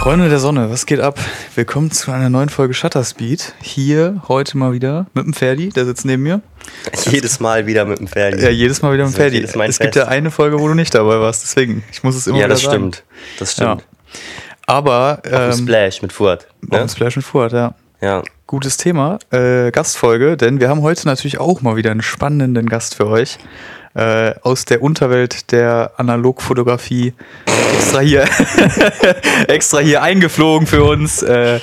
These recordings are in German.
Freunde der Sonne, was geht ab? Willkommen zu einer neuen Folge Shutterspeed. Hier heute mal wieder mit dem Ferdi, der sitzt neben mir. Jedes Mal wieder mit dem Ferdi. Ja, jedes Mal wieder mit dem Ferdi. Es gibt Fest. ja eine Folge, wo du nicht dabei warst, deswegen. Ich muss es immer Ja, wieder das sagen. stimmt. Das stimmt. Aber Auf dem ähm, Splash mit Furt. Ne? Splash und Furt, ja. Ja. Gutes Thema, äh, Gastfolge, denn wir haben heute natürlich auch mal wieder einen spannenden Gast für euch. Äh, aus der Unterwelt der Analogfotografie extra hier, extra hier eingeflogen für uns. Äh,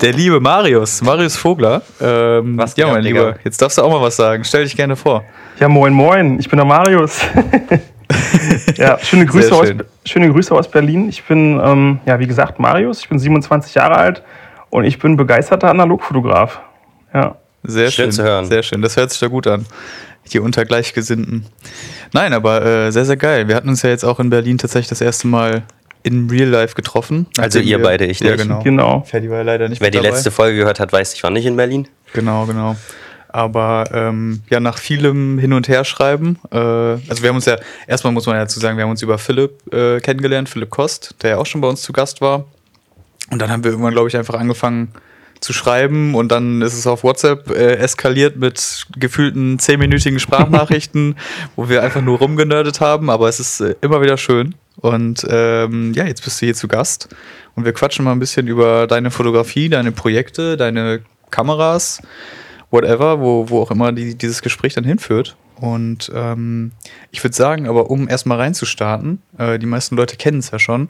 der liebe Marius, Marius Vogler. Ähm, Was ja, mein Lieber, jetzt darfst du auch mal was sagen. Stell dich gerne vor. Ja, moin, moin, ich bin der Marius. ja, schöne Grüße, Sehr aus, schön. schöne Grüße aus Berlin. Ich bin, ähm, ja, wie gesagt, Marius, ich bin 27 Jahre alt und ich bin begeisterter Analogfotograf. Ja. Sehr schön, Schön zu hören. Sehr schön, das hört sich da gut an. Hier unter Gleichgesinnten. Nein, aber äh, sehr, sehr geil. Wir hatten uns ja jetzt auch in Berlin tatsächlich das erste Mal in Real Life getroffen. Also ihr wir- beide, ich Ja, nicht. genau. Genau. Ferdi war ja leider nicht Wer die dabei. letzte Folge gehört hat, weiß, ich war nicht in Berlin. Genau, genau. Aber ähm, ja, nach vielem Hin- und Herschreiben, äh, also wir haben uns ja, erstmal muss man ja dazu sagen, wir haben uns über Philipp äh, kennengelernt, Philipp Kost, der ja auch schon bei uns zu Gast war. Und dann haben wir irgendwann, glaube ich, einfach angefangen zu schreiben und dann ist es auf WhatsApp äh, eskaliert mit gefühlten zehnminütigen Sprachnachrichten, wo wir einfach nur rumgenördet haben, aber es ist äh, immer wieder schön. Und ähm, ja, jetzt bist du hier zu Gast und wir quatschen mal ein bisschen über deine Fotografie, deine Projekte, deine Kameras, whatever, wo, wo auch immer die, dieses Gespräch dann hinführt. Und ähm, ich würde sagen, aber um erstmal reinzustarten, äh, die meisten Leute kennen es ja schon.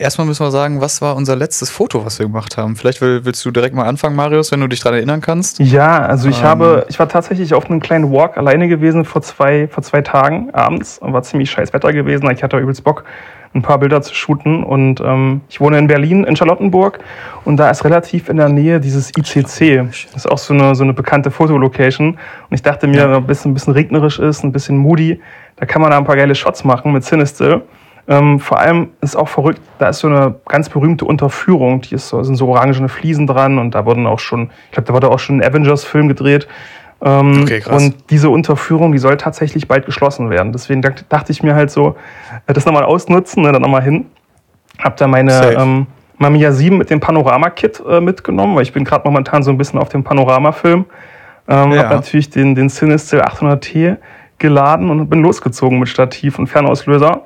Erstmal müssen wir sagen, was war unser letztes Foto, was wir gemacht haben? Vielleicht will, willst du direkt mal anfangen, Marius, wenn du dich daran erinnern kannst. Ja, also ich Ähm. habe, ich war tatsächlich auf einem kleinen Walk alleine gewesen vor zwei, vor zwei Tagen abends. War ziemlich scheiß Wetter gewesen. Ich hatte übelst Bock, ein paar Bilder zu shooten. Und ähm, ich wohne in Berlin, in Charlottenburg. Und da ist relativ in der Nähe dieses ICC. Das ist auch so eine, so eine bekannte Fotolocation. Und ich dachte mir, wenn es ein bisschen regnerisch ist, ein bisschen moody, da kann man da ein paar geile Shots machen mit Cinestill. Ähm, vor allem ist auch verrückt, da ist so eine ganz berühmte Unterführung, die ist so, sind so orangene Fliesen dran und da wurden auch schon, ich glaube, da wurde auch schon ein Avengers-Film gedreht. Ähm, Okay, krass. Und diese Unterführung, die soll tatsächlich bald geschlossen werden. Deswegen dacht- dachte ich mir halt so, äh, das nochmal ausnutzen, ne, dann nochmal hin. Hab da meine Safe. ähm, Mamiya 7 mit dem Panorama-Kit äh, mitgenommen, weil ich bin gerade momentan so ein bisschen auf dem Panorama-Film. Ähm, Ja. Hab natürlich den, den Cinestill 800T geladen und bin losgezogen mit Stativ und Fernauslöser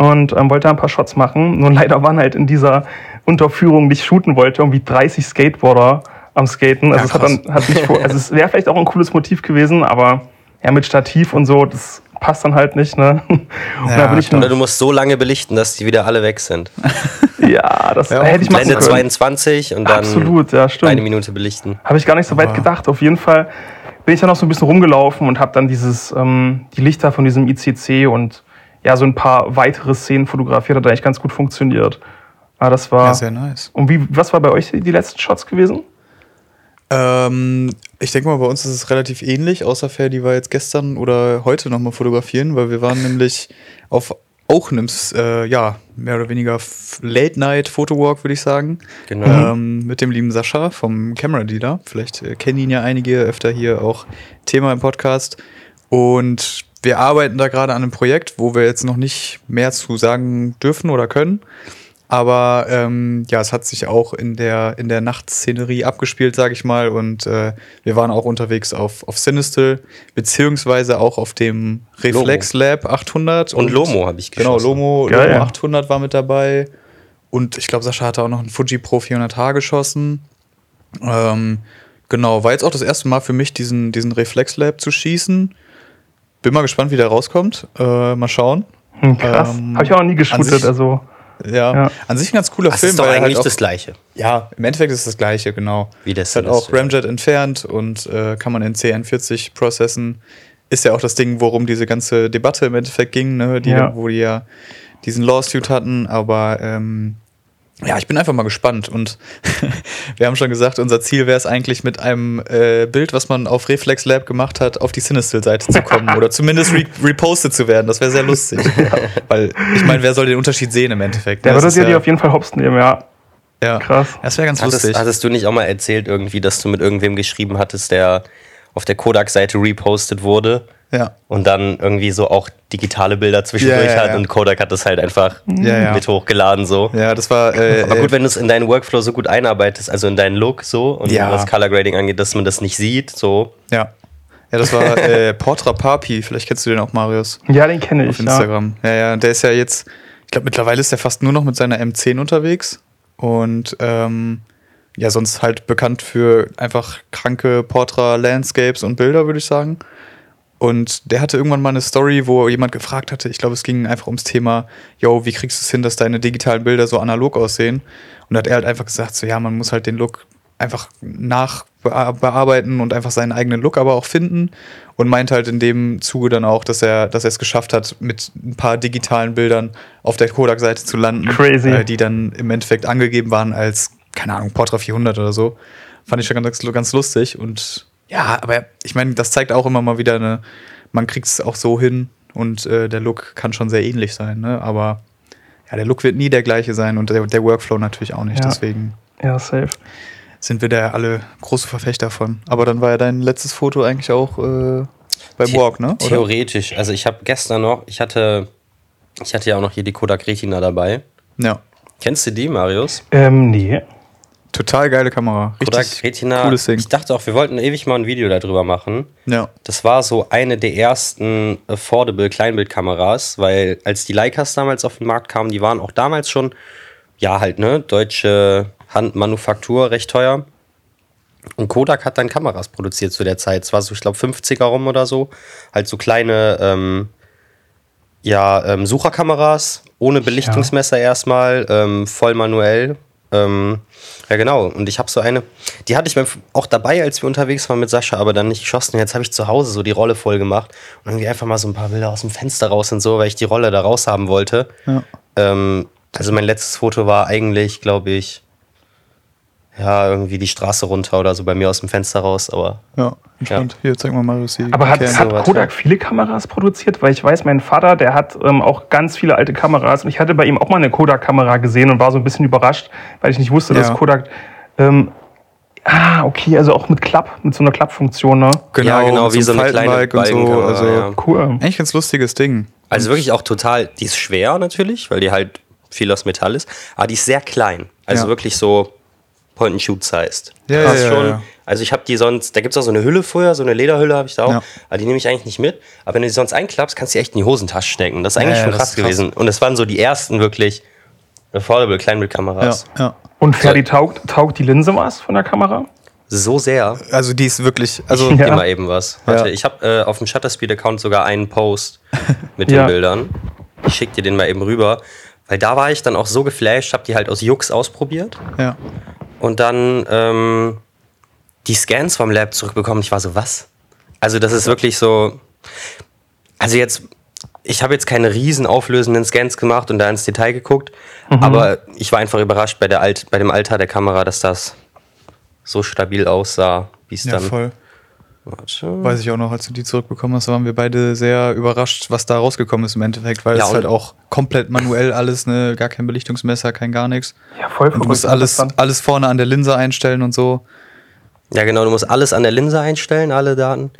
und ähm, wollte ein paar Shots machen. Nur leider waren halt in dieser Unterführung, die ich shooten wollte, irgendwie 30 Skateboarder am Skaten. Also Ja, es hat dann hat nicht vor, also es wäre vielleicht auch ein cooles Motiv gewesen, aber ja mit Stativ und so, das passt dann halt nicht, ne? Und Ja, da bin ich Oder du musst so lange belichten, dass die wieder alle weg sind. ja, das Ja, hätte ich machen Blende können. 22 und dann Absolut, ja, stimmt. eine Minute belichten. Habe ich gar nicht so weit gedacht. Auf jeden Fall bin ich dann noch so ein bisschen rumgelaufen und habe dann dieses, ähm, die Lichter von diesem ICC und ja, so ein paar weitere Szenen fotografiert. Hat eigentlich ganz gut funktioniert. Aber das war. Ja, sehr nice. und wie, was war bei euch die letzten Shots gewesen? Ähm, ich denke mal, bei uns ist es relativ ähnlich, außer Ferdi war jetzt gestern oder heute nochmal fotografieren, weil wir waren nämlich auf auch einem, äh, ja, mehr oder weniger Late-Night-Fotowalk, würde ich sagen. Genau. Ähm, mit dem lieben Sascha vom Camera Dealer. Vielleicht äh, kennen ihn ja einige öfter hier auch Thema im Podcast. Und wir arbeiten da gerade an einem Projekt, wo wir jetzt noch nicht mehr zu sagen dürfen oder können. Aber ähm, ja, es hat sich auch in der, in der Nachtszenerie abgespielt, sage ich mal. Und äh, wir waren auch unterwegs auf, auf Sinistil, beziehungsweise auch auf dem Reflex Lab 800. Und Lomo habe ich Genau, geschossen. Lomo, Geil. Lomo 800 war mit dabei. Und ich glaube, Sascha hatte auch noch einen Fuji Pro 400H geschossen. Ähm, genau, war jetzt auch das erste Mal für mich, diesen, diesen Reflex Lab zu schießen. Bin mal gespannt, wie der rauskommt. Äh, mal schauen. Hm, krass. Ähm, Habe ich auch noch nie geshootet. Also Ja, Ja. an sich ein ganz cooler Das Film. ist doch weil eigentlich halt auch, das Gleiche. Ja, im Endeffekt ist es das gleiche, genau. Wie das Es hat auch Ramjet entfernt und äh, kann man in CN40 processen. Ist ja auch das Ding, worum diese ganze Debatte im Endeffekt ging, ne? die, Ja. wo die ja diesen Lawsuit hatten. Aber ähm, ja, ich bin einfach mal gespannt. Und wir haben schon gesagt, unser Ziel wäre es eigentlich mit einem äh, Bild, was man auf Reflex Lab gemacht hat, auf die Sinistil-Seite zu kommen oder zumindest re repostet zu werden. Das wäre sehr lustig. Weil ich meine, wer soll den Unterschied sehen im Endeffekt? der? Das würde dir die auf jeden Fall hops nehmen, ja. ja, krass. Das wäre ganz Hattest, lustig. hattest du nicht auch mal erzählt irgendwie, dass du mit irgendwem geschrieben hattest, der auf der Kodak-Seite repostet wurde Ja. und dann irgendwie so auch digitale Bilder zwischendurch Ja, ja, hat und Kodak hat das halt einfach Ja, ja. mit hochgeladen so. Ja, das war. Äh, Aber äh, gut, wenn du es in deinen Workflow so gut einarbeitest, also in deinen Look so und Ja. was Color Grading angeht, dass man das nicht sieht, so. Ja. Ja, das war äh, Portra Papi. Vielleicht kennst du den auch, Marius. Ja, den kenne ich. Auf Ja. Instagram. Ja, ja. Der ist ja jetzt, ich glaube, mittlerweile ist er fast nur noch mit seiner M10 unterwegs. Und ähm, ja, sonst halt bekannt für einfach kranke Portra Landscapes und Bilder, würde ich sagen. Und der hatte irgendwann mal eine Story, wo jemand gefragt hatte, ich glaube, es ging einfach ums Thema, yo, wie kriegst du es hin, dass deine digitalen Bilder so analog aussehen? Und da hat er halt einfach gesagt, so ja, man muss halt den Look einfach nachbearbeiten und einfach seinen eigenen Look aber auch finden. Und meint halt in dem Zuge dann auch, dass er, dass er es geschafft hat, mit ein paar digitalen Bildern auf der Kodak-Seite zu landen, Crazy. Äh, die dann im Endeffekt angegeben waren als, keine Ahnung, Portra 400 oder so. Fand ich schon ganz, ganz lustig. Und ja, aber ich meine, das zeigt auch immer mal wieder eine, man kriegt es auch so hin und äh, der Look kann schon sehr ähnlich sein, ne? Aber ja, der Look wird nie der gleiche sein und der, der Workflow natürlich auch nicht. Ja. Deswegen Ja, safe. sind wir da alle große Verfechter von. Aber dann war ja dein letztes Foto eigentlich auch äh, beim The- Walk, ne? Oder? Theoretisch. Also ich habe gestern noch, ich hatte, ich hatte ja auch noch hier die Kodak Retina dabei. Ja. Kennst du die, Marius? Ähm, nee. Total geile Kamera. Kodak Richtig Retina. cooles Ding. Ich dachte auch, wir wollten ewig mal ein Video darüber machen. Ja. Das war so eine der ersten affordable Kleinbildkameras, weil als die Leicas damals auf den Markt kamen, die waren auch damals schon, ja halt, ne, deutsche Handmanufaktur, recht teuer. Und Kodak hat dann Kameras produziert zu der Zeit. Es war so, ich glaube, 50er rum oder so. Halt so kleine, ähm, ja, ähm, Sucherkameras, ohne Belichtungsmesser erstmal, ähm, voll manuell. Ähm, ja, genau. Und ich habe so eine, die hatte ich auch dabei, als wir unterwegs waren mit Sascha, aber dann nicht geschossen. Jetzt habe ich zu Hause so die Rolle voll gemacht und irgendwie einfach mal so ein paar Bilder aus dem Fenster raus und so, weil ich die Rolle da raus haben wollte. Ja. Ähm, also mein letztes Foto war eigentlich, glaube ich, ja, irgendwie die Straße runter oder so bei mir aus dem Fenster raus, aber Ja, entspannt. Hier, zeig mal Marius die Aber hat, hat Kodak viele Kameras produziert? Weil ich weiß, mein Vater, der hat ähm, auch ganz viele alte Kameras. Und ich hatte bei ihm auch mal eine Kodak-Kamera gesehen und war so ein bisschen überrascht, weil ich nicht wusste, dass Ja. Kodak. Ähm, ah, okay, also auch mit Klapp, mit so einer Klappfunktion, ne? Genau, ja, genau, mit wie so so eine kleine und so. Also, ja. Cool. Eigentlich ganz lustiges Ding. Also wirklich auch total, die ist schwer natürlich, weil die halt viel aus Metall ist, aber die ist sehr klein. Also Ja. wirklich so Point-and-Shoot-sized. Ja, Das ist ja, ja, schon, ja. Also ich habe die sonst, da gibt es auch so eine Hülle vorher, so eine Lederhülle habe ich da auch, Ja. aber die nehme ich eigentlich nicht mit. Aber wenn du die sonst einklappst, kannst du die echt in die Hosentasche stecken. Das ist eigentlich Ja, schon ja, krass, das krass. gewesen. Und es waren so die ersten wirklich affordable Ja, Kleinbildkameras. ja. Und Ferdi, taugt, taugt die Linse was von der Kamera? So sehr. Also die ist wirklich, also Ich Ja. mal eben was. Warte, Ja. ich habe äh, auf dem Shutterspeed-Account sogar einen Post mit Ja. den Bildern. Ich schicke dir den mal eben rüber. Weil da war ich dann auch so geflasht, habe die halt aus Jux ausprobiert ja. Und dann ähm, die Scans vom Lab zurückbekommen. Ich war so, was? Also das ist wirklich so. Also jetzt, ich habe jetzt keine riesen auflösenden Scans gemacht und da ins Detail geguckt, aber ich war einfach überrascht bei, der Alt, bei dem Alter der Kamera, dass das so stabil aussah, wie es Ja, dann. voll. Warte. Weiß ich auch noch, als du die zurückbekommen hast, waren wir beide sehr überrascht, was da rausgekommen ist im Endeffekt, weil Ja, es halt auch komplett manuell alles, ne, gar kein Belichtungsmesser, kein gar nichts. Ja, voll Und du musst verrückt, alles, alles vorne an der Linse einstellen und so. Ja, genau, du musst alles an der Linse einstellen, alle Daten.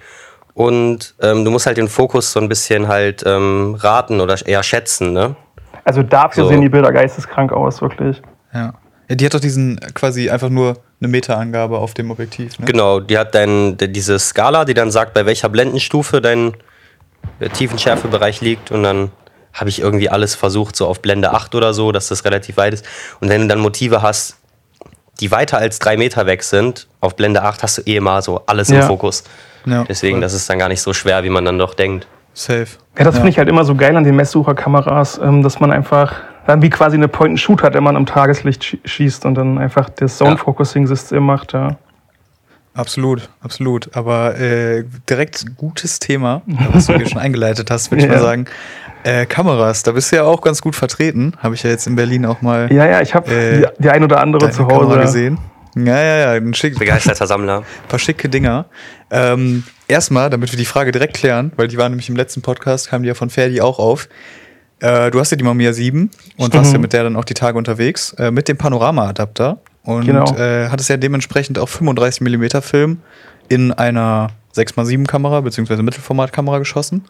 Und ähm, du musst halt den Fokus so ein bisschen halt ähm, raten oder eher schätzen, ne? Also dafür So. sehen die Bilder geisteskrank aus, wirklich. Ja. ja. Die hat doch diesen quasi einfach nur eine Meterangabe auf dem Objektiv, ne? Genau, die hat dann diese Skala, die dann sagt, bei welcher Blendenstufe dein äh, Tiefenschärfebereich liegt. Und dann habe ich irgendwie alles versucht, so auf Blende 8 oder so, dass das relativ weit ist. Und wenn du dann Motive hast, die weiter als drei Meter weg sind, auf Blende 8 hast du eh mal so alles im Ja. Fokus. Ja, Deswegen, das ist dann gar nicht so schwer, wie man dann doch denkt. Safe. Ja, das finde ich halt immer so geil an den Messsucherkameras, ähm, dass man einfach wie quasi eine Point-and-Shoot hat, wenn man im Tageslicht schie- schießt und dann einfach das Zone-Focusing-System macht. Ja. Absolut, absolut. Aber äh, direkt gutes Thema, was du hier schon eingeleitet hast, würde ich Ja. mal sagen. Äh, Kameras, da bist du ja auch ganz gut vertreten. Habe ich ja jetzt in Berlin auch mal ja, ja, ich habe Äh, die, die ein oder andere zu Kamera Hause. gesehen. Ja, ja, ja, ein schick, Begeisterter Sammler. paar schicke Dinger. Ähm, erstmal, damit wir die Frage direkt klären, weil die war nämlich im letzten Podcast, kam die ja von Ferdi auch auf. Äh, du hast ja die Mamiya 7 und warst ja mit der dann auch die Tage unterwegs, äh, mit dem Panorama-Adapter. Und Genau. äh, hattest ja dementsprechend auch 35 mm Film in einer 6x7 Kamera bzw. Mittelformatkamera geschossen.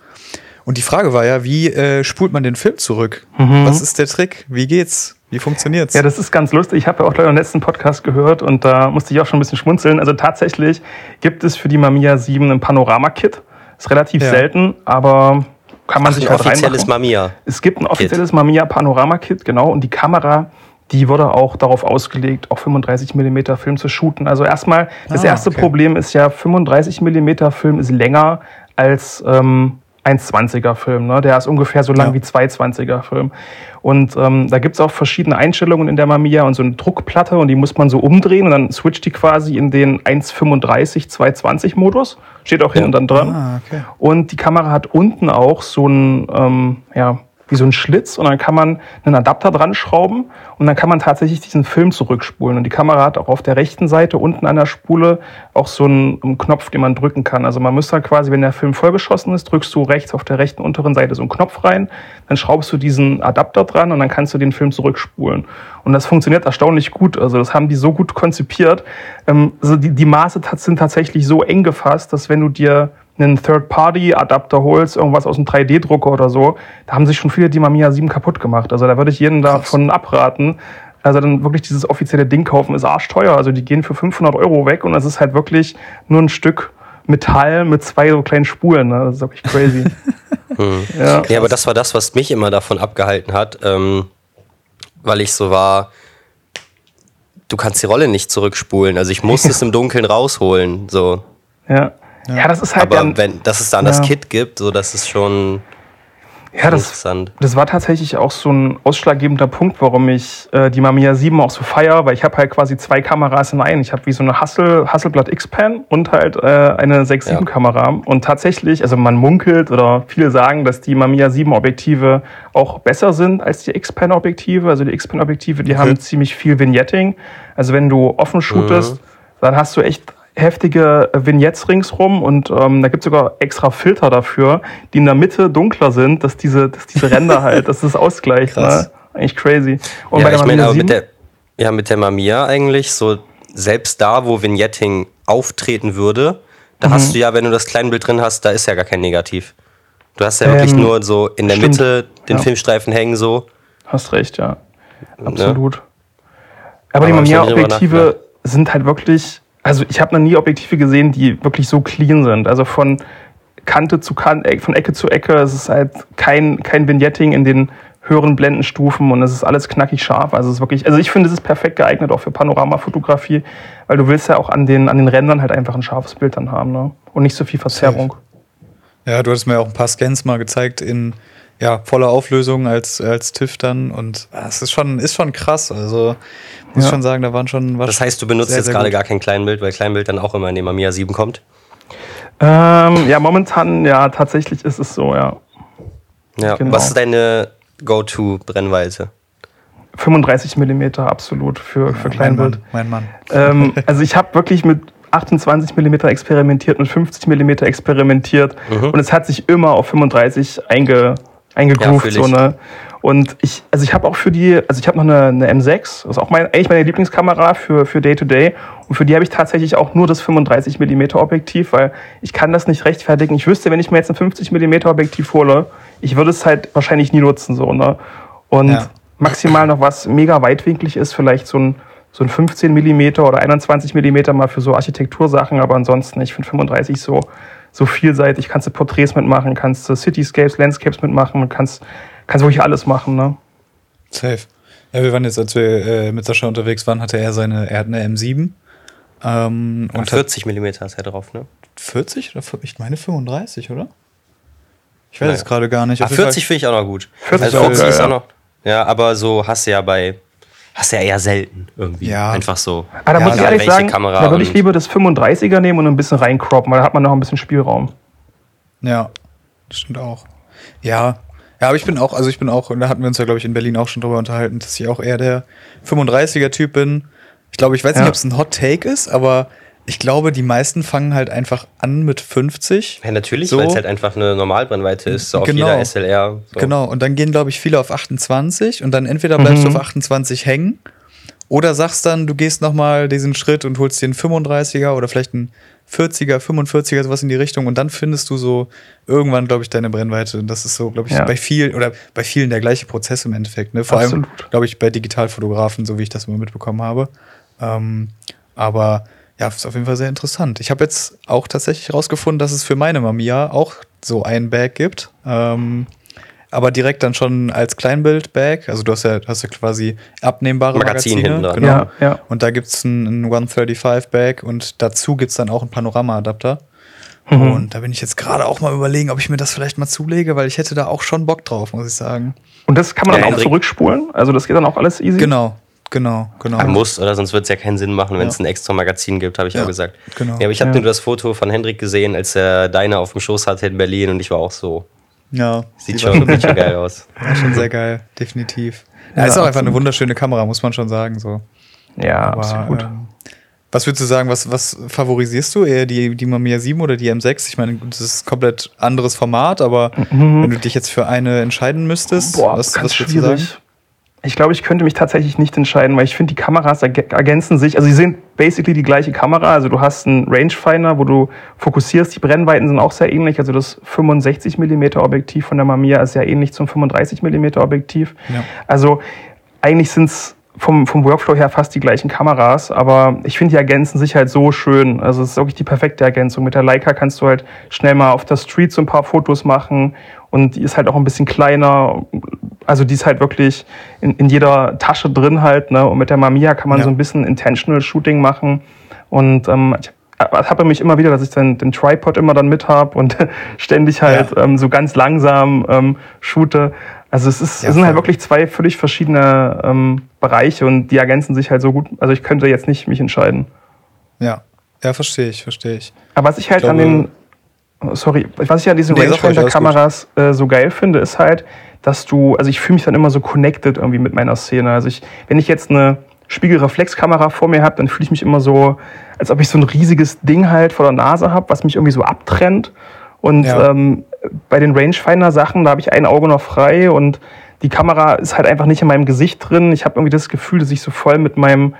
Und die Frage war ja, wie äh, spult man den Film zurück? Was ist der Trick? Wie geht's? Wie funktioniert's? Ja, das ist ganz lustig. Ich habe ja auch gleich im letzten Podcast gehört und da musste ich auch schon ein bisschen schmunzeln. Also tatsächlich gibt es für die Mamiya 7 ein Panorama-Kit. Ist relativ Ja. selten, aber kann man Ach, sich ein halt offizielles. Mamiya. Es gibt ein offizielles Mamiya Panorama-Kit, genau. Und die Kamera, die wurde auch darauf ausgelegt, auch 35 mm Film zu shooten. Also erstmal, das Ah, erste okay. Problem ist ja, 35 mm Film ist länger als ähm, ein 20er Film. Ne? Der ist ungefähr so lang Ja. wie zwei 20er Film. Und ähm, da gibt's auch verschiedene Einstellungen in der Mamiya und so eine Druckplatte und die muss man so umdrehen und dann switcht die quasi in den 1,35 220 Modus. Steht auch hinten dann dran. Ah, okay. Und die Kamera hat unten auch so ein, ähm, ja, wie so ein Schlitz und dann kann man einen Adapter dran schrauben und dann kann man tatsächlich diesen Film zurückspulen. Und die Kamera hat auch auf der rechten Seite unten an der Spule auch so einen, Knopf, den man drücken kann. Also man müsste quasi, wenn der Film vollgeschossen ist, drückst du rechts auf der rechten unteren Seite so einen Knopf rein, dann schraubst du diesen Adapter dran und dann kannst du den Film zurückspulen. Und das funktioniert erstaunlich gut. Also das haben die so gut konzipiert. Also die, die Maße sind tatsächlich so eng gefasst, dass wenn du dir einen Third-Party-Adapter holst, irgendwas aus einem 3D-Drucker oder so, da haben sich schon viele die Mamiya 7 kaputt gemacht. Also da würde ich jeden davon abraten. Also dann wirklich dieses offizielle Ding kaufen ist arschteuer. Also die gehen für 500 Euro weg und das ist halt wirklich nur ein Stück Metall mit zwei so kleinen Spulen. Ne? Das ist wirklich crazy. ja. Ja, aber das war das, was mich immer davon abgehalten hat, ähm, weil ich so war, du kannst die Rolle nicht zurückspulen. Also ich musste es im Dunkeln rausholen. So. Ja. Ja, das ist halt Aber dann, wenn, dass es dann das Ja. Kit gibt, so das ist schon ja, das, interessant. Das war tatsächlich auch so ein ausschlaggebender Punkt, warum ich äh, die Mamiya 7 auch so feier, weil ich habe halt quasi zwei Kameras in einen. Ich habe wie so eine Hassel, Hasselblad X-Pan und halt äh, eine 6-7 Kamera. Und tatsächlich, also man munkelt oder viele sagen, dass die Mamiya 7 Objektive auch besser sind als die X-Pan Objektive. Also die X-Pan Objektive, die haben ziemlich viel Vignetting. Also wenn du offen shootest, dann hast du echt heftige Vignettes ringsrum und ähm, da gibt es sogar extra Filter dafür, die in der Mitte dunkler sind, dass diese, dass diese Ränder halt, dass das ausgleicht. Krass. Ne? Eigentlich crazy. Und ja, bei der ich meine, aber 7, mit der, ja, mit der Mamiya eigentlich, so selbst da, wo Vignetting auftreten würde, da Mhm. hast du ja, wenn du das Kleinbild drin hast, da ist ja gar kein Negativ. Du hast ja Ähm, wirklich nur so in der stimmt. Mitte den Ja. Filmstreifen hängen so. hast recht, ja. Absolut. Aber, Aber die Mamiya-Objektive sind halt wirklich, also ich habe noch nie Objektive gesehen, die wirklich so clean sind. Also von Kante zu Kante, von Ecke zu Ecke, es ist halt kein, kein Vignetting in den höheren Blendenstufen und es ist alles knackig scharf. Also es ist wirklich, also ich finde, es ist perfekt geeignet auch für Panoramafotografie, weil du willst ja auch an den, an den Rändern halt einfach ein scharfes Bild dann haben, ne? Und nicht so viel Verzerrung. Ja, du hattest mir auch ein paar Scans mal gezeigt in ja, voller Auflösung als, als TIFF dann und ah, es ist schon, ist schon krass. Also muss Ja. schon sagen, da waren schon war Das heißt, du benutzt sehr, jetzt sehr gerade gut. gar kein Kleinbild, weil Kleinbild dann auch immer in den Mamiya 7 kommt. Ähm, ja, momentan, ja, tatsächlich ist es so, ja. Ja. Genau. Was ist deine Go-To-Brennweite? 35 Millimeter absolut für, für mein Kleinbild. Mann, mein Mann. ähm, also ich habe wirklich mit 28 mm experimentiert, mit 50 mm experimentiert und es hat sich immer auf 35 einge, eingegroovt. fühl so, ne? Und ich, also ich habe auch für die, also ich habe noch eine, eine M6, das ist auch mein, eigentlich meine Lieblingskamera für, für Day-to-Day. Und für die habe ich tatsächlich auch nur das 35 mm Objektiv, weil ich kann das nicht rechtfertigen. Ich wüsste, wenn ich mir jetzt ein 50 mm Objektiv hole, ich würde es halt wahrscheinlich nie nutzen, so, ne? Und Ja. maximal noch was mega weitwinklig ist, vielleicht so ein, so ein 15 mm oder 21 mm mal für so Architektursachen, aber ansonsten, ich finde 35 so, so vielseitig. Kannst du Porträts mitmachen, kannst du Cityscapes, Landscapes mitmachen, kannst, kannst wirklich alles machen, ne? Safe. Ja, wir waren jetzt, als wir äh, mit Sascha unterwegs waren, hatte er seine, er hat eine M7. Ähm, und Und hat 40 mm ist er drauf, ne? 40 oder 40? ich meine 35, oder? Ich weiß Naja. es gerade gar nicht. Ah, jeden 40 finde ich auch noch gut. 40 also auch 40 geil, ist ja. auch noch. Ja, aber so hast du ja bei. Hast du ja eher selten irgendwie. Ja. Einfach so. Aber da Ja, muss ich ehrlich sagen, Kamera da würde ich lieber das 35er nehmen und ein bisschen reincroppen, weil da hat man noch ein bisschen Spielraum. Ja, das stimmt auch. Ja. Ja, aber ich bin auch, also ich bin auch, und da hatten wir uns ja, glaube ich, in Berlin auch schon drüber unterhalten, dass ich auch eher der 35er-Typ bin. Ich glaube, ich weiß nicht, Ja. ob es ein Hot Take ist, aber ich glaube, die meisten fangen halt einfach an mit 50. Ja, natürlich, So. weil es halt einfach eine Normalbrennweite ist, so auf Genau. jeder SLR. So. Genau, und dann gehen, glaube ich, viele auf 28 und dann entweder bleibst Mhm. du auf 28 hängen oder sagst dann, du gehst nochmal diesen Schritt und holst dir einen 35er oder vielleicht einen 40er, 45er, sowas in die Richtung und dann findest du so irgendwann, glaube ich, deine Brennweite. Und das ist so, glaube ich, Ja. bei vielen oder bei vielen der gleiche Prozess im Endeffekt. Ne? Vor allem, Absolut. glaube ich, bei Digitalfotografen, so wie ich das immer mitbekommen habe. Ähm, aber ja, ist auf jeden Fall sehr interessant. Ich habe jetzt auch tatsächlich herausgefunden, dass es für meine Mamiya auch so ein Bag gibt. Ähm, aber direkt dann schon als Kleinbild-Bag. Also du hast ja, hast ja quasi abnehmbare Magazin Magazine. hinten dran. Genau. Ja, ja. Und da gibt es ein, ein 135-Bag und dazu gibt es dann auch einen Panorama-Adapter. Mhm. Und da bin ich jetzt gerade auch mal überlegen, ob ich mir das vielleicht mal zulege, weil ich hätte da auch schon Bock drauf, muss ich sagen. Und das kann man Ja, dann auch Hendrik. zurückspulen? Also das geht dann auch alles easy? Genau, genau, genau. Man muss, oder sonst wird es ja keinen Sinn machen, wenn Ja. es ein extra Magazin gibt, habe ich Ja, auch gesagt. genau. Ja, aber ich habe Ja. nur das Foto von Hendrik gesehen, als er deine auf dem Schoß hatte in Berlin und ich war auch so. Ja, Sieht schon, sieht schon geil aus. War schon sehr geil, definitiv. Ja, Ja, ist auch einfach eine wunderschöne Kamera, muss man schon sagen. So. Ja, Aber, absolut. ähm, was würdest du sagen, was, was favorisierst du? Eher die, die Mamiya 7 oder die M6? Ich meine, das ist ein komplett anderes Format, aber wenn du dich jetzt für eine entscheiden müsstest, Boah, was, ganz was würdest du sagen? Ich glaube, ich könnte mich tatsächlich nicht entscheiden, weil ich finde, die Kameras erg- ergänzen sich. Also sie sind basically die gleiche Kamera. Also du hast einen Rangefinder, wo du fokussierst. Die Brennweiten sind auch sehr ähnlich. Also das 65 mm Objektiv von der Mamiya ist ja ähnlich zum 35 mm Objektiv. Ja. Also eigentlich sind es vom, vom Workflow her fast die gleichen Kameras, aber ich finde, die ergänzen sich halt so schön. Also es ist wirklich die perfekte Ergänzung. Mit der Leica kannst du halt schnell mal auf der Street so ein paar Fotos machen und die ist halt auch ein bisschen kleiner. Also die ist halt wirklich in, in jeder Tasche drin halt. Ne? Und mit der Mamiya kann man Ja. so ein bisschen Intentional Shooting machen. Und ähm, ich habe mich immer wieder, dass ich dann den Tripod immer dann mit habe und ständig halt Ja. ähm, so ganz langsam ähm, shoote. Also es, ist, Ja, es sind halt wirklich zwei völlig verschiedene ähm, Bereiche und die ergänzen sich halt so gut. Also ich könnte jetzt nicht mich entscheiden. Ja, ja, verstehe ich, verstehe ich. Aber was ich halt Ich an glaube- den, oh, sorry, was ich an diesen Nee, Rangefinder-Kameras äh, so geil finde, ist halt, dass du, also ich fühle mich dann immer so connected irgendwie mit meiner Szene. Also ich, wenn ich jetzt eine Spiegelreflexkamera vor mir habe, dann fühle ich mich immer so, als ob ich so ein riesiges Ding halt vor der Nase habe, was mich irgendwie so abtrennt. Und Ja. ähm, bei den Rangefinder-Sachen, da habe ich ein Auge noch frei und die Kamera ist halt einfach nicht in meinem Gesicht drin. Ich habe irgendwie das Gefühl, dass ich so voll mit meinem,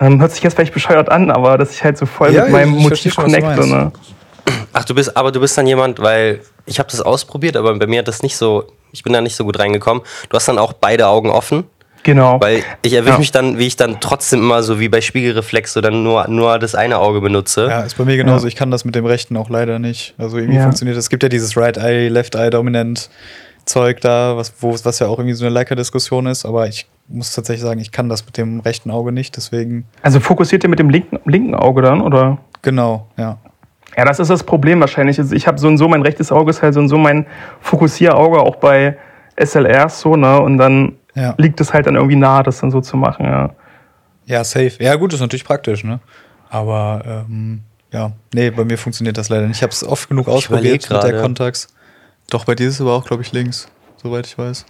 ähm, hört sich jetzt vielleicht bescheuert an, aber dass ich halt so voll Ja, mit meinem Motiv connecte. Ne? Ach, du bist, aber du bist dann jemand, weil ich habe das ausprobiert, aber bei mir hat das nicht so, ich bin da nicht so gut reingekommen. Du hast dann auch beide Augen offen, Genau. weil ich erwische Ja. mich dann, wie ich dann trotzdem immer so wie bei Spiegelreflex so dann nur, nur das eine Auge benutze. Ja, ist bei mir genauso. Ich kann das mit dem rechten auch leider nicht. Also irgendwie Ja. funktioniert das. Es gibt ja dieses Right Eye, Left Eye Dominant Zeug da, was, wo, was ja auch irgendwie so eine Leica-Diskussion ist, aber ich muss tatsächlich sagen, ich kann das mit dem rechten Auge nicht, deswegen, Also fokussiert ihr mit dem linken, linken Auge dann, oder? genau, ja. Ja, das ist das Problem wahrscheinlich. Also ich habe so und so, mein rechtes Auge ist halt so und so mein Fokussierauge auch bei SLRs so, ne? Und dann Ja. liegt es halt dann irgendwie nahe, das dann so zu machen, ja. Ja, safe. Ja, gut, ist natürlich praktisch, ne? Aber, ähm, ja, nee, bei mir funktioniert das leider nicht. Ich habe es oft genug ausprobiert überleg mit der. Contax. Doch, bei dir ist es aber auch, glaube ich, links, soweit ich weiß.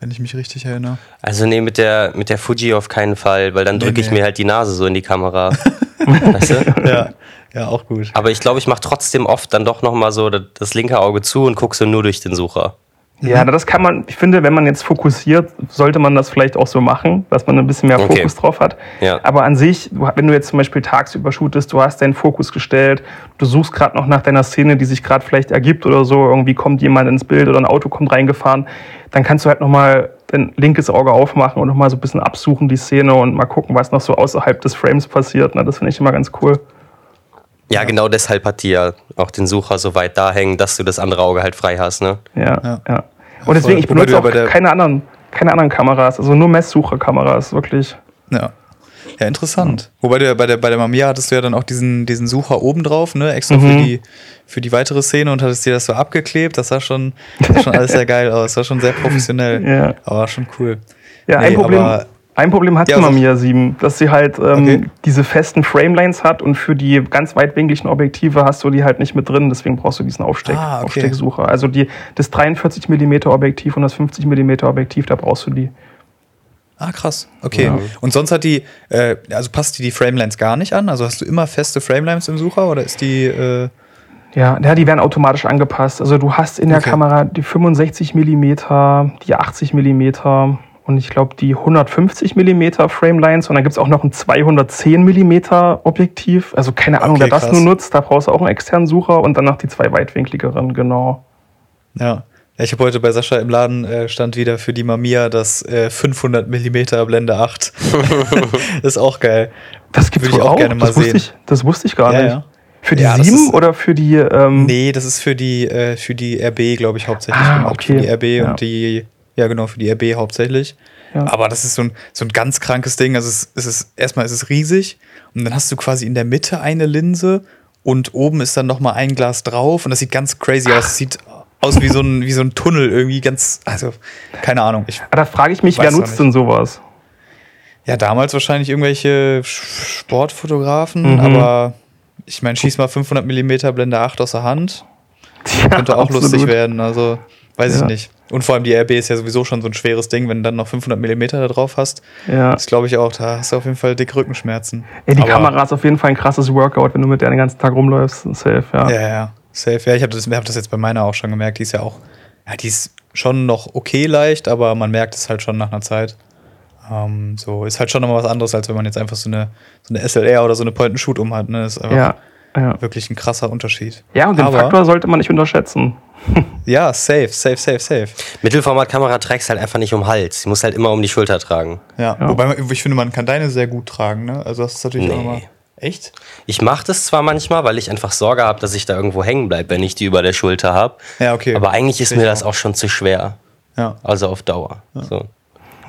Wenn ich mich richtig erinnere. Also nee, mit der, mit der Fuji auf keinen Fall, weil dann Nee, drücke ich nee. mir halt die Nase so in die Kamera. weißt du? Ja, ja, auch gut. Aber ich glaube, ich mache trotzdem oft dann doch nochmal so das, das linke Auge zu und gucke so nur durch den Sucher. Ja, das kann man, ich finde, wenn man jetzt fokussiert, sollte man das vielleicht auch so machen, dass man ein bisschen mehr Okay. Fokus drauf hat. Ja. Aber an sich, wenn du jetzt zum Beispiel tagsüber shootest, du hast deinen Fokus gestellt, du suchst gerade noch nach deiner Szene, die sich gerade vielleicht ergibt oder so, irgendwie kommt jemand ins Bild oder ein Auto kommt reingefahren, dann kannst du halt nochmal dein linkes Auge aufmachen und nochmal so ein bisschen absuchen die Szene und mal gucken, was noch so außerhalb des Frames passiert. Ne? Das finde ich immer ganz cool. Ja, genau deshalb hat die ja auch den Sucher so weit da hängen, dass du das andere Auge halt frei hast, ne? Ja, Ja. ja. Und deswegen, ich benutze ja auch keine anderen, keine anderen Kameras, also nur Messsucherkameras, wirklich. Ja. Ja, interessant. Wobei du ja bei der, bei der Mamiya hattest du ja dann auch diesen, diesen Sucher oben drauf, ne? Extra Mhm. für, die, für die weitere Szene und hattest dir das so abgeklebt. Das sah schon, sah schon alles sehr geil aus. Das war schon sehr professionell. Ja. Aber war schon cool. Ja, ein, Nee, Problem, aber- ein Problem hat Ja, die Mamiya 7, dass sie halt ähm, Okay. diese festen Framelines hat und für die ganz weitwinkligen Objektive hast du die halt nicht mit drin, deswegen brauchst du diesen Aufsteck, Ah, okay. Aufstecksucher. Also die, das 43 mm Objektiv und das 50 mm Objektiv, da brauchst du die. Ah, krass. Okay. Ja. Und sonst hat die, äh, also passt die die Framelines gar nicht an? Also hast du immer feste Framelines im Sucher oder ist die, äh, Ja, ja, die werden automatisch angepasst. Also du hast in der Okay. Kamera die 65 mm, die 80 mm und ich glaube die 150 mm Framelines und dann gibt es auch noch ein 210 mm Objektiv. Also keine Ahnung, Okay, wer das krass. nur nutzt, da brauchst du auch einen externen Sucher und dann noch die zwei weitwinkligeren, genau. Ja. Ich habe heute bei Sascha im Laden äh, stand wieder für die Mamiya das äh, 500 mm Blende 8. ist auch geil. Das gibt's Würde ich wohl auch gerne mal das wusste sehen. Ich, das wusste ich gar Ja, nicht. ja. Für die Ja, das 7 ist- oder für die ähm, Nee, das ist für die, äh, für die RB, glaube ich, hauptsächlich Ah, gemacht. okay. Für die RB Ja. und die, ja genau, für die RB hauptsächlich. Ja. Aber das ist so ein, so ein ganz krankes Ding. Also es, ist- es ist, erstmal ist es riesig und dann hast du quasi in der Mitte eine Linse und oben ist dann nochmal ein Glas drauf und das sieht ganz crazy aus. Es sieht aus wie so ein, wie so ein Tunnel irgendwie ganz, also keine Ahnung. Ich, Ah, Da frage ich mich, wer nutzt denn sowas? ja, damals wahrscheinlich irgendwelche Sportfotografen, Mhm. aber ich meine, schieß mal 500 mm Blende 8 aus der Hand. Könnte auch absolut. lustig werden, also weiß Ja. ich nicht. Und vor allem die RB ist ja sowieso schon so ein schweres Ding, wenn du dann noch 500 mm da drauf hast. Ja. Das glaube ich auch, da hast du auf jeden Fall dick Rückenschmerzen. Ey, die Aber- Kamera ist auf jeden Fall ein krasses Workout, wenn du mit der den ganzen Tag rumläufst. Safe, ja. Ja, ja, safe. Ja, ich habe das, hab das jetzt bei meiner auch schon gemerkt. Die ist ja auch, ja, die ist schon noch okay leicht, aber man merkt es halt schon nach einer Zeit. Ähm, so, ist halt schon nochmal was anderes, als wenn man jetzt einfach so eine, so eine SLR oder so eine Point-and-Shoot um hat. Ne? Das ist einfach Ja, ja. wirklich ein krasser Unterschied. ja und den aber, Faktor sollte man nicht unterschätzen. Ja, safe, safe, safe, safe. Mittelformatkamera trägst halt einfach nicht um den Hals. Die muss halt immer um die Schulter tragen. Ja, Ja. wobei ich finde, man kann deine sehr gut tragen, ne? Also das ist natürlich Nee. auch immer. Echt? Ich mache das zwar manchmal, weil ich einfach Sorge habe, dass ich da irgendwo hängen bleibe, wenn ich die über der Schulter habe. Ja, okay. Aber eigentlich ist Sehe mir ich das auch schon zu schwer. Ja. Also auf Dauer. So.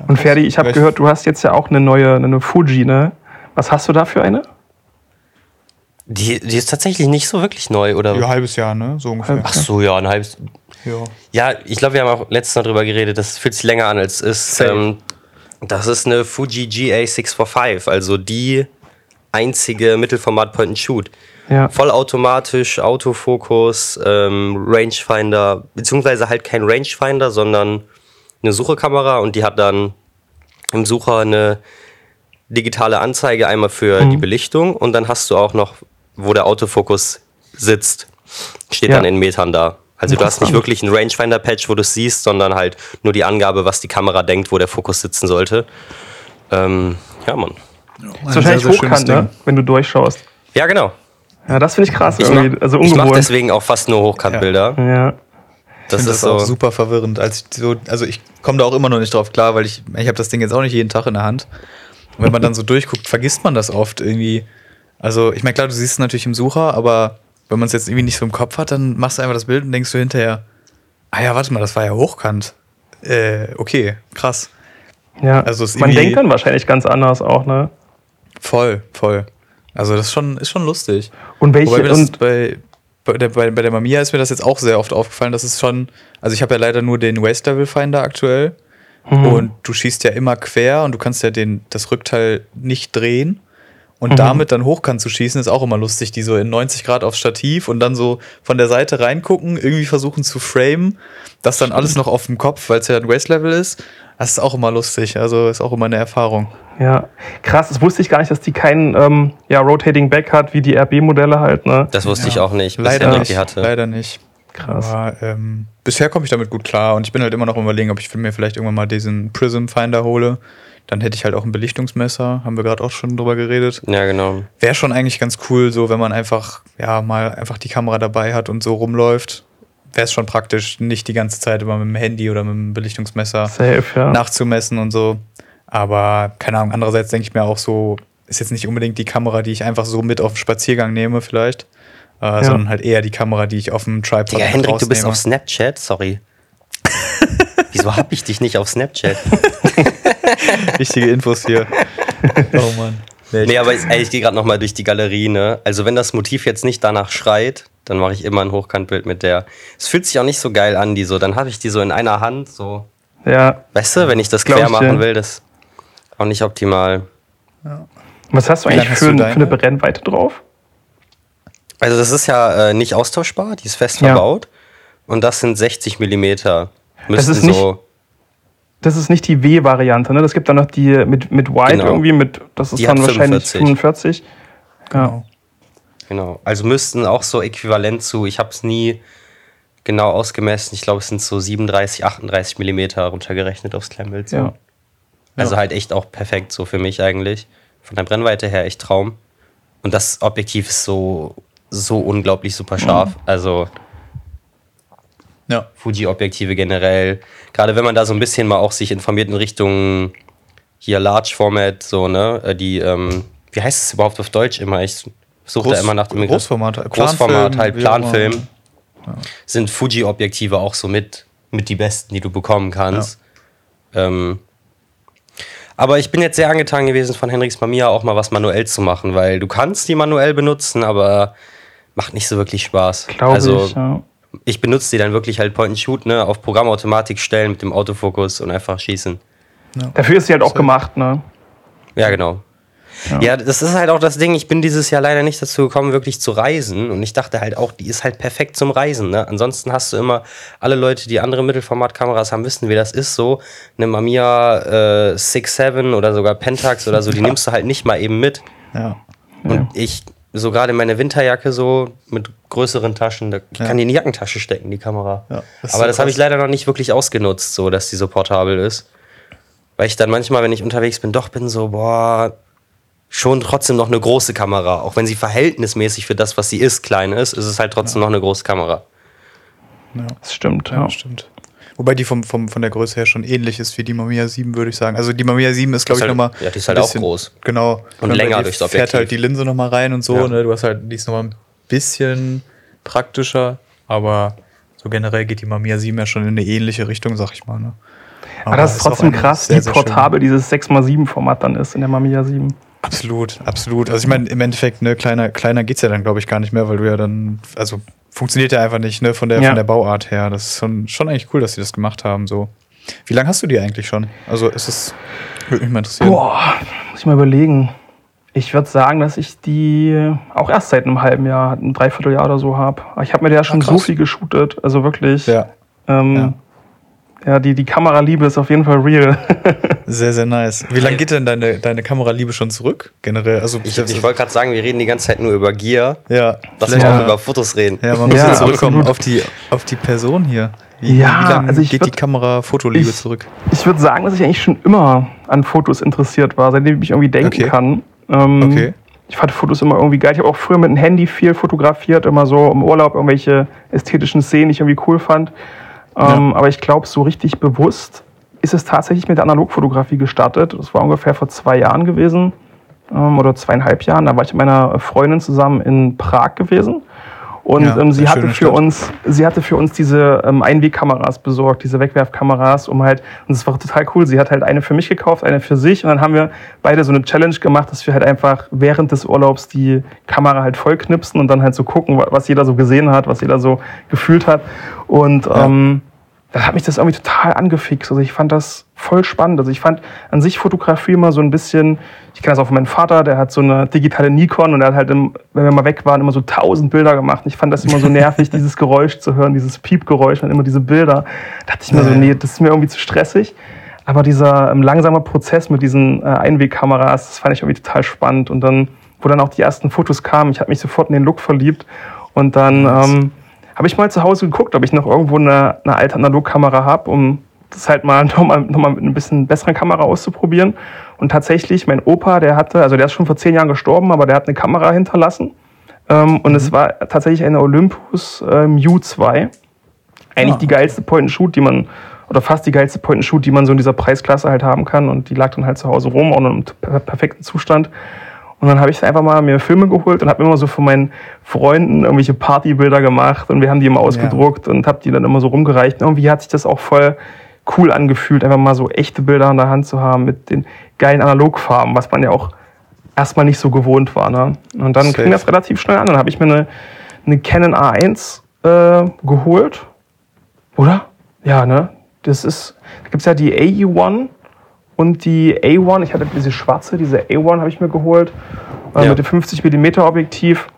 Und Ferdi, ich habe gehört, du hast jetzt ja auch eine neue eine Fuji, ne? Was hast du da für eine? Die, die ist tatsächlich nicht so wirklich neu, oder? Ja, halbes Jahr, ne? So ungefähr. Ach so, ja, ein halbes. Ja. Ja, ich glaube, wir haben auch letztes Mal drüber geredet, das fühlt sich länger an, als es ist. Ähm, das ist eine Fuji GA645, also die einzige Mittelformat Point-and-Shoot. Ja. Vollautomatisch, Autofokus, ähm, Rangefinder, beziehungsweise halt kein Rangefinder, sondern eine Suchekamera und die hat dann im Sucher eine digitale Anzeige einmal für die Belichtung und dann hast du auch noch, wo der Autofokus sitzt, steht Ja. dann in Metern da. Also du hast nicht wirklich einen Rangefinder-Patch, wo du es siehst, sondern halt nur die Angabe, was die Kamera denkt, wo der Fokus sitzen sollte. Ähm, ja, Mann. ist wahrscheinlich hochkant, ne? Wenn du durchschaust. Ja, genau. Ja, das finde ich krass Ich irgendwie. mach, also ich mach ungewohnt. deswegen auch fast nur Hochkantbilder. ja. Das Das ist ist so. auch super verwirrend. Als ich so, also ich komme da auch immer noch nicht drauf klar, weil ich, ich habe das Ding jetzt auch nicht jeden Tag in der Hand. Und wenn man dann so durchguckt, vergisst man das oft irgendwie. Also ich meine, klar, du siehst es natürlich im Sucher, aber wenn man es jetzt irgendwie nicht so im Kopf hat, dann machst du einfach das Bild und denkst du hinterher, ah ja, warte mal, das war ja hochkant. Äh, okay, krass. ja. Also Man denkt dann wahrscheinlich ganz anders auch, ne? Voll, voll. Also das ist schon, ist schon lustig. Und welche Wobei und bei, bei, der, bei, bei der Mamiya ist mir das jetzt auch sehr oft aufgefallen, dass es schon, also ich habe ja leider nur den Waste Level Finder aktuell Mhm. und du schießt ja immer quer und du kannst ja den, das Rückteil nicht drehen. Und Mhm. damit dann hochkant zu schießen, ist auch immer lustig, die so in 90 Grad aufs Stativ und dann so von der Seite reingucken, irgendwie versuchen zu framen, das dann alles noch auf dem Kopf, weil es ja ein Waste Level ist. Das ist auch immer lustig, also ist auch immer eine Erfahrung. ja, krass, das wusste ich gar nicht, dass die keinen ähm, ja, Rotating Back hat, wie die RB-Modelle halt, ne? Das wusste ich auch nicht, bis Leider nicht. die hatte. Leider nicht. Krass. Aber ähm, bisher komme ich damit gut klar und ich bin halt immer noch am überlegen, ob ich mir vielleicht irgendwann mal diesen Prism Finder hole. Dann hätte ich halt auch ein Belichtungsmesser, haben wir gerade auch schon drüber geredet. Ja, genau. Wäre schon eigentlich ganz cool, so wenn man einfach, ja, mal einfach die Kamera dabei hat und so rumläuft. Wäre es schon praktisch, nicht die ganze Zeit immer mit dem Handy oder mit dem Belichtungsmesser Safe, ja. nachzumessen und so. Aber keine Ahnung, andererseits denke ich mir auch so, ist jetzt nicht unbedingt die Kamera, die ich einfach so mit auf den Spaziergang nehme, vielleicht. Äh, Sondern halt eher die Kamera, die ich auf dem Tripod Digga, mit Hendrik, du bist rausnehme. auf Snapchat? Sorry. Wieso hab ich dich nicht auf Snapchat? Wichtige Infos hier. Oh Mann. Nee, Nee, aber ey, ich gehe gerade nochmal durch die Galerie, ne? Also wenn das Motiv jetzt nicht danach schreit, dann mache ich immer ein Hochkantbild mit der. Es fühlt sich auch nicht so geil an, die so. Dann habe ich die so in einer Hand, so. ja. Weißt du, wenn ich das Glaub quer ich machen will, das ist auch nicht optimal. Was hast du eigentlich hast für, du für eine Brennweite drauf? Also das ist ja äh, nicht austauschbar, die ist fest Ja. verbaut. Und das sind 60 Millimeter. Müssten ist nicht- so. Das ist nicht die W-Variante, ne? Das gibt dann noch die mit, mit White Genau. irgendwie, mit, das ist Die dann wahrscheinlich 45. 45. Ja. Genau. Also müssten auch so äquivalent zu, ich habe es nie genau ausgemessen, ich glaube es sind so 37, 38 Millimeter runtergerechnet aufs Kleinbild. So. ja. Also halt echt auch perfekt so für mich eigentlich. Von der Brennweite her echt Traum. Und das Objektiv ist so, so unglaublich super scharf. Also Ja. Fuji-Objektive generell. Gerade wenn man da so ein bisschen mal auch sich informiert in Richtung hier Large Format, so, ne? äh, Die, ähm, wie heißt es überhaupt auf Deutsch immer? Ich suche da Groß- immer nach dem Begriff. Großformat, Großformat, Planfilm, halt auch immer. Planfilm. Sind Fuji-Objektive auch so mit, mit die besten, die du bekommen kannst. Ähm, aber ich bin jetzt sehr angetan gewesen von Henriks Mamiya auch mal was manuell zu machen, weil du kannst die manuell benutzen, aber macht nicht so wirklich Spaß. Glaube also ich. Ja. Ich benutze die dann wirklich halt Point and Shoot, ne, auf Programmautomatik stellen mit dem Autofokus und einfach schießen. Dafür ist sie halt auch gemacht, ne? Ja, genau. Ja. Ja. das ist halt auch das Ding. Ich bin dieses Jahr leider nicht dazu gekommen, wirklich zu reisen. Und ich dachte halt auch, die ist halt perfekt zum Reisen. Ne? Ansonsten hast du immer alle Leute, die andere Mittelformatkameras haben, wissen, wie das ist. So eine Mamiya äh, 6.7 oder sogar Pentax oder so, die nimmst du halt nicht mal eben mit. Ja. Und ich, so gerade meine Winterjacke so mit größeren Taschen, da Ja. kann die in die Jackentasche stecken, die Kamera. Ja, das Aber so das habe ich leider noch nicht wirklich ausgenutzt, so dass die so portabel ist. Weil ich dann manchmal, wenn ich unterwegs bin, doch bin so, boah, schon trotzdem noch eine große Kamera. Auch wenn sie verhältnismäßig für das, was sie ist, klein ist, ist es halt trotzdem noch eine große Kamera. Das stimmt, Ja, ja. stimmt. Wobei die vom, vom, von der Größe her schon ähnlich ist wie die Mamiya 7, würde ich sagen. Also die Mamiya 7 ist, glaube ich, halt- nochmal. ja, die ist halt auch groß. Genau. Und länger durchs fährt Objektiv. halt die Linse nochmal rein und so. Ja. Ne? Du hast halt, die ist nochmal ein bisschen praktischer, aber so generell geht die Mamiya 7 ja schon in eine ähnliche Richtung, sag ich mal. Ne? Aber das ist trotzdem krass, sehr, wie sehr portabel dieses 6x7-Format dann ist in der Mamiya 7. Absolut, absolut. Also ich meine, im Endeffekt, ne, kleiner, kleiner geht's ja dann, glaube ich, gar nicht mehr, weil du ja dann, also funktioniert ja einfach nicht, ne, von der, Ja. von der Bauart her. Das ist schon, schon eigentlich cool, dass sie das gemacht haben, so. Wie lange hast du die eigentlich schon? Also ist es, würde mich mal interessieren. Boah, muss ich mal überlegen. Ich würde sagen, dass ich die auch erst seit einem halben Jahr, ein Dreivierteljahr oder so habe. Ich habe mir da schon krass. so viel geshootet. Also wirklich. Ja, Ähm, ja. Die, die Kameraliebe ist auf jeden Fall real. sehr, sehr nice. Wie lange geht denn deine, deine Kameraliebe schon zurück? Generell, also Ich, ich wollte gerade sagen, wir reden die ganze Zeit nur über Gear. ja, Lass mal Ja. auch über Fotos reden. Ja, man muss Ja, jetzt zurückkommen absolut. auf die, auf die Person hier. Wie, Ja, wie lange also ich geht die würd- Kamera-Fotoliebe ich- zurück? Ich würde sagen, dass ich eigentlich schon immer an Fotos interessiert war, seitdem ich mich irgendwie denken Okay. kann. Ähm, Okay. Ich fand Fotos immer irgendwie geil. Ich habe auch früher mit dem Handy viel fotografiert, immer so im Urlaub irgendwelche ästhetischen Szenen, die ich irgendwie cool fand. Ähm, Aber ich glaube, so richtig bewusst ist es tatsächlich mit der Analogfotografie gestartet. Das war ungefähr vor zwei Jahren gewesen ähm, oder zweieinhalb Jahren. Da war ich mit meiner Freundin zusammen in Prag gewesen. Und Ja, ähm, sie hatte für Stadt. uns, sie hatte für uns diese ähm, Einwegkameras besorgt, diese Wegwerfkameras, um halt, und es war total cool. Sie hat halt eine für mich gekauft, eine für sich, und dann haben wir beide so eine Challenge gemacht, dass wir halt einfach während des Urlaubs die Kamera halt vollknipsen und dann halt so gucken, wa- was jeder so gesehen hat, was jeder so gefühlt hat. Und ähm, dann hat mich das irgendwie total angefixt. Also ich fand das voll spannend. Also ich fand an sich Fotografie immer so ein bisschen, ich kenne das auch von meinem Vater, der hat so eine digitale Nikon und der hat halt, im, wenn wir mal weg waren, immer so tausend Bilder gemacht. Und ich fand das immer so nervig, dieses Geräusch zu hören, dieses Piepgeräusch und immer diese Bilder. Da dachte ich mir so, nee, das ist mir irgendwie zu stressig. Aber dieser ähm, langsame Prozess mit diesen äh, Einwegkameras, das fand ich irgendwie total spannend. Und dann, wo dann auch die ersten Fotos kamen, ich habe mich sofort in den Look verliebt. Und dann ähm, habe ich mal zu Hause geguckt, ob ich noch irgendwo eine, eine alte Analogkamera habe, um das halt mal nochmal noch mal mit ein bisschen besseren Kamera auszuprobieren. Und tatsächlich, mein Opa, der hatte, also der ist schon vor zehn Jahren gestorben, aber der hat eine Kamera hinterlassen. Ähm, und es war tatsächlich eine Olympus ähm, U2. Eigentlich Ah, die geilste Point-and-Shoot, die man, oder fast die geilste Point-and-Shoot, die man so in dieser Preisklasse halt haben kann. Und die lag dann halt zu Hause rum, auch noch im per perfekten Zustand. Und dann habe ich einfach mal mir Filme geholt und habe immer so von meinen Freunden irgendwelche Partybilder gemacht und wir haben die immer ausgedruckt und habe die dann immer so rumgereicht. Und irgendwie hat sich das auch voll cool angefühlt, einfach mal so echte Bilder in der Hand zu haben mit den geilen Analogfarben, was man ja auch erstmal nicht so gewohnt war. Ne? Und dann Safe. ging das relativ schnell an. Dann habe ich mir eine, eine Canon A1 äh, geholt. Oder? Ja, ne? Das ist, da gibt es ja die AE1 und die A1. Ich hatte diese schwarze, diese A1 habe ich mir geholt äh, Ja. mit dem 50 mm Objektiv.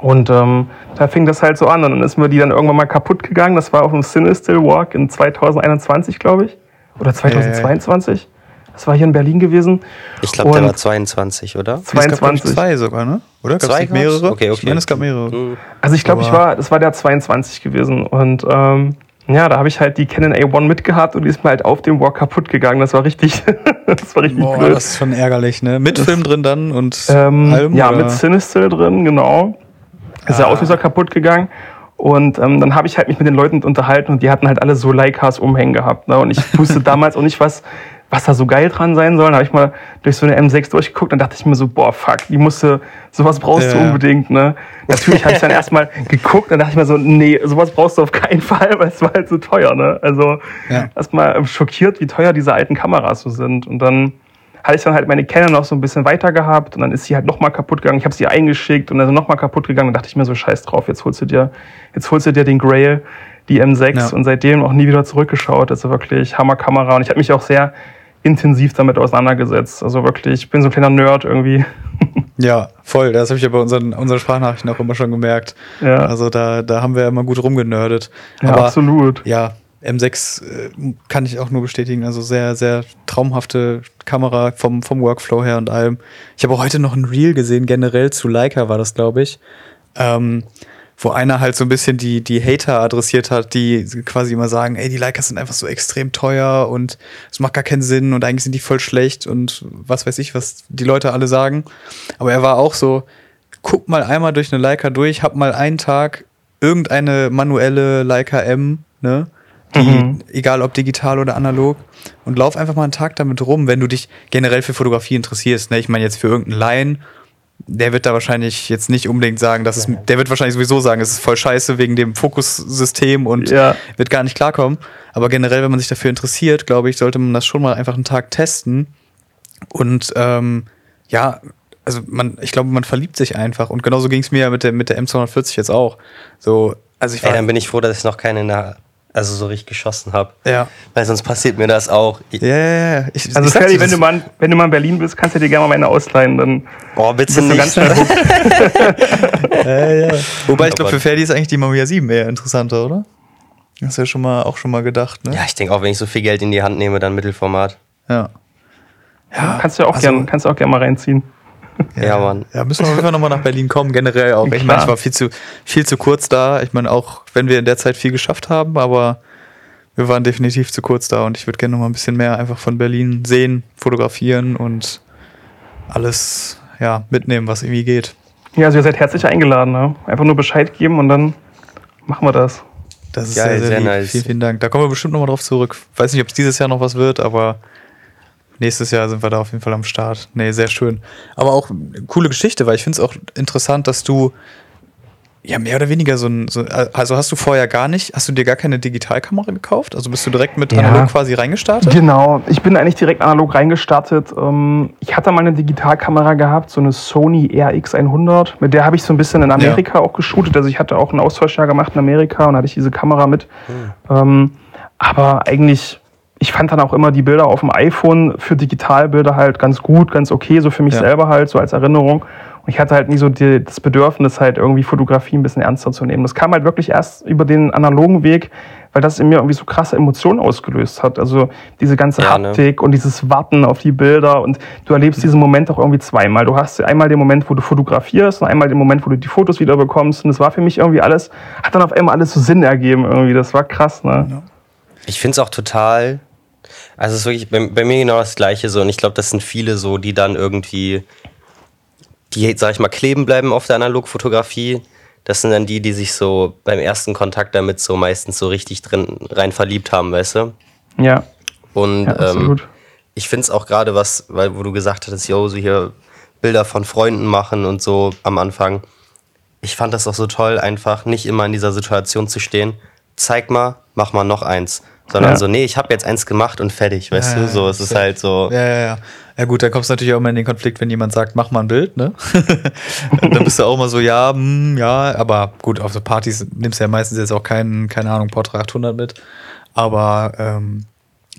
Und ähm, da fing das halt so an. Und dann ist mir die dann irgendwann mal kaputt gegangen. Das war auf dem Cinestill Walk in 2021, glaube ich. Oder 2022. Das war hier in Berlin gewesen. Ich glaube, der war 22, oder? Es gab, ich, 22. zwei sogar, ne? Oder? Nicht gab's? mehrere? Okay, Ich okay. meine, es gab mehrere. Also ich glaube, ich war, das war der 22 gewesen. Und ähm, Ja, da habe ich halt die Canon A1 mitgehabt und die ist mir halt auf dem Walk kaputt gegangen. Das war richtig, das war richtig Boah, blöd. das ist schon ärgerlich, ne? Mit Das- Film drin dann und Ähm, allem? ja, oder? mit Sinistil drin, genau. Ist der Ah. Auslöser kaputt gegangen. Und ähm, dann habe ich halt mich mit den Leuten unterhalten und die hatten halt alle so Leicas umhängen gehabt. Ne? Und ich wusste damals auch nicht, was, was da so geil dran sein soll. Dann habe ich mal durch so eine M6 durchgeguckt und dachte ich mir so, boah, fuck, die musste, sowas brauchst Ja, du unbedingt. Ne? Natürlich habe ich dann erstmal geguckt, dann dachte ich mir so, nee, sowas brauchst du auf keinen Fall, weil es war halt so teuer. Ne? Also Ja. erstmal ähm, schockiert, wie teuer diese alten Kameras so sind. Und dann hatte ich dann halt meine Canon noch so ein bisschen weiter gehabt und dann ist sie halt nochmal kaputt gegangen. Ich habe sie eingeschickt und dann ist sie nochmal kaputt gegangen. Dann dachte ich mir so, scheiß drauf, jetzt holst du dir, jetzt holst du dir den Grail, die M6 Ja. und seitdem auch nie wieder zurückgeschaut. Also wirklich Hammerkamera und ich habe mich auch sehr intensiv damit auseinandergesetzt. Also wirklich, ich bin so ein kleiner Nerd irgendwie. Ja, voll. Das habe ich ja bei unseren, unseren Sprachnachrichten auch immer schon gemerkt. Ja. Also da, da haben wir immer gut rumgenördet. Ja, Aber absolut. ja, M6 äh, kann ich auch nur bestätigen. Also sehr, sehr traumhafte Kamera vom, vom Workflow her und allem. Ich habe auch heute noch ein Reel gesehen, generell zu Leica war das, glaube ich. Ähm, wo einer halt so ein bisschen die, die Hater adressiert hat, die quasi immer sagen, ey, die Leicas sind einfach so extrem teuer und es macht gar keinen Sinn und eigentlich sind die voll schlecht und was weiß ich, was die Leute alle sagen. Aber er war auch so, guck mal einmal durch eine Leica durch, hab mal einen Tag irgendeine manuelle Leica M, ne? Die, Mhm. egal ob digital oder analog, und lauf einfach mal einen Tag damit rum, wenn du dich generell für Fotografie interessierst. Ne? Ich meine jetzt für irgendeinen Laien, der wird da wahrscheinlich jetzt nicht unbedingt sagen, dass es, der wird wahrscheinlich sowieso sagen, es ist voll scheiße wegen dem Fokussystem und Ja. wird gar nicht klarkommen. Aber generell, wenn man sich dafür interessiert, glaube ich, sollte man das schon mal einfach einen Tag testen. Und ähm, ja, also man, ich glaube, man verliebt sich einfach. Und genauso ging es mir ja mit der, mit der M240 jetzt auch. So, also ich war. Ey, dann bin ich froh, dass ich noch keine in der, also so richtig geschossen habe. ja. Weil sonst passiert mir das auch. Ich, Ja, ja, ja. Ich, Also ich Ferdi, wenn du, mal, wenn du mal in Berlin bist, kannst du dir gerne mal meine ausleihen. Dann boah, bitte nicht. ganz schnell hooked. Wobei ich glaube, für Ferdi ist eigentlich die Mamiya 7 eher interessanter, oder? Hast du ja schon mal, auch schon mal gedacht, ne? ja, ich denke auch, wenn ich so viel Geld in die Hand nehme, dann Mittelformat. Ja. Ja, kannst du ja auch also- gern, kannst du auch gerne mal reinziehen. Ja, Mann. Ja, müssen wir auf jeden Fall nochmal nach Berlin kommen, generell auch. Ich meine, ich war viel zu, viel zu kurz da. Ich meine, auch wenn wir in der Zeit viel geschafft haben, aber wir waren definitiv zu kurz da und ich würde gerne nochmal ein bisschen mehr einfach von Berlin sehen, fotografieren und alles ja, mitnehmen, was irgendwie geht. Ja, also ihr seid herzlich eingeladen. Ne? Einfach nur Bescheid geben und dann machen wir das. Das ist Geil, sehr, sehr, sehr nice. Vielen, vielen Dank. Da kommen wir bestimmt nochmal drauf zurück. Weiß nicht, ob es dieses Jahr noch was wird, aber nächstes Jahr sind wir da auf jeden Fall am Start. Nee, sehr schön. Aber auch eine coole Geschichte, weil ich finde es auch interessant, dass du ja mehr oder weniger so ein, so, also hast du vorher gar nicht, hast du dir gar keine Digitalkamera gekauft? Also bist du direkt mit Ja. analog quasi reingestartet? Genau, ich bin eigentlich direkt analog reingestartet. Ähm, Ich hatte mal eine Digitalkamera gehabt, so eine Sony RX100. Mit der habe ich so ein bisschen in Amerika auch geshootet. Also ich hatte auch ein Austauschjahr gemacht in Amerika und hatte ich diese Kamera mit. Ähm, Aber eigentlich, ich fand dann auch immer die Bilder auf dem iPhone für Digitalbilder halt ganz gut, ganz okay, so für mich Ja. selber halt, so als Erinnerung. Und ich hatte halt nie so die, das Bedürfnis, halt irgendwie Fotografie ein bisschen ernster zu nehmen. Das kam halt wirklich erst über den analogen Weg, weil das in mir irgendwie so krasse Emotionen ausgelöst hat. Also diese ganze Ja, ne? Haptik und dieses Warten auf die Bilder und du erlebst diesen Moment auch irgendwie zweimal. Du hast einmal den Moment, wo du fotografierst und einmal den Moment, wo du die Fotos wieder bekommst. Und das war für mich irgendwie alles, hat dann auf einmal alles so Sinn ergeben irgendwie. Das war krass, ne? Ich finde es auch total. Also es ist wirklich bei, bei mir genau das Gleiche so. Und ich glaube, das sind viele so, die dann irgendwie, die, sag ich mal, kleben bleiben auf der Analogfotografie. Das sind dann die, die sich so beim ersten Kontakt damit so meistens so richtig drin rein verliebt haben, weißt du? Ja, Und ja ähm, ich finde es auch gerade was, weil wo du gesagt hattest, yo, so hier Bilder von Freunden machen und so am Anfang. Ich fand das auch so toll, einfach nicht immer in dieser Situation zu stehen. Zeig mal, mach mal noch eins. Sondern Ja. so, nee, ich habe jetzt eins gemacht und fertig, weißt Ja, du? So, es ist halt so. Ja, ja, ja. Ja gut, da kommst du natürlich auch immer in den Konflikt, wenn jemand sagt, mach mal ein Bild, ne? dann bist du auch immer so, ja, hm, ja, aber gut, auf so Partys nimmst du ja meistens jetzt auch keinen, keine Ahnung, Portrait 800 mit. Aber ähm,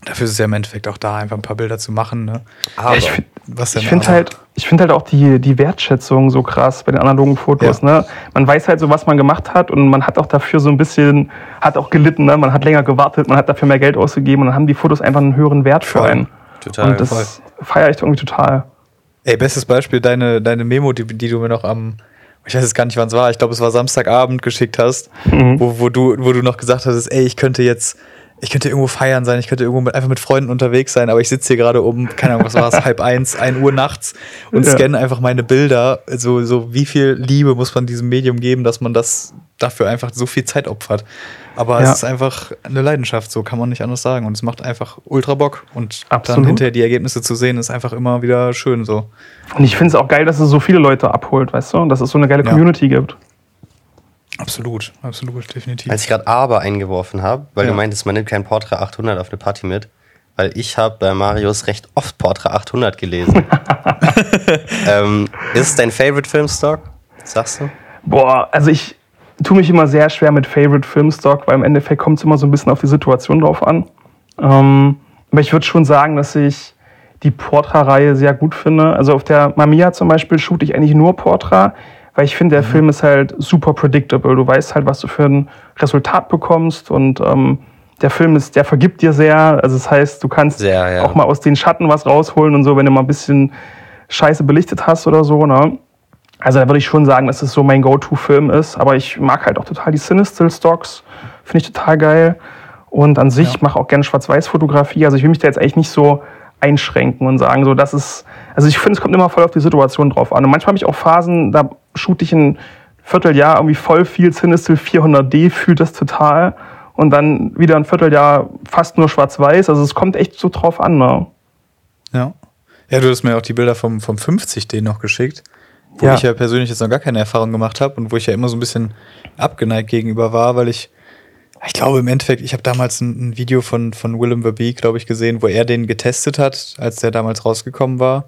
dafür ist es ja im Endeffekt auch da, einfach ein paar Bilder zu machen, ne? Aber ich find- Was denn Ich finde halt, ich finde halt auch die, die Wertschätzung so krass bei den analogen Fotos. Ja. Ne? Man weiß halt so, was man gemacht hat und man hat auch dafür so ein bisschen, hat auch gelitten. Ne? Man hat länger gewartet, man hat dafür mehr Geld ausgegeben und dann haben die Fotos einfach einen höheren Wert für Voll. einen. Total, und das feiere ich irgendwie total. Ey, bestes Beispiel, deine, deine Memo, die, die du mir noch am, ich weiß jetzt gar nicht, wann es war, ich glaube, es war Samstagabend geschickt hast, wo, wo, du, wo du noch gesagt hast, ey, ich könnte jetzt, ich könnte irgendwo feiern sein, ich könnte irgendwo mit, einfach mit Freunden unterwegs sein, aber ich sitze hier gerade um, keine Ahnung, was war es, halb eins, ein Uhr nachts und Ja. scanne einfach meine Bilder. So, so wie viel Liebe muss man diesem Medium geben, dass man das dafür einfach so viel Zeit opfert. Aber Ja. es ist einfach eine Leidenschaft, so kann man nicht anders sagen. Und es macht einfach ultra Bock. Und dann Absolut. hinterher die Ergebnisse zu sehen, ist einfach immer wieder schön so. Und ich finde es auch geil, dass es so viele Leute abholt, weißt du? Und dass es so eine geile Ja. Community gibt. Absolut, absolut, definitiv. Als ich gerade aber eingeworfen habe, weil Ja. du meintest, man nimmt kein Portra 800 auf eine Party mit, weil ich habe bei Marius recht oft Portra 800 gelesen. ähm, ist es dein Favorite Filmstock? Sagst du? Boah, also ich tue mich immer sehr schwer mit Favorite Filmstock, weil im Endeffekt kommt es immer so ein bisschen auf die Situation drauf an. Ähm, aber ich würde schon sagen, dass ich die Portra-Reihe sehr gut finde. Also auf der Mamiya zum Beispiel shoote ich eigentlich nur Portra, weil ich finde, der Film ist halt super predictable. Du weißt halt, was du für ein Resultat bekommst und ähm, der Film ist, der vergibt dir sehr. Also das heißt, du kannst Sehr, ja. auch mal aus den Schatten was rausholen und so, wenn du mal ein bisschen Scheiße belichtet hast oder so, ne? Also da würde ich schon sagen, dass es so mein Go-To-Film ist. Aber ich mag halt auch total die Cinestill-Stocks. Finde ich total geil. Und an sich Ja. mache auch gerne Schwarz-Weiß-Fotografie. Also ich will mich da jetzt eigentlich nicht so einschränken und sagen, so das ist. Also ich finde, es kommt immer voll auf die Situation drauf an. Und manchmal habe ich auch Phasen, da shoote ich ein Vierteljahr irgendwie voll viel Cinestill 400D, fühlt das total. Und dann wieder ein Vierteljahr fast nur Schwarz-Weiß. Also es kommt echt so drauf an, ne? Ja. Ja, du hast mir auch die Bilder vom, vom 50D noch geschickt, wo Ja. ich ja persönlich jetzt noch gar keine Erfahrung gemacht habe und wo ich ja immer so ein bisschen abgeneigt gegenüber war, weil ich, ich glaube im Endeffekt, ich habe damals ein, ein Video von, von Willem Verbeek, glaube ich, gesehen, wo er den getestet hat, als der damals rausgekommen war.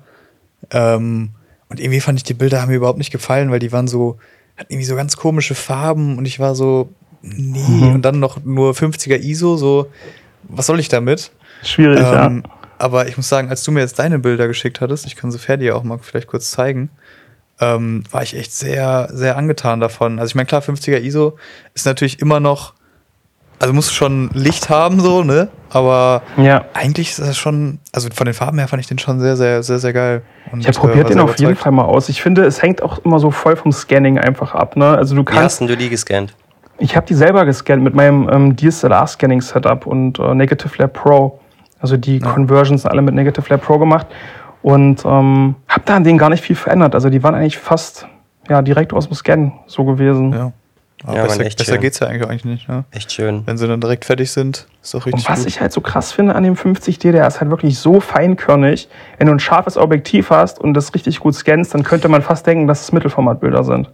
Ähm, und irgendwie fand ich, die Bilder haben mir überhaupt nicht gefallen, weil die waren so, hatten irgendwie so ganz komische Farben und ich war so, nee, und dann noch nur 50er ISO, so, was soll ich damit? Schwierig, Ähm, ja. Aber ich muss sagen, als du mir jetzt deine Bilder geschickt hattest, ich kann sie Ferdi auch mal vielleicht kurz zeigen, ähm, war ich echt sehr, sehr angetan davon. Also ich meine, klar, 50er ISO ist natürlich immer noch, also muss schon Licht haben, so, ne? Aber Ja. eigentlich ist das schon, also von den Farben her fand ich den schon sehr, sehr, sehr, sehr geil. Und, Ich habe äh, probiert den auf jeden. Fall mal aus. Ich finde, es hängt auch immer so voll vom Scanning einfach ab. Ne? Also du Wie kannst, hast denn du die gescannt? ich habe die selber gescannt mit meinem ähm, DSLR-Scanning-Setup und äh, Negative Lab Pro. Also die Conversions sind alle mit Negative Lab Pro gemacht und ähm, habe da an denen gar nicht viel verändert. Also die waren eigentlich fast ja direkt aus dem Scan so gewesen. Ja. Aber Ja, besser echt besser schön. geht's ja eigentlich, eigentlich nicht, ne? Echt schön. Wenn sie dann direkt fertig sind, ist doch richtig Und was gut. ich halt so krass finde an dem 50D, der ist halt wirklich so feinkörnig. Wenn du ein scharfes Objektiv hast und das richtig gut scannst, dann könnte man fast denken, dass es Mittelformatbilder sind.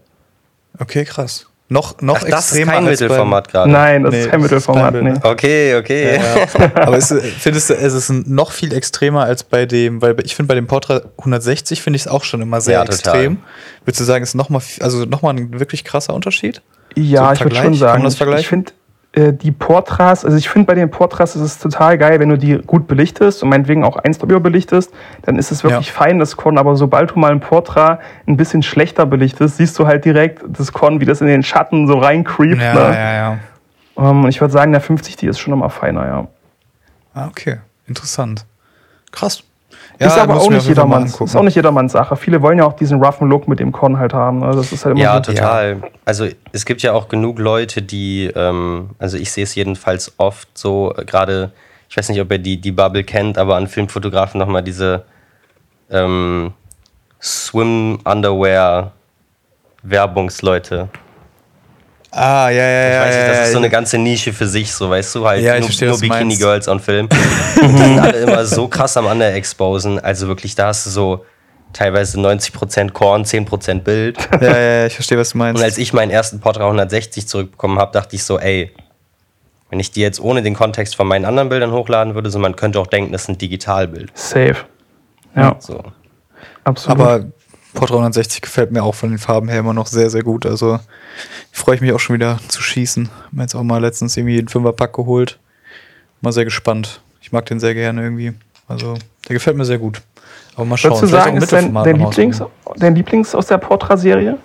okay, krass. Noch, noch Ach, das ist extremer kein als beim- Mittelformat gerade. Nein, das Nee, ist kein das ist Mittelformat. Kleinbild, nee. ne? Okay, okay. Ja, aber es, findest du, es ist noch viel extremer als bei dem, weil ich finde, bei dem Portra 160 finde ich es auch schon immer sehr Ja, total. extrem. Würdest du sagen, es ist nochmal, also noch mal ein wirklich krasser Unterschied? Ja, So ich würde schon sagen. ich finde äh, die Portras, also ich finde bei den Portras ist es total geil, wenn du die gut belichtest und meinetwegen auch 1 über belichtest, dann ist es wirklich Ja. fein, das Korn. Aber sobald du mal ein Portra ein bisschen schlechter belichtest, siehst du halt direkt das Korn, wie das in den Schatten so reincreept. ne? ja, ja. Ähm, Und ich würde sagen, der 50, die ist schon immer feiner, ja. Ah, okay. Interessant. Krass. Ist aber auch nicht jedermanns. Ist auch nicht jedermanns Sache. Viele wollen ja auch diesen roughen Look mit dem Korn halt haben. Ne? Das ist halt immer Ja, so. total. Also es gibt ja auch genug Leute, die, ähm, also ich sehe es jedenfalls oft so, äh, gerade, ich weiß nicht, ob ihr die, die Bubble kennt, aber an Filmfotografen nochmal diese ähm, Swim-Underwear-Werbungsleute. Ah, ja, ja, ja. Ich weiß nicht, das ja, ist so eine ganze Nische für sich, so weißt du, halt Ja, ich nur, verstehe, nur was du meinst. Bikini-Girls on Film. Und die sind alle immer so krass am Underexposen. Also wirklich, da hast du so teilweise 90% Korn, 10% Bild. ja, ja, ja, ich verstehe, was du meinst. Und als ich meinen ersten Portra 160 zurückbekommen habe, dachte ich so, ey, wenn ich die jetzt ohne den Kontext von meinen anderen Bildern hochladen würde, so man könnte auch denken, das ist ein Digitalbild. Safe. Ja, So. absolut. Aber Port 360 gefällt mir auch von den Farben her immer noch sehr, sehr gut. Also freue ich mich auch schon wieder zu schießen. Hab mir jetzt auch mal letztens irgendwie einen Fünferpack geholt. Mal sehr gespannt. Ich mag den sehr gerne irgendwie. Also der gefällt mir sehr gut. Aber mal schauen. Würdest du sagen, ist dein, dein, Lieblings, dein Lieblings aus der Portra-Serie?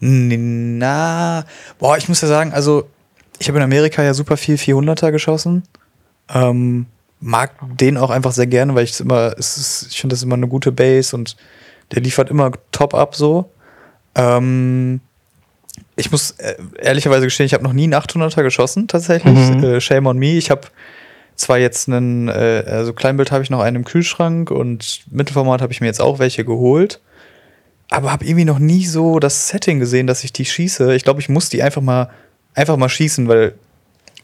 Na, boah, ich muss ja sagen, also ich habe in Amerika ja super viel 400er geschossen. Ähm, mag den auch einfach sehr gerne, weil ich es immer, es ist, ich finde das immer eine gute Base und der liefert immer top ab so. Ähm, ich muss äh, ehrlicherweise gestehen, ich habe noch nie einen 800er geschossen, tatsächlich. Mhm. Äh, shame on me. Ich habe zwar jetzt einen, äh, also Kleinbild habe ich noch einen im Kühlschrank und Mittelformat habe ich mir jetzt auch welche geholt. Aber habe irgendwie noch nie so das Setting gesehen, dass ich die schieße. Ich glaube, ich muss die einfach mal, einfach mal schießen, weil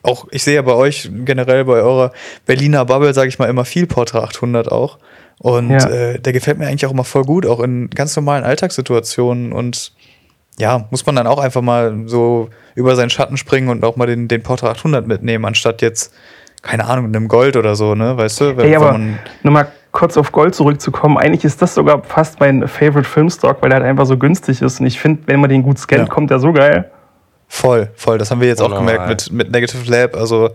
auch, ich sehe ja bei euch generell bei eurer Berliner Bubble, sage ich mal, immer viel Portra 800 auch. Und Ja. äh, der gefällt mir eigentlich auch immer voll gut, auch in ganz normalen Alltagssituationen. Und ja, muss man dann auch einfach mal so über seinen Schatten springen und auch mal den, den Portra 800 mitnehmen, anstatt jetzt, keine Ahnung, einem Gold oder so, ne? Weißt du? Wenn, Ey, wenn aber man- nur mal kurz auf Gold zurückzukommen, eigentlich ist das sogar fast mein Favorite Filmstock, weil der halt einfach so günstig ist. Und ich finde, wenn man den gut scannt, Ja. kommt der so geil. Voll, voll. Das haben wir jetzt auch Unnormal. gemerkt mit, mit Negative Lab. Also,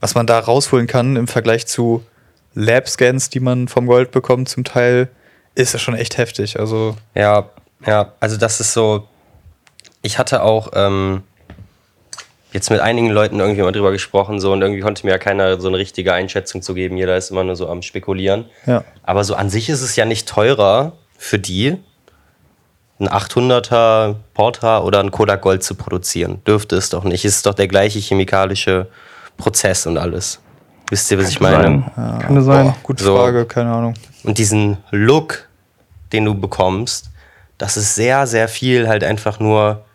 was man da rausholen kann im Vergleich zu Lab-Scans, die man vom Gold bekommt, zum Teil, ist das schon echt heftig. Also, Ja, ja, also das ist so. Ich hatte auch ähm, jetzt mit einigen Leuten irgendwie mal drüber gesprochen, so und irgendwie konnte mir ja keiner so eine richtige Einschätzung zu geben. Jeder ist immer nur so am Spekulieren. ja. Aber so an sich ist es ja nicht teurer für die, ein 800er Portra oder ein Kodak Gold zu produzieren. Dürfte es doch nicht. Es ist doch der gleiche chemikalische Prozess und alles. Wisst ihr, was ich meine? Sein. Könnte sein. Boah, gute So. Frage, keine Ahnung. Und diesen Look, den du bekommst, das ist sehr, sehr viel halt einfach nur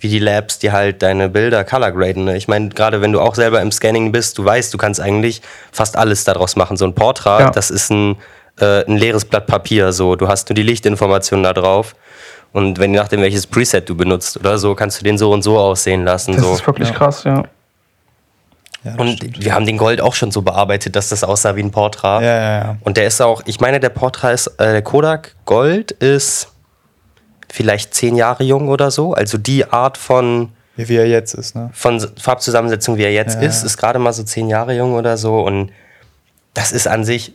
wie die Labs, die halt deine Bilder color graden. Ne? Ich meine, gerade wenn du auch selber im Scanning bist, du weißt, du kannst eigentlich fast alles daraus machen. So ein Portrait, Ja. das ist ein, äh, ein leeres Blatt Papier. So, du hast nur die Lichtinformationen da drauf. Und wenn je nachdem, welches Preset du benutzt oder so, kannst du den so und so aussehen lassen. Das so. ist wirklich Ja. krass, ja. Ja, Und stimmt. wir haben den Gold auch schon so bearbeitet, dass das aussah wie ein Portrait. Ja, ja, ja. Und der ist auch, ich meine, der Portra ist, äh, der Kodak Gold ist vielleicht zehn Jahre jung oder so. Also die Art von, Wie, wie er jetzt ist, ne? von Farbzusammensetzung, wie er jetzt Ja. ist, ist gerade mal so zehn Jahre jung oder so. Und das ist an sich,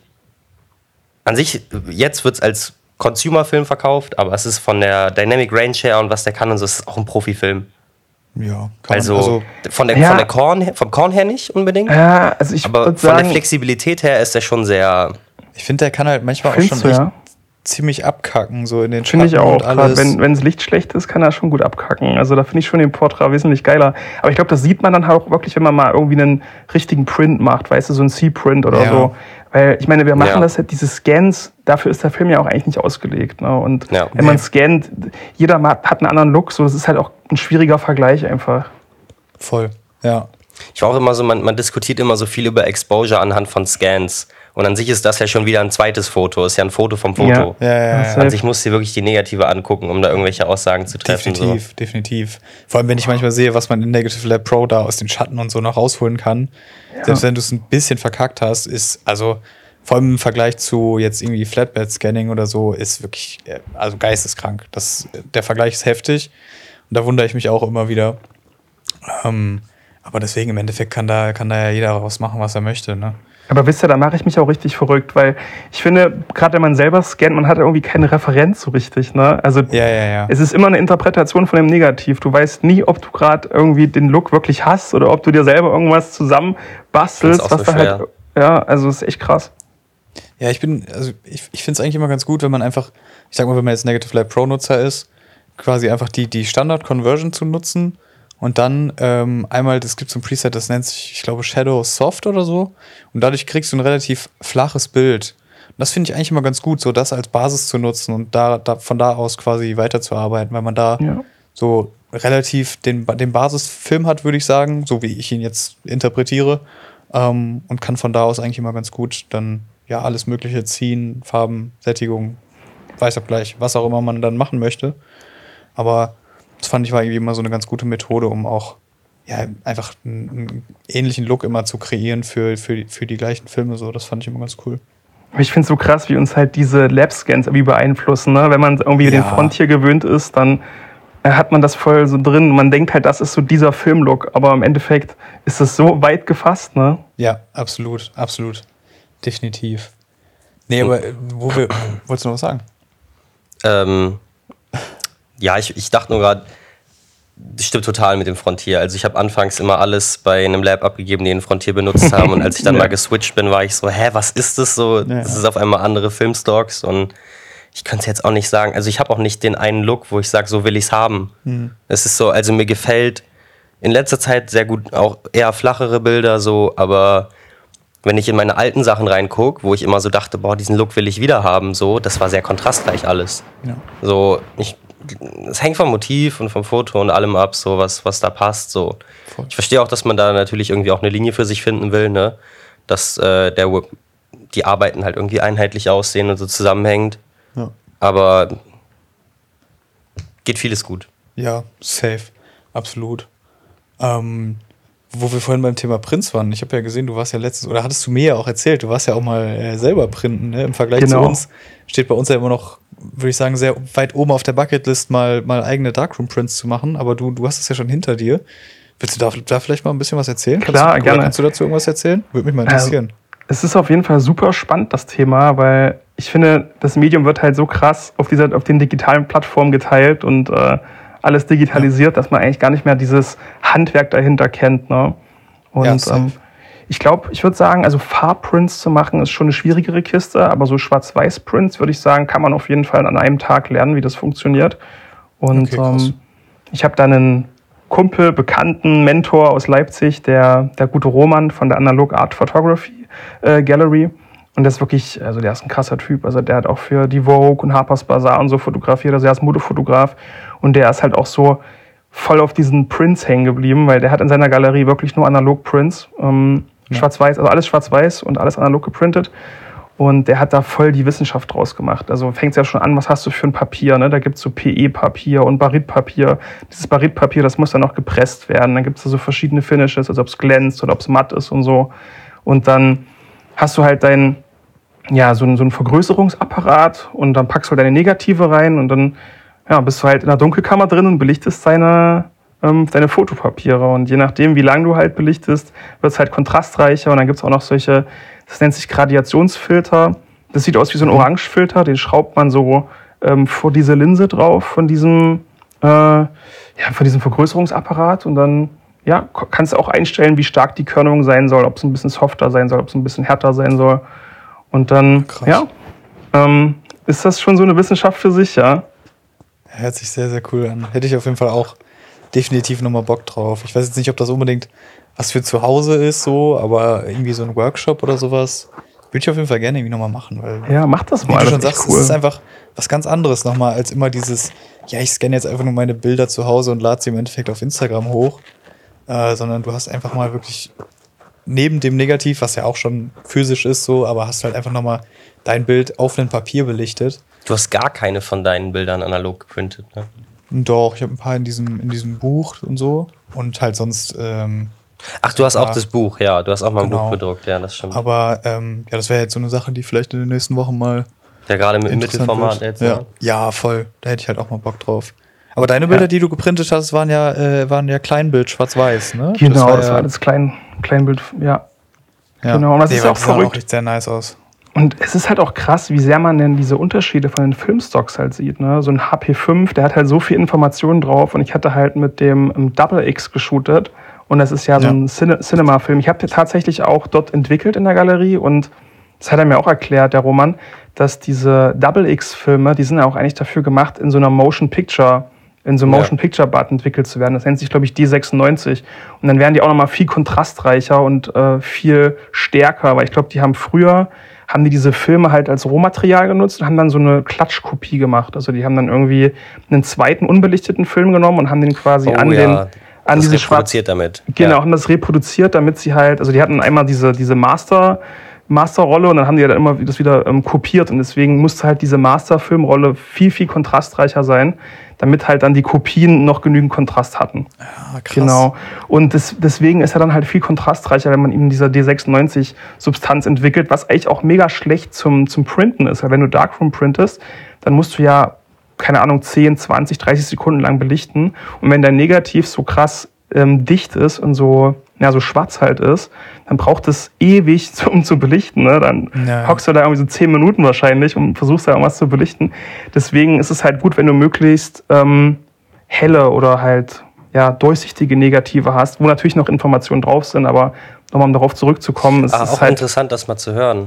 an sich, jetzt wird es als Consumer-Film verkauft, aber es ist von der Dynamic Range her und was der kann und so, ist es auch ein Profifilm. Ja, kann Also, man, von der, Ja. von der Korn, her- vom Korn her nicht unbedingt. Ja, also ich aber von der sagen, Flexibilität her ist er schon sehr. ich finde, der kann halt manchmal auch schon du, echt ja? ziemlich abkacken, so in den Finde ich Schatten auch. und Gerade alles. wenn, wenn das Licht schlecht ist, kann er schon gut abkacken. Also da finde ich schon den Portra wesentlich geiler. Aber ich glaube, das sieht man dann halt auch wirklich, wenn man mal irgendwie einen richtigen Print macht, weißt du, so ein C-Print oder Ja. so. Weil ich meine, wir machen Ja. das halt, diese Scans, dafür ist der Film ja auch eigentlich nicht ausgelegt. Ne? Und Ja. wenn man scannt, jeder hat einen anderen Look, so das ist halt auch ein schwieriger Vergleich einfach. Voll, ja. Ich war auch immer so, man, man diskutiert immer so viel über Exposure anhand von Scans. Und an sich ist das ja schon wieder ein zweites Foto. Ist ja ein Foto vom Foto. Ja, ja, ja. Ja. An sich musst du dir wirklich die Negative angucken, um da irgendwelche Aussagen zu treffen. Definitiv, definitiv. Vor allem, wenn ich manchmal sehe, was man in Negative Lab Pro da aus den Schatten und so noch rausholen kann. Selbst wenn du es ein bisschen verkackt hast, ist, also vor allem im Vergleich zu jetzt irgendwie Flatbed-Scanning oder so, ist wirklich, äh, also geisteskrank. Das, der Vergleich ist heftig. Und da wundere ich mich auch immer wieder. Ähm, aber deswegen im Endeffekt kann da, kann da ja jeder raus machen, was er möchte. Ne? Aber wisst ihr, da mache ich mich auch richtig verrückt, weil ich finde, gerade wenn man selber scannt, man hat irgendwie keine Referenz so richtig. Ne? Also Ja, ja, ja. es ist immer eine Interpretation von dem Negativ. Du weißt nie, ob du gerade irgendwie den Look wirklich hast oder ob du dir selber irgendwas zusammen bastelst, was so da halt. Ja, also es ist echt krass. Ja, ich bin, also ich, ich finde es eigentlich immer ganz gut, wenn man einfach, ich sag mal, wenn man jetzt Negative Lab Pro Nutzer ist, quasi einfach die, die Standard Conversion zu nutzen und dann ähm, einmal, das gibt so ein Preset, das nennt sich, ich glaube, Shadow Soft oder so. Und dadurch kriegst du ein relativ flaches Bild. Und das finde ich eigentlich immer ganz gut, so das als Basis zu nutzen und da, da von da aus quasi weiterzuarbeiten, weil man da Ja. so relativ den, den Basisfilm hat, würde ich sagen, so wie ich ihn jetzt interpretiere. Ähm, und kann von da aus eigentlich immer ganz gut dann ja alles Mögliche ziehen, Farben, Sättigung, Weißabgleich, was auch immer man dann machen möchte. Aber das fand ich war irgendwie immer so eine ganz gute Methode, um auch ja, einfach einen, einen ähnlichen Look immer zu kreieren für, für, die- für die gleichen Filme. So, das fand ich immer ganz cool. Ich finde es so krass, wie uns halt diese Lab-Scans irgendwie beeinflussen. Ne? Wenn man irgendwie Ja. den Frontier gewöhnt ist, dann äh, hat man das voll so drin. Man denkt halt, das ist so dieser Filmlook, aber im Endeffekt ist das so weit gefasst. Ne? Ja, absolut, absolut. Definitiv. Nee, aber äh, wo wir, wolltest du noch was sagen? Ähm, ja, ich, ich dachte nur gerade, das stimmt total mit dem Frontier. Also ich habe anfangs immer alles bei einem Lab abgegeben, die einen Frontier benutzt haben. Und als ich dann Ja. mal geswitcht bin, war ich so, hä, was ist das so? Ja. Das ist auf einmal andere Filmstocks. Und ich könnte es jetzt auch nicht sagen. Also ich habe auch nicht den einen Look, wo ich sage, so will ich es haben. Es ist so, also mir gefällt in letzter Zeit sehr gut auch eher flachere Bilder so, aber wenn ich in meine alten Sachen reingucke, wo ich immer so dachte, boah, diesen Look will ich wieder haben, so, das war sehr kontrastreich alles. Ja. So, ich, es hängt vom Motiv und vom Foto und allem ab, so was, was da passt. So. Ich verstehe auch, dass man da natürlich irgendwie auch eine Linie für sich finden will, ne? Dass äh, der Work, die Arbeiten halt irgendwie einheitlich aussehen und so zusammenhängt. Ja. Aber geht vieles gut. Ja, safe. Absolut. Ähm, wo wir vorhin beim Thema Prints waren, ich habe ja gesehen, du warst ja letztens, oder hattest du mir ja auch erzählt, du warst ja auch mal äh, selber printen, ne? Im Vergleich Genau. zu uns steht bei uns ja immer noch, würde ich sagen, sehr weit oben auf der Bucketlist, mal, mal eigene Darkroom-Prints zu machen, aber du, du hast es ja schon hinter dir. Willst du da, da vielleicht mal ein bisschen was erzählen? Klar, kannst du, gerne. Kannst du dazu irgendwas erzählen? Würde mich mal interessieren. Es ist auf jeden Fall super spannend, das Thema, weil ich finde, das Medium wird halt so krass auf, dieser, auf den digitalen Plattformen geteilt und äh, alles digitalisiert, dass man eigentlich gar nicht mehr dieses Handwerk dahinter kennt. Ne? Und Ja, ähm, ich glaube, ich würde sagen, also Farbprints zu machen ist schon eine schwierigere Kiste, aber so Schwarz-Weiß-Prints würde ich sagen, kann man auf jeden Fall an einem Tag lernen, wie das funktioniert. Und Okay, ähm, ich habe da einen Kumpel, Bekannten, Mentor aus Leipzig, der, der gute Roman von der Analog Art Photography äh, Gallery. Und der ist wirklich, also der ist ein krasser Typ. Also der hat auch für die Vogue und Harper's Bazaar und so fotografiert. Also er ist Modefotograf. Und der ist halt auch so voll auf diesen Prints hängen geblieben, weil der hat in seiner Galerie wirklich nur Analog-Prints. Ähm, Schwarz-Weiß, also alles schwarz-weiß und alles analog geprintet. Und der hat da voll die Wissenschaft draus gemacht. Also fängt es ja schon an, was hast du für ein Papier? Ne? Da gibt es so PE-Papier und Baritpapier. Dieses Baritpapier, das muss dann noch gepresst werden. Dann gibt es da so verschiedene Finishes, also ob es glänzt oder ob es matt ist und so. Und dann hast du halt dein, ja, so, so einen Vergrößerungsapparat und dann packst du halt deine Negative rein und dann ja, bist du halt in der Dunkelkammer drin und belichtest deine, ähm, deine Fotopapiere. Und je nachdem, wie lang du halt belichtest, wird es halt kontrastreicher. Und dann gibt es auch noch solche, das nennt sich Gradiationsfilter. Das sieht aus wie so ein Orangefilter, den schraubt man so ähm, vor diese Linse drauf von diesem, äh, ja, von diesem Vergrößerungsapparat. Und dann ja, kannst du auch einstellen, wie stark die Körnung sein soll, ob es ein bisschen softer sein soll, ob es ein bisschen härter sein soll. Und dann, Krass. ja, ähm, ist das schon so eine Wissenschaft für sich, ja. Hört sich sehr, sehr cool an. Hätte ich auf jeden Fall auch definitiv nochmal Bock drauf. Ich weiß jetzt nicht, ob das unbedingt was für zu Hause ist, so, aber irgendwie so ein Workshop oder sowas würde ich auf jeden Fall gerne irgendwie nochmal machen, weil, Ja, mach das wie mal. du das schon sagst, cool. es ist einfach was ganz anderes nochmal als immer dieses, ja, ich scanne jetzt einfach nur meine Bilder zu Hause und lade sie im Endeffekt auf Instagram hoch, äh, sondern du hast einfach mal wirklich neben dem Negativ, was ja auch schon physisch ist, so, aber hast halt einfach nochmal dein Bild auf ein Papier belichtet. Du hast gar keine von deinen Bildern analog geprintet, ne? Doch, ich habe ein paar in diesem, in diesem Buch und so. Und halt sonst, ähm, Ach, du hast auch das Buch, ja. Du hast auch mal ein Genau. Buch bedruckt, ja, das stimmt. aber ähm, ja, das wäre jetzt so eine Sache, die vielleicht in den nächsten Wochen mal Ja, gerade mit interessant Mittelformat wird. jetzt. Ja. ne? ja, voll. Da hätte ich halt auch mal Bock drauf. Aber deine Bilder, Ja. die du geprintet hast, waren ja, äh, waren ja Kleinbild, schwarz-weiß, ne? Genau, das war, ja, alles klein, Kleinbild, ja. ja. genau, und das ist aber auch sahen verrückt. echt sehr nice aus. Und es ist halt auch krass, wie sehr man denn diese Unterschiede von den Filmstocks halt sieht. Ne? So ein HP5, der hat halt so viel Informationen drauf und ich hatte halt mit dem ähm, Double X geshootet und das ist ja so Ja. ein Cine Cinema-Film. Ich habe den tatsächlich auch dort entwickelt in der Galerie und das hat er mir auch erklärt, der Roman, dass diese Double X-Filme, die sind ja auch eigentlich dafür gemacht, in so einer Motion Picture, in so einem Ja. Motion Picture Bud entwickelt zu werden. Das nennt sich, glaube ich, D96. Und dann werden die auch nochmal viel kontrastreicher und äh, viel stärker, weil ich glaube, die haben früher, haben die diese Filme halt als Rohmaterial genutzt und haben dann so eine Klatschkopie gemacht. Also die haben dann irgendwie einen zweiten unbelichteten Film genommen und haben den quasi Oh an ja, den, an das diese schwarz reproduziert damit. Genau, Ja. haben das reproduziert, damit sie halt, also die hatten einmal diese, diese Master, Masterrolle und dann haben die ja dann immer das wieder ähm, kopiert und deswegen musste halt diese Masterfilmrolle viel, viel kontrastreicher sein, damit halt dann die Kopien noch genügend Kontrast hatten. Ah, krass. Genau. Und des, deswegen ist er dann halt viel kontrastreicher, wenn man eben dieser D96-Substanz entwickelt, was eigentlich auch mega schlecht zum, zum Printen ist. Weil wenn du Darkroom printest, dann musst du ja, keine Ahnung, 10, 20, 30 Sekunden lang belichten. Und wenn dein Negativ so krass ähm, dicht ist und so, ja, so schwarz halt ist, dann braucht es ewig, um zu belichten. Ne? Dann Ja. hockst du da irgendwie so 10 Minuten wahrscheinlich und versuchst da irgendwas zu belichten. Deswegen ist es halt gut, wenn du möglichst ähm, helle oder halt ja, durchsichtige Negative hast, wo natürlich noch Informationen drauf sind, aber nochmal um darauf zurückzukommen, es Ah, ist auch halt. interessant, das mal zu hören.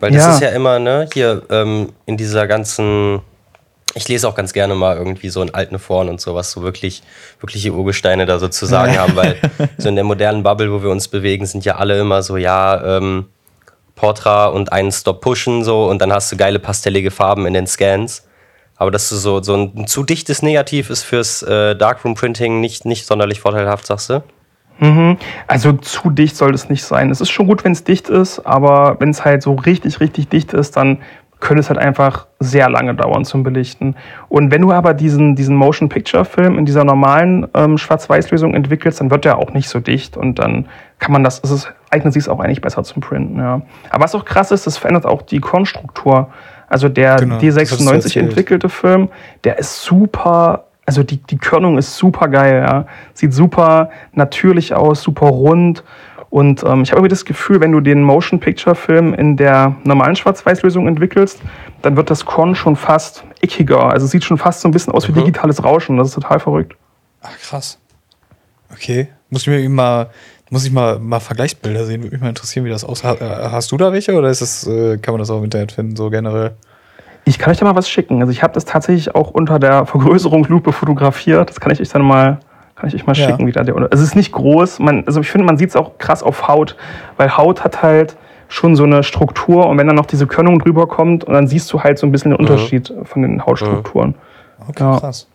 Weil das Ja. ist ja immer, ne, hier ähm, in dieser ganzen. Ich lese auch ganz gerne mal irgendwie so in alten Foren und sowas, so wirklich, wirkliche Urgesteine da sozusagen haben, weil so in der modernen Bubble, wo wir uns bewegen, sind ja alle immer so, ja, ähm, Portra und einen Stop pushen so und dann hast du geile pastellige Farben in den Scans. Aber dass du so, so ein, zu dichtes Negativ ist fürs äh, Darkroom Printing nicht, nicht sonderlich vorteilhaft, sagst du? Also zu dicht soll es nicht sein. Es ist schon gut, wenn es dicht ist, aber wenn es halt so richtig, richtig dicht ist, dann könnte es halt einfach sehr lange dauern zum Belichten. Und wenn du aber diesen, diesen Motion-Picture-Film in dieser normalen ähm, Schwarz-Weiß-Lösung entwickelst, dann wird der auch nicht so dicht und dann kann man das, es ist, eignet sich auch eigentlich besser zum Printen. Ja. Aber was auch krass ist, das verändert auch die Kornstruktur. Also der Genau, das hattest du D96 erzählt. entwickelte Film, der ist super, also die, die Körnung ist super geil, ja. Sieht super natürlich aus, super rund. Und ähm, ich habe irgendwie das Gefühl, wenn du den Motion Picture Film in der normalen Schwarz-Weiß-Lösung entwickelst, dann wird das Korn schon fast eckiger. Also es sieht schon fast so ein bisschen aus wie digitales Rauschen. Das ist total verrückt. Ach, krass. Okay. Muss ich mir mal, muss ich mal, mal Vergleichsbilder sehen. Würde mich mal interessieren, wie das aussieht. Hast du da welche oder ist das, äh, kann man das auch im Internet finden, so generell? Ich kann euch da mal was schicken. Also ich habe das tatsächlich auch unter der Vergrößerungslupe fotografiert. Das kann ich euch dann mal, kann ich euch mal Ja. schicken, wie da der Unter- Es ist nicht groß. Man, also ich finde, man sieht es auch krass auf Haut, weil Haut hat halt schon so eine Struktur und wenn dann noch diese Körnung drüber kommt und dann siehst du halt so ein bisschen den Unterschied von den Hautstrukturen. Okay, Ja. krass.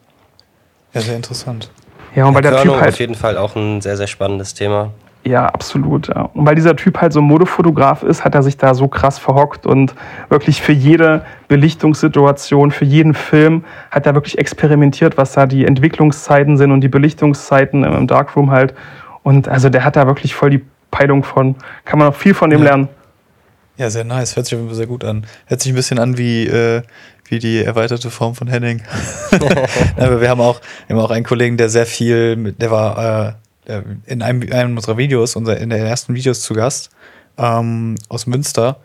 Ja, sehr interessant. Ja, und weil der Körnung Typ auf halt jeden Fall auch ein sehr, sehr spannendes Thema. Ja, absolut. Ja. Und weil dieser Typ halt so ein Modefotograf ist, hat er sich da so krass verhockt und wirklich für jede Belichtungssituation, für jeden Film hat er wirklich experimentiert, was da die Entwicklungszeiten sind und die Belichtungszeiten im Darkroom halt. Und also der hat da wirklich voll die Peilung von. Kann man auch viel von dem Ja. lernen. Ja, sehr nice. Hört sich auf jeden Fall sehr gut an. Hört sich ein bisschen an wie, äh, wie die erweiterte Form von Henning. Aber wir haben auch, wir haben auch einen Kollegen, der sehr viel, der war äh, in einem, einem unserer Videos, unser, in den ersten Videos zu Gast, ähm, aus Münster.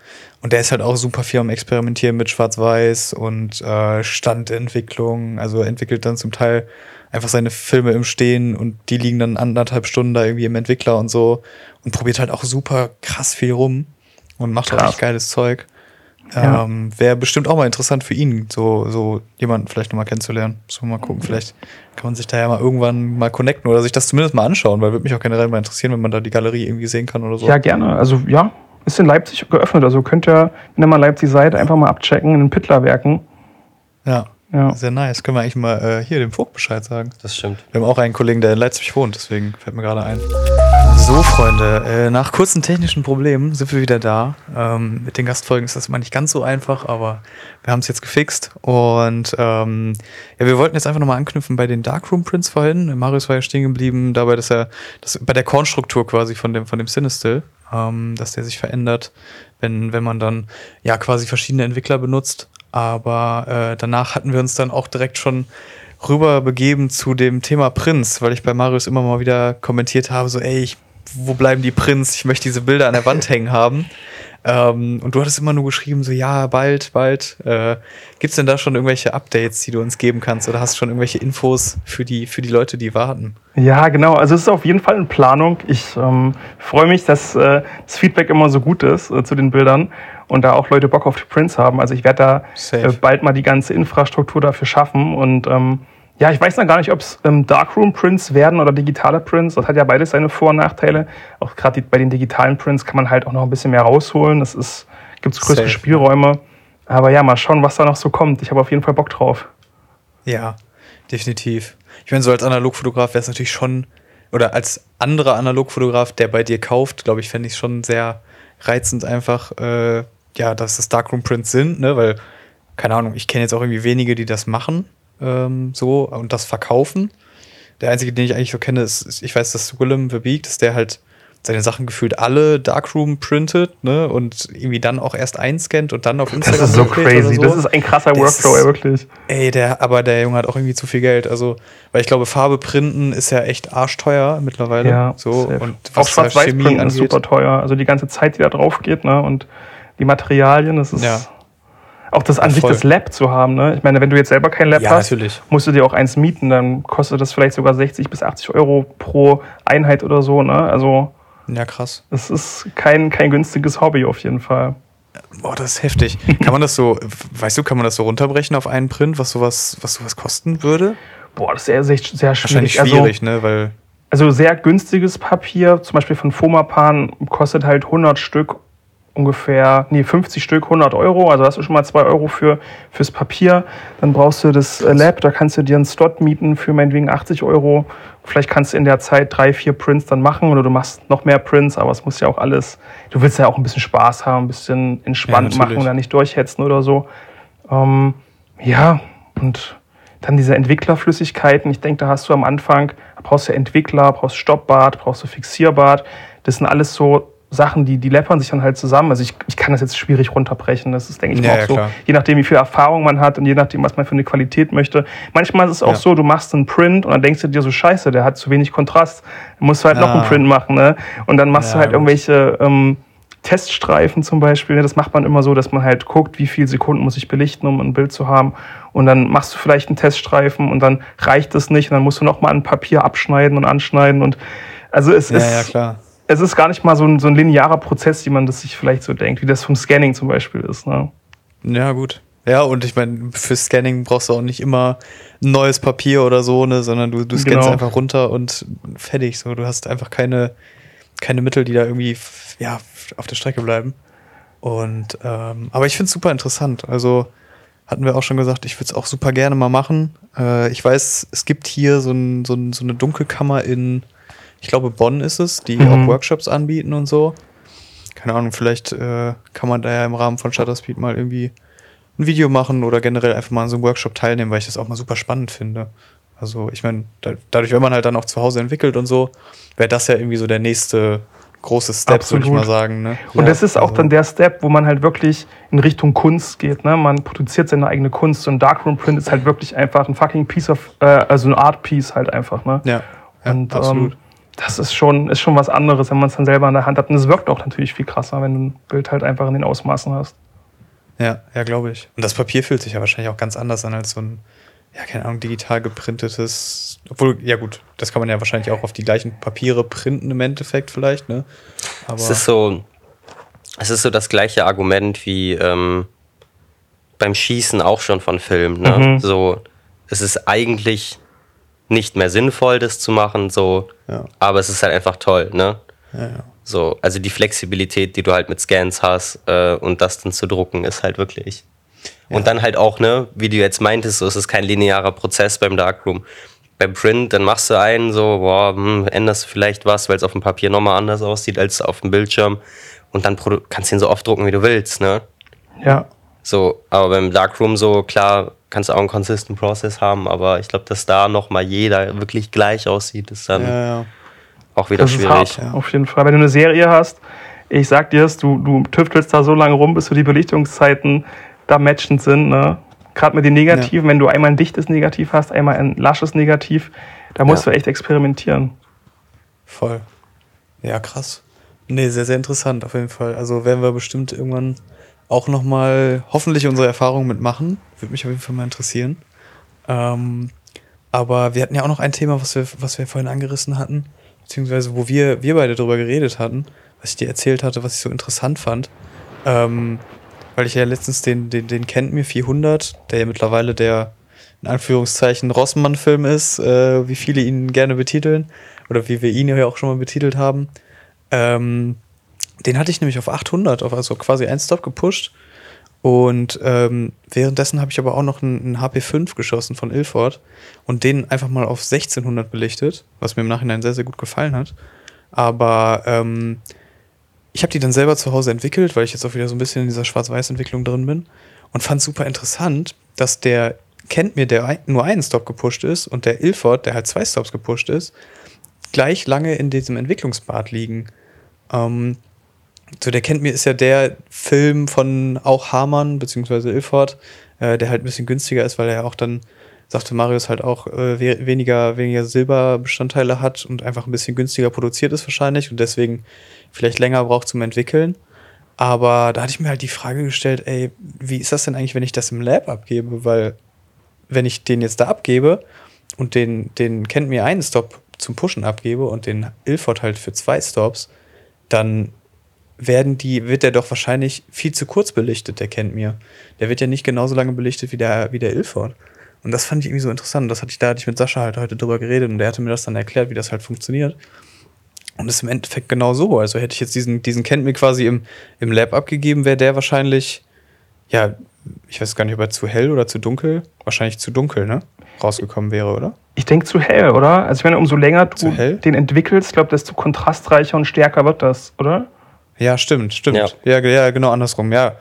Und der ist halt auch super viel am Experimentieren mit Schwarz-Weiß und äh, Standentwicklung. Also entwickelt dann zum Teil einfach seine Filme im Stehen und die liegen dann anderthalb Stunden da irgendwie im Entwickler und so und probiert halt auch super krass viel rum und macht auch Krass. echt geiles Zeug. Ja. Ähm, Wäre bestimmt auch mal interessant für ihn, so, so jemanden vielleicht nochmal kennenzulernen. So mal gucken, vielleicht kann man sich da ja mal irgendwann mal connecten oder sich das zumindest mal anschauen, weil würde mich auch generell mal interessieren, wenn man da die Galerie irgendwie sehen kann oder so. Ja, gerne. Also ja, ist in Leipzig geöffnet. Also könnt ihr, wenn ihr mal in Leipzig seid, einfach mal abchecken in den Pittlerwerken. ja. Ja. Sehr nice. Können wir eigentlich mal äh, hier dem Vogt Bescheid sagen. Das stimmt. Wir haben auch einen Kollegen, der in Leipzig wohnt, deswegen fällt mir gerade ein. So, Freunde, äh, nach kurzen technischen Problemen sind wir wieder da. Ähm, mit den Gastfolgen ist das immer nicht ganz so einfach, aber wir haben es jetzt gefixt. Und ähm, ja, wir wollten jetzt einfach nochmal anknüpfen bei den Darkroom Prints vorhin. Marius war ja stehen geblieben, dabei, dass er das, bei der Kornstruktur quasi von dem, von dem Cinestill, ähm, dass der sich verändert, wenn, wenn man dann ja quasi verschiedene Entwickler benutzt. Aber äh, danach hatten wir uns dann auch direkt schon rüber begeben zu dem Thema Prinz, weil ich bei Marius immer mal wieder kommentiert habe, so, ey, ich, wo bleiben die Prinz? Ich möchte diese Bilder an der Wand hängen haben. Ähm, und du hattest immer nur geschrieben, so, ja, bald, bald. Äh, Gibt es denn da schon irgendwelche Updates, die du uns geben kannst? Oder hast du schon irgendwelche Infos für die, für die Leute, die warten? Ja, genau. Also es ist auf jeden Fall in Planung. Ich ähm, freue mich, dass äh, das Feedback immer so gut ist äh, zu den Bildern und da auch Leute Bock auf die Prints haben. Also ich werde da Safe. äh, bald mal die ganze Infrastruktur dafür schaffen und ähm, ja, ich weiß noch gar nicht, ob es ähm, Darkroom-Prints werden oder digitale Prints. Das hat ja beides seine Vor- und Nachteile. Auch gerade bei den digitalen Prints kann man halt auch noch ein bisschen mehr rausholen. Das ist, gibt es größere Safe. Spielräume. Aber ja, mal schauen, was da noch so kommt. Ich habe auf jeden Fall Bock drauf. Ja, definitiv. Ich meine, so als Analogfotograf wäre es natürlich schon, oder als anderer Analogfotograf, der bei dir kauft, glaube ich, fände ich es schon sehr reizend einfach, äh, ja, dass es Darkroom Prints sind, ne, weil, keine Ahnung, ich kenne jetzt auch irgendwie wenige, die das machen, ähm, so, und das verkaufen. Der einzige, den ich eigentlich so kenne, ist, ist ich weiß, dass Willem Verbeek, dass der halt seine Sachen gefühlt alle Darkroom printet, ne, und irgendwie dann auch erst einscannt und dann auf Instagram Das ist so crazy. so. Das ist ein krasser Das Workflow, ist- wirklich. Ey, der, aber der Junge hat auch irgendwie zu viel Geld. Also, weil ich glaube, Farbe printen ist ja echt arschteuer mittlerweile. Ja, so. safe. Und auch was da schwarz weiß Chemie printen ist super teuer. Also die ganze Zeit, die da drauf geht, ne? Und die Materialien, das ist. Ja. Auch das an sich das Lab zu haben, ne? Ich meine, wenn du jetzt selber kein Lab Ja, hast, natürlich. musst du dir auch eins mieten, dann kostet das vielleicht sogar 60 bis 80 Euro pro Einheit oder so, ne? Also Ja, krass. es ist kein, kein günstiges Hobby auf jeden Fall. Boah, das ist heftig. kann man das so, weißt du, kann man das so runterbrechen auf einen Print, was sowas, was sowas kosten würde? Boah, das ist sehr, sehr schwierig. Wahrscheinlich schwierig, also, ne, weil also sehr günstiges Papier, zum Beispiel von Fomapan, kostet halt 100 Stück ungefähr, nee, 50 Stück, 100 Euro. Also hast du schon mal 2 Euro für, fürs Papier. Dann brauchst du das äh, Lab, da kannst du dir einen Slot mieten für meinetwegen 80 Euro. Vielleicht kannst du in der Zeit drei, vier Prints dann machen oder du machst noch mehr Prints, aber es muss ja auch alles, du willst ja auch ein bisschen Spaß haben, ein bisschen entspannt ja, machen oder nicht durchhetzen oder so. Ähm, ja, und dann diese Entwicklerflüssigkeiten. Ich denke, da hast du am Anfang, brauchst du Entwickler, brauchst Stoppbad, brauchst du Fixierbad. Das sind alles so Sachen, die, die läppern sich dann halt zusammen. Also ich, ich kann das jetzt schwierig runterbrechen. Das ist, denke ich, ja, auch ja, so. Klar. Je nachdem, wie viel Erfahrung man hat und je nachdem, was man für eine Qualität möchte. Manchmal ist es auch ja. so, du machst einen Print und dann denkst du dir so, scheiße, der hat zu wenig Kontrast. Dann musst du halt noch einen Print machen, ne? Und dann machst du halt irgendwelche ähm, Teststreifen zum Beispiel. Das macht man immer so, dass man halt guckt, wie viele Sekunden muss ich belichten, um ein Bild zu haben. Und dann machst du vielleicht einen Teststreifen und dann reicht es nicht und dann musst du nochmal ein Papier abschneiden und anschneiden. Und also es ist. Ja, klar. Es ist gar nicht mal so ein, so ein linearer Prozess, wie man das sich vielleicht so denkt, wie das vom Scanning zum Beispiel ist. Ne? Ja, gut. Ja, und ich meine, für Scanning brauchst du auch nicht immer ein neues Papier oder so, ne, sondern du, du scannst genau. einfach runter und fertig. So, du hast einfach keine, keine Mittel, die da irgendwie ja, auf der Strecke bleiben. Und ähm, aber ich finde es super interessant. Also hatten wir auch schon gesagt, ich würde es auch super gerne mal machen. Äh, ich weiß, es gibt hier so, ein, so, ein, so, eine Dunkelkammer in, ich glaube, Bonn ist es, die mhm. auch Workshops anbieten und so. Keine Ahnung, vielleicht äh, kann man da ja im Rahmen von Shutterspeed mal irgendwie ein Video machen oder generell einfach mal an so einem Workshop teilnehmen, weil ich das auch mal super spannend finde. Also ich meine, da, dadurch, wenn man halt dann auch zu Hause entwickelt und so, wäre das ja irgendwie so der nächste großes Step, würde ich mal sagen. Ne? Und ja, das ist auch also. dann der Step, wo man halt wirklich in Richtung Kunst geht. Ne? Man produziert seine eigene Kunst. So ein Darkroom Print ist halt wirklich einfach ein fucking Piece of, äh, also ein Art Piece halt einfach. Ne? Ja, ja und, absolut. Ähm, das ist schon, ist schon was anderes, wenn man es dann selber in der Hand hat. Und es wirkt auch natürlich viel krasser, wenn du ein Bild halt einfach in den Ausmaßen hast. Ja, ja, glaube ich. Und das Papier fühlt sich ja wahrscheinlich auch ganz anders an als so ein ja, keine Ahnung, digital geprintetes, obwohl, ja gut, das kann man ja wahrscheinlich auch auf die gleichen Papiere printen im Endeffekt vielleicht, ne? Aber es ist so, es ist so das gleiche Argument wie ähm, beim Schießen auch schon von Filmen, ne? Mhm. So, es ist eigentlich nicht mehr sinnvoll, das zu machen, so, ja. aber es ist halt einfach toll, ne? Ja, ja. So, also die Flexibilität, die du halt mit Scans hast äh, und das dann zu drucken, ist halt wirklich und dann halt auch, ne, wie du jetzt meintest, so ist es kein linearer Prozess beim Darkroom. Beim Print, dann machst du einen so, boah, hm, änderst du vielleicht was, weil es auf dem Papier nochmal anders aussieht als auf dem Bildschirm. Und dann kannst du ihn so oft drucken, wie du willst, ne? Ja. So, aber beim Darkroom so, klar, kannst du auch einen consistent Process haben, aber ich glaube, dass da nochmal jeder wirklich gleich aussieht, ist dann ja, ja. auch wieder das schwierig. Ist hart, ja. Auf jeden Fall. Wenn du eine Serie hast, ich sag dir es, du, du tüftelst da so lange rum, bis du die Belichtungszeiten da matchend sind. Ne? Gerade mit den Negativen, ja. wenn du einmal ein dichtes Negativ hast, einmal ein lasches Negativ, da musst ja. du echt experimentieren. Voll. Ja, krass. Nee, sehr, sehr interessant auf jeden Fall. Also werden wir bestimmt irgendwann auch nochmal hoffentlich unsere Erfahrungen mitmachen. Würde mich auf jeden Fall mal interessieren. Ähm, aber wir hatten ja auch noch ein Thema, was wir, was wir vorhin angerissen hatten, beziehungsweise wo wir, wir beide drüber geredet hatten, was ich dir erzählt hatte, was ich so interessant fand. Ähm, weil ich ja letztens den, den, den kennt mir 400, der ja mittlerweile der in Anführungszeichen Rossmann-Film ist, äh, wie viele ihn gerne betiteln oder wie wir ihn ja auch schon mal betitelt haben. Ähm, den hatte ich nämlich auf 800, auf also quasi ein Stop gepusht. Und ähm, währenddessen habe ich aber auch noch einen, einen, HP5 geschossen von Ilford und den einfach mal auf 1600 belichtet, was mir im Nachhinein sehr, sehr gut gefallen hat. Aber ähm, ich habe die dann selber zu Hause entwickelt, weil ich jetzt auch wieder so ein bisschen in dieser Schwarz-Weiß-Entwicklung drin bin und fand super interessant, dass der kennt mir, der nur einen Stop gepusht ist und der Ilford, der halt zwei Stops gepusht ist, gleich lange in diesem Entwicklungsbad liegen. Ähm, so, der kennt mir ist ja der Film von auch Hamann beziehungsweise Ilford, äh, der halt ein bisschen günstiger ist, weil er ja auch dann sagte Marius halt auch äh, we weniger, weniger Silberbestandteile hat und einfach ein bisschen günstiger produziert ist wahrscheinlich und deswegen vielleicht länger braucht zum Entwickeln. Aber da hatte ich mir halt die Frage gestellt, ey, wie ist das denn eigentlich, wenn ich das im Lab abgebe? Weil wenn ich den jetzt da abgebe und den, den kennt mir einen Stop zum Pushen abgebe und den Ilford halt für zwei Stops, dann werden die, wird der doch wahrscheinlich viel zu kurz belichtet, der kennt mir. Der wird ja nicht genauso lange belichtet wie der, wie der Ilford. Und das fand ich irgendwie so interessant. Das hatte ich, da hatte ich mit Sascha halt heute drüber geredet und der hatte mir das dann erklärt, wie das halt funktioniert. Und das ist im Endeffekt genau so. Also hätte ich jetzt diesen, diesen Kent mir quasi im, im Lab abgegeben, wäre der wahrscheinlich, ja, ich weiß gar nicht, ob er zu hell oder zu dunkel, wahrscheinlich zu dunkel, ne? Rausgekommen wäre, oder? Ich denke zu hell, oder? Also ich meine, umso länger du den entwickelst, glaube desto kontrastreicher und stärker wird das, oder? Ja, stimmt, stimmt. Ja, ja, ja genau andersrum, ja.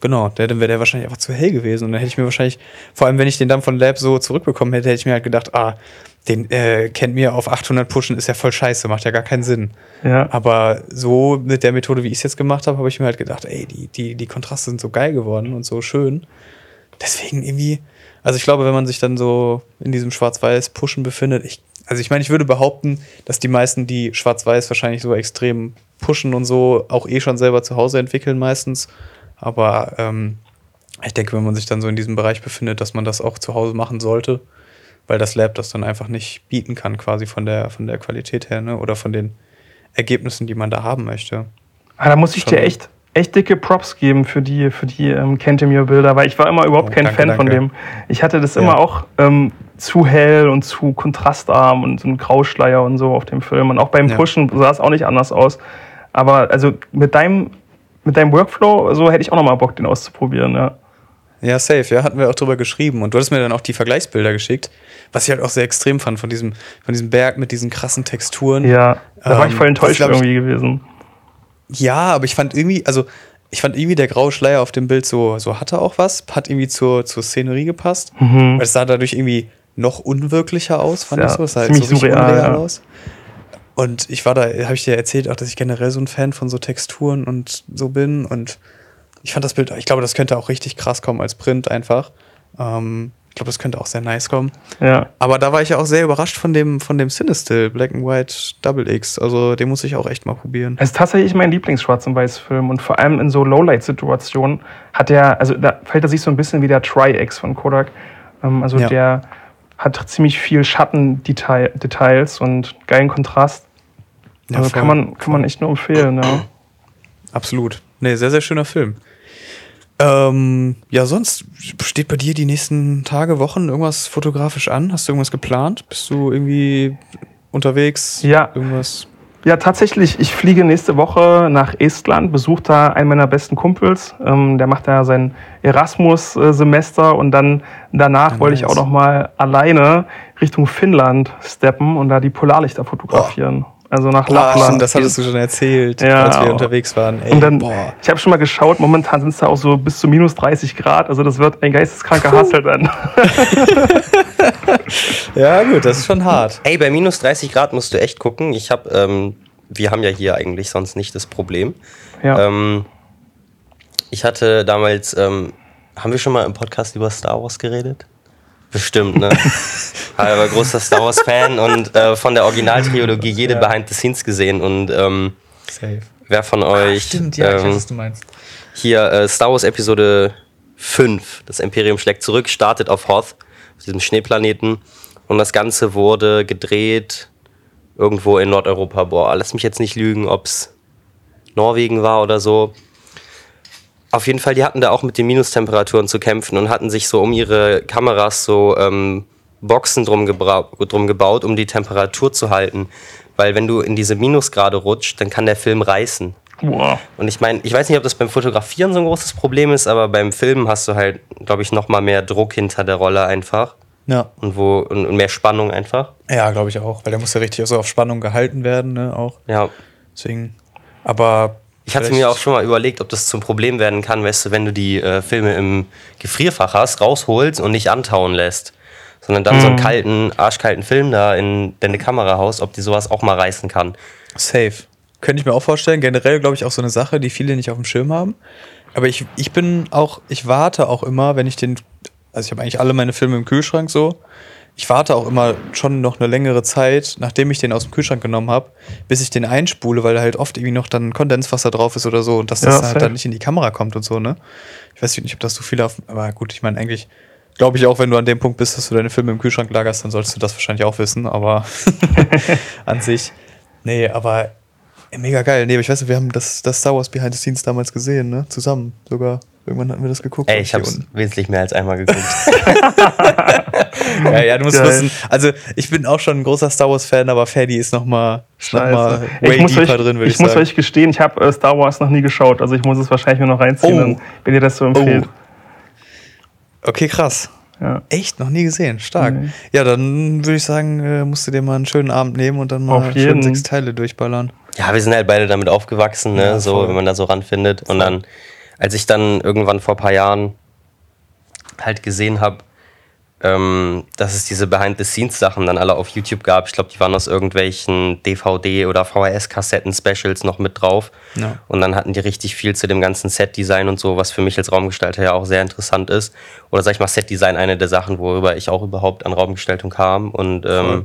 Genau, der, dann wäre der wahrscheinlich einfach zu hell gewesen. Und dann hätte ich mir wahrscheinlich, vor allem wenn ich den dann von Lab so zurückbekommen hätte, hätte ich mir halt gedacht, ah, den äh, kennt mir auf 800 pushen, ist ja voll scheiße, macht ja gar keinen Sinn. Ja. Aber so mit der Methode, wie ich es jetzt gemacht habe, habe ich mir halt gedacht, ey, die, die, die Kontraste sind so geil geworden und so schön. Deswegen irgendwie, also ich glaube, wenn man sich dann so in diesem Schwarz-Weiß-Pushen befindet, ich, also ich meine, ich würde behaupten, dass die meisten, die Schwarz-Weiß wahrscheinlich so extrem pushen und so, auch eh schon selber zu Hause entwickeln meistens. Aber ähm, ich denke, wenn man sich dann so in diesem Bereich befindet, dass man das auch zu Hause machen sollte, weil das Lab das dann einfach nicht bieten kann, quasi von der, von der Qualität her, ne? Oder von den Ergebnissen, die man da haben möchte. Ah, da muss ich dir echt, echt dicke Props geben für die, für die ähm, Kentemir-Bilder, weil ich war immer überhaupt oh, kein danke, Fan danke. von dem. Ich hatte das ja. immer auch ähm, zu hell und zu kontrastarm und so ein Grauschleier und so auf dem Film. Und auch beim Pushen ja. sah es auch nicht anders aus. Aber also mit deinem mit deinem Workflow, so hätte ich auch nochmal Bock, den auszuprobieren, ja. Ja, safe, ja, hatten wir auch drüber geschrieben. Und du hattest mir dann auch die Vergleichsbilder geschickt, was ich halt auch sehr extrem fand von diesem, von diesem Berg mit diesen krassen Texturen. Ja, da ähm, war ich voll enttäuscht ich, irgendwie gewesen. Ja, aber ich fand irgendwie, also ich fand irgendwie der graue Schleier auf dem Bild so, so hatte auch was, hat irgendwie zur, zur Szenerie gepasst. Mhm. Weil es sah dadurch irgendwie noch unwirklicher aus, fand ja, ich so. Es sah halt so surreal, ja. aus. Und ich war da, habe ich dir erzählt, auch, dass ich generell so ein Fan von so Texturen und so bin. Und ich fand das Bild, ich glaube, das könnte auch richtig krass kommen als Print einfach. Ähm, ich glaube, das könnte auch sehr nice kommen. Ja. Aber da war ich ja auch sehr überrascht von dem, von dem Cinestill Black and White Double X. Also den muss ich auch echt mal probieren. Es ist tatsächlich mein Lieblings-Schwarz- und Weiß-Film. Und vor allem in so Lowlight-Situationen hat er, also da fällt er sich so ein bisschen wie der Tri-X von Kodak. Ähm, also ja. der hat ziemlich viel Schattendetails und geilen Kontrast. Ja, also kann man, kann man echt nur empfehlen, ja. Absolut. Nee, sehr, sehr schöner Film. Ähm, ja, sonst steht bei dir die nächsten Tage, Wochen irgendwas fotografisch an? Hast du irgendwas geplant? Bist du irgendwie unterwegs? Ja. Irgendwas? Ja, tatsächlich. Ich fliege nächste Woche nach Estland, besuche da einen meiner besten Kumpels. Ähm, der macht da sein Erasmus-Semester und dann danach ja, wollte ich auch noch mal alleine Richtung Finnland steppen und da die Polarlichter fotografieren. Oh. Also nach boah, Lappland. Das hattest du schon erzählt, ja, als wir unterwegs waren. Ey, und dann, boah. ich habe schon mal geschaut, momentan sind es da auch so bis zu minus 30 Grad. Also das wird ein geisteskranker Hassel dann. ja gut, das ist schon hart. Ey, bei minus 30 Grad musst du echt gucken. Ich habe, ähm, wir haben ja hier eigentlich sonst nicht das Problem. Ja. Ähm, ich hatte damals, ähm, haben wir schon mal im Podcast über Star Wars geredet? Bestimmt, ne? Aber großer Star Wars-Fan und äh, von der Originaltrilogie jede ja. Behind the Scenes gesehen und ähm, Safe. wer von euch. Ach, stimmt, ja, ähm, ich weiß, was du meinst. Hier äh, Star Wars Episode 5, das Imperium schlägt zurück, startet auf Hoth, auf diesem Schneeplaneten. Und das Ganze wurde gedreht irgendwo in Nordeuropa. Boah, lass mich jetzt nicht lügen, ob es Norwegen war oder so. Auf jeden Fall, die hatten da auch mit den Minustemperaturen zu kämpfen und hatten sich so um ihre Kameras so ähm, Boxen drum, drum gebaut, um die Temperatur zu halten. Weil wenn du in diese Minusgrade rutscht, dann kann der Film reißen. Wow. Und ich meine, ich weiß nicht, ob das beim Fotografieren so ein großes Problem ist, aber beim Filmen hast du halt, glaube ich, noch mal mehr Druck hinter der Rolle einfach. Ja. Und, wo, und, mehr Spannung einfach. Ja, glaube ich auch, weil der muss ja richtig so auf Spannung gehalten werden, ne, auch. Ja. Deswegen. Aber ich hatte mir auch schon mal überlegt, ob das zum Problem werden kann, weißt du, wenn du die äh, Filme im Gefrierfach hast, rausholst und nicht antauen lässt. Sondern dann mhm. so einen mhm. kalten, arschkalten Film da in deine Kamera haust, ob die sowas auch mal reißen kann. Safe. Könnte ich mir auch vorstellen. Generell, glaube ich, auch so eine Sache, die viele nicht auf dem Schirm haben. Aber ich, ich bin auch, ich warte auch immer, wenn ich den, also ich habe eigentlich alle meine Filme im Kühlschrank so ich warte auch immer schon noch eine längere Zeit, nachdem ich den aus dem Kühlschrank genommen habe, bis ich den einspule, weil da halt oft irgendwie noch dann Kondenswasser drauf ist oder so und dass das ja, halt dann nicht in die Kamera kommt und so, ne? Ich weiß nicht, ob das so viele auf. Aber gut, ich meine, eigentlich glaube ich auch, wenn du an dem Punkt bist, dass du deine Filme im Kühlschrank lagerst, dann solltest du das wahrscheinlich auch wissen, aber an sich. Nee, aber mega geil. Nee, aber ich weiß nicht, wir haben das, das Star Wars Behind the Scenes damals gesehen, ne? Zusammen sogar. Irgendwann hatten wir das geguckt. Ey, ich habe es wesentlich mehr als einmal geguckt. Ja, ja, du musst Geil. wissen. Also, ich bin auch schon ein großer Star Wars-Fan, aber Ferdi ist noch mal, ist noch mal way Ich muss, deeper euch, drin, würde ich ich, muss sagen. euch gestehen, ich habe äh, Star Wars noch nie geschaut. Also ich muss es wahrscheinlich mir noch reinziehen, Oh. dann, wenn ihr das so empfehlt. Okay, krass. Ja. Echt? Noch nie gesehen. Stark. Nee. Ja, dann würde ich sagen, äh, musst du dir mal einen schönen Abend nehmen und dann mal Auf schön sechs Teile durchballern. Ja, wir sind halt beide damit aufgewachsen, ne? Ja, so, wenn man da so ranfindet. Und dann, als ich dann irgendwann vor ein paar Jahren halt gesehen habe, ähm, dass es diese Behind-the-Scenes-Sachen dann alle auf YouTube gab. Ich glaube, die waren aus irgendwelchen DVD- oder VHS-Kassetten-Specials noch mit drauf. Ja. Und dann hatten die richtig viel zu dem ganzen Set-Design und so, was für mich als Raumgestalter ja auch sehr interessant ist. Oder sag ich mal, Set-Design eine der Sachen, worüber ich auch überhaupt an Raumgestaltung kam. Und ähm,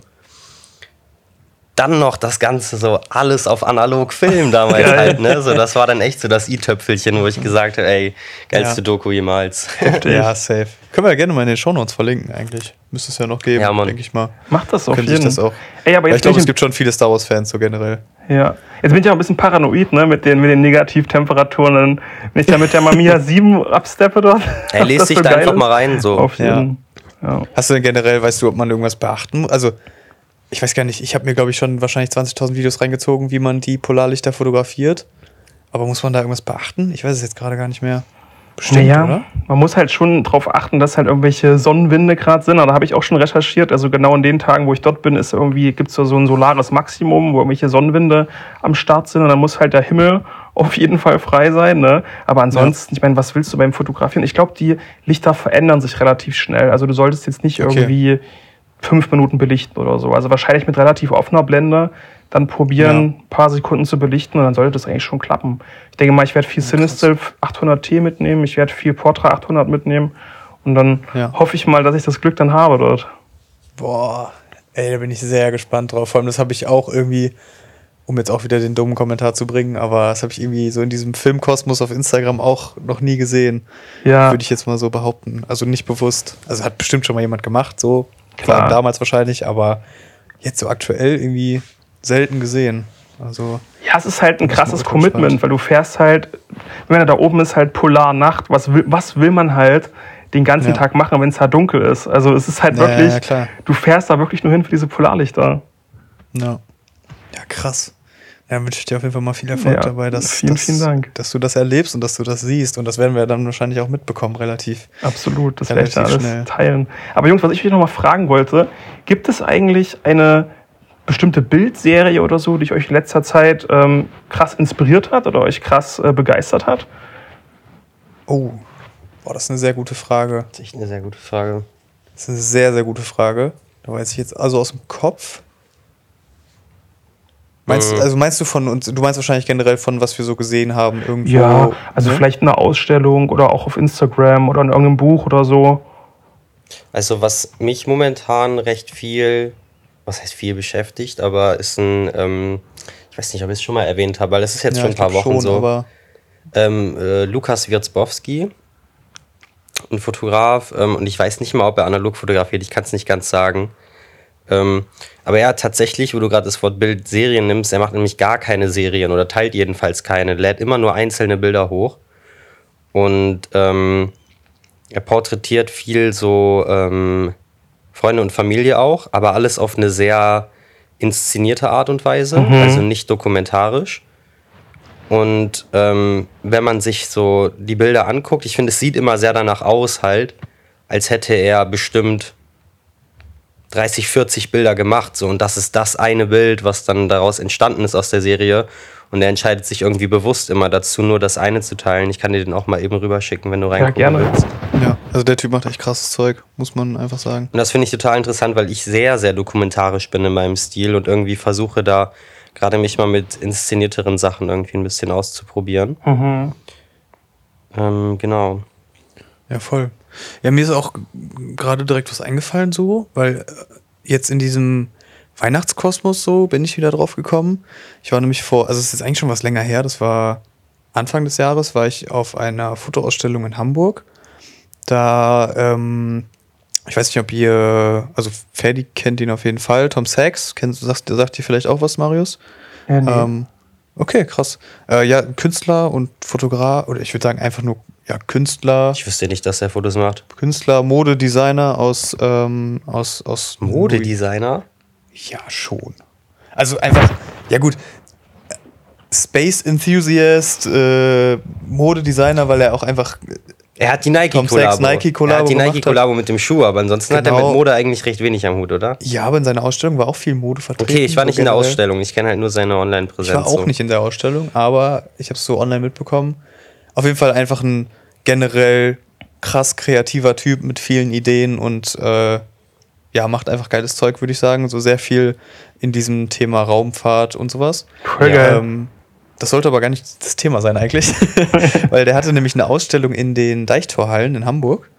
dann noch das Ganze so alles auf analog Film damals Geil. halt, ne? So, das war dann echt so das i-Töpfelchen, wo ich gesagt habe, ey, geilste Ja. Doku jemals. Ja, safe. Können wir ja gerne mal in den Shownotes verlinken, eigentlich. Müsste es ja noch geben, Ja, denke ich mal. Macht das auf Könnte jeden ich das auch. Ey, aber Weil ich jetzt, glaube, es gibt schon viele Star Wars-Fans so generell. ja. jetzt bin ich ja ein bisschen paranoid ne, mit, den, mit den Negativtemperaturen. Dann, Wenn ich da mit der Mamiya 7 absteppe dort. Ey, lest dich so da einfach ist. mal rein, so. Auf Ja. jeden. Ja. Hast du denn generell, weißt du, ob man irgendwas beachten muss? Also, ich weiß gar nicht, ich habe mir, glaube ich, schon wahrscheinlich 20.000 Videos reingezogen, wie man die Polarlichter fotografiert. Aber muss man da irgendwas beachten? Ich weiß es jetzt gerade gar nicht mehr. Bestimmt, naja, oder? man muss halt schon darauf achten, dass halt irgendwelche Sonnenwinde gerade sind. Aber Da habe ich auch schon recherchiert. Also genau in den Tagen, wo ich dort bin, ist irgendwie, gibt es so ein solares Maximum, wo irgendwelche Sonnenwinde am Start sind. Und dann muss halt der Himmel auf jeden Fall frei sein. Ne? Aber ansonsten, ich meine, was willst du beim Fotografieren? Ich glaube, die Lichter verändern sich relativ schnell. Also du solltest jetzt nicht Okay. irgendwie fünf Minuten belichten oder so. Also wahrscheinlich mit relativ offener Blende dann probieren, Ja. ein paar Sekunden zu belichten und dann sollte das eigentlich schon klappen. Ich denke mal, ich werde viel Cinestill 800T mitnehmen, ich werde viel Portra 800 mitnehmen und dann Ja. hoffe ich mal, dass ich das Glück dann habe dort. Boah, ey, da bin ich sehr gespannt drauf. Vor allem, das habe ich auch irgendwie, um jetzt auch wieder den dummen Kommentar zu bringen, aber das habe ich irgendwie so in diesem Filmkosmos auf Instagram auch noch nie gesehen. Ja, Würde ich jetzt mal so behaupten. Also nicht bewusst. Also hat bestimmt schon mal jemand gemacht, so. Klar. allem damals wahrscheinlich, aber jetzt so aktuell irgendwie selten gesehen. Also, ja, es ist halt ein krasses Commitment, weil du fährst halt, wenn er da oben ist, halt Polarnacht. Was will, was will man halt den ganzen Ja. Tag machen, wenn es da dunkel ist? Also es ist halt Ja, wirklich, ja, klar. du fährst da wirklich nur hin für diese Polarlichter. ja. Ja, krass. Ja, dann wünsche ich dir auf jeden Fall mal viel Erfolg Ja, dabei, dass, vielen, dass, vielen Dank. dass du das erlebst und dass du das siehst. Und das werden wir dann wahrscheinlich auch mitbekommen, relativ. Absolut, das werde ich da Relativ alles schnell. teilen. Aber Jungs, was ich euch noch mal fragen wollte, gibt es eigentlich eine bestimmte Bildserie oder so, die euch in letzter Zeit ähm, krass inspiriert hat oder euch krass äh, begeistert hat? Oh, boah, das ist eine sehr gute Frage. Das ist echt eine sehr gute Frage. Das ist eine sehr, sehr gute Frage. Da weiß ich jetzt also aus dem Kopf. Meinst, Mhm. Also meinst du von uns, du meinst wahrscheinlich generell von, was wir so gesehen haben irgendwo? Ja, also ne? vielleicht eine Ausstellung oder auch auf Instagram oder in irgendeinem Buch oder so. Also, was mich momentan recht viel, was heißt viel beschäftigt, aber ist ein, ähm, ich weiß nicht, ob ich es schon mal erwähnt habe, weil es ist jetzt Ja, schon ein paar Wochen schon, so. Aber ähm, äh, Lukas Wirzbowski, ein Fotograf, ähm, und ich weiß nicht mal, ob er analog fotografiert, ich kann es nicht ganz sagen. Ähm, aber er hat tatsächlich, wo du gerade das Wort Bild Serien nimmst, er macht nämlich gar keine Serien oder teilt jedenfalls keine, lädt immer nur einzelne Bilder hoch. Und ähm, er porträtiert viel so ähm, Freunde und Familie auch, aber alles auf eine sehr inszenierte Art und Weise, also nicht dokumentarisch. Und ähm, wenn man sich so die Bilder anguckt, ich finde, es sieht immer sehr danach aus, halt, als hätte er bestimmt 30, 40 Bilder gemacht. So, und das ist das eine Bild, was dann daraus entstanden ist aus der Serie. Und er entscheidet sich irgendwie bewusst immer dazu, nur das eine zu teilen. Ich kann dir den auch mal eben rüberschicken, wenn du reingucken gerne. willst. ja, also der Typ macht echt krasses Zeug, muss man einfach sagen. Und das finde ich total interessant, weil ich sehr, sehr dokumentarisch bin in meinem Stil und irgendwie versuche da gerade mich mal mit inszenierteren Sachen irgendwie ein bisschen auszuprobieren. Mhm. Ähm, genau. Ja, voll. Ja, mir ist auch gerade direkt was eingefallen so, weil äh, jetzt in diesem Weihnachtskosmos so bin ich wieder drauf gekommen. Ich war nämlich vor, also es ist jetzt eigentlich schon was länger her, das war Anfang des Jahres, war ich auf einer Fotoausstellung in Hamburg. Da, ähm, ich weiß nicht, ob ihr, also Ferdi kennt ihn auf jeden Fall, Tom Sachs, kennt, sagt, sagt dir vielleicht auch was, Marius? Ja, nee. Ähm, Okay, krass. Äh, ja, Künstler und Fotograf, oder ich würde sagen einfach nur ja, Künstler, Ich wüsste nicht, dass er Fotos macht. Künstler, Modedesigner aus, ähm, aus, aus Modedesigner? Ja, schon. Also einfach, ja gut, Space Enthusiast, äh, Modedesigner, weil er auch einfach Er hat die Nike-Kollabo. Nike-Kollabo er hat die Nike-Kollabo mit dem Schuh, aber ansonsten hat er Genau. mit Mode eigentlich recht wenig am Hut, oder? Ja, aber in seiner Ausstellung war auch viel Mode vertreten. Okay, ich war so nicht in der. Ausstellung. Ich kenne halt nur seine Ich Online-Präsenz. war auch so. nicht in der Ausstellung, aber ich habe es so online mitbekommen. Auf jeden Fall einfach ein generell krass kreativer Typ mit vielen Ideen und äh, ja, macht einfach geiles Zeug, würde ich sagen. So sehr viel in diesem Thema Raumfahrt und sowas. Voll geil. Ähm, das sollte aber gar nicht das Thema sein eigentlich, weil der hatte nämlich eine Ausstellung in den Deichtorhallen in Hamburg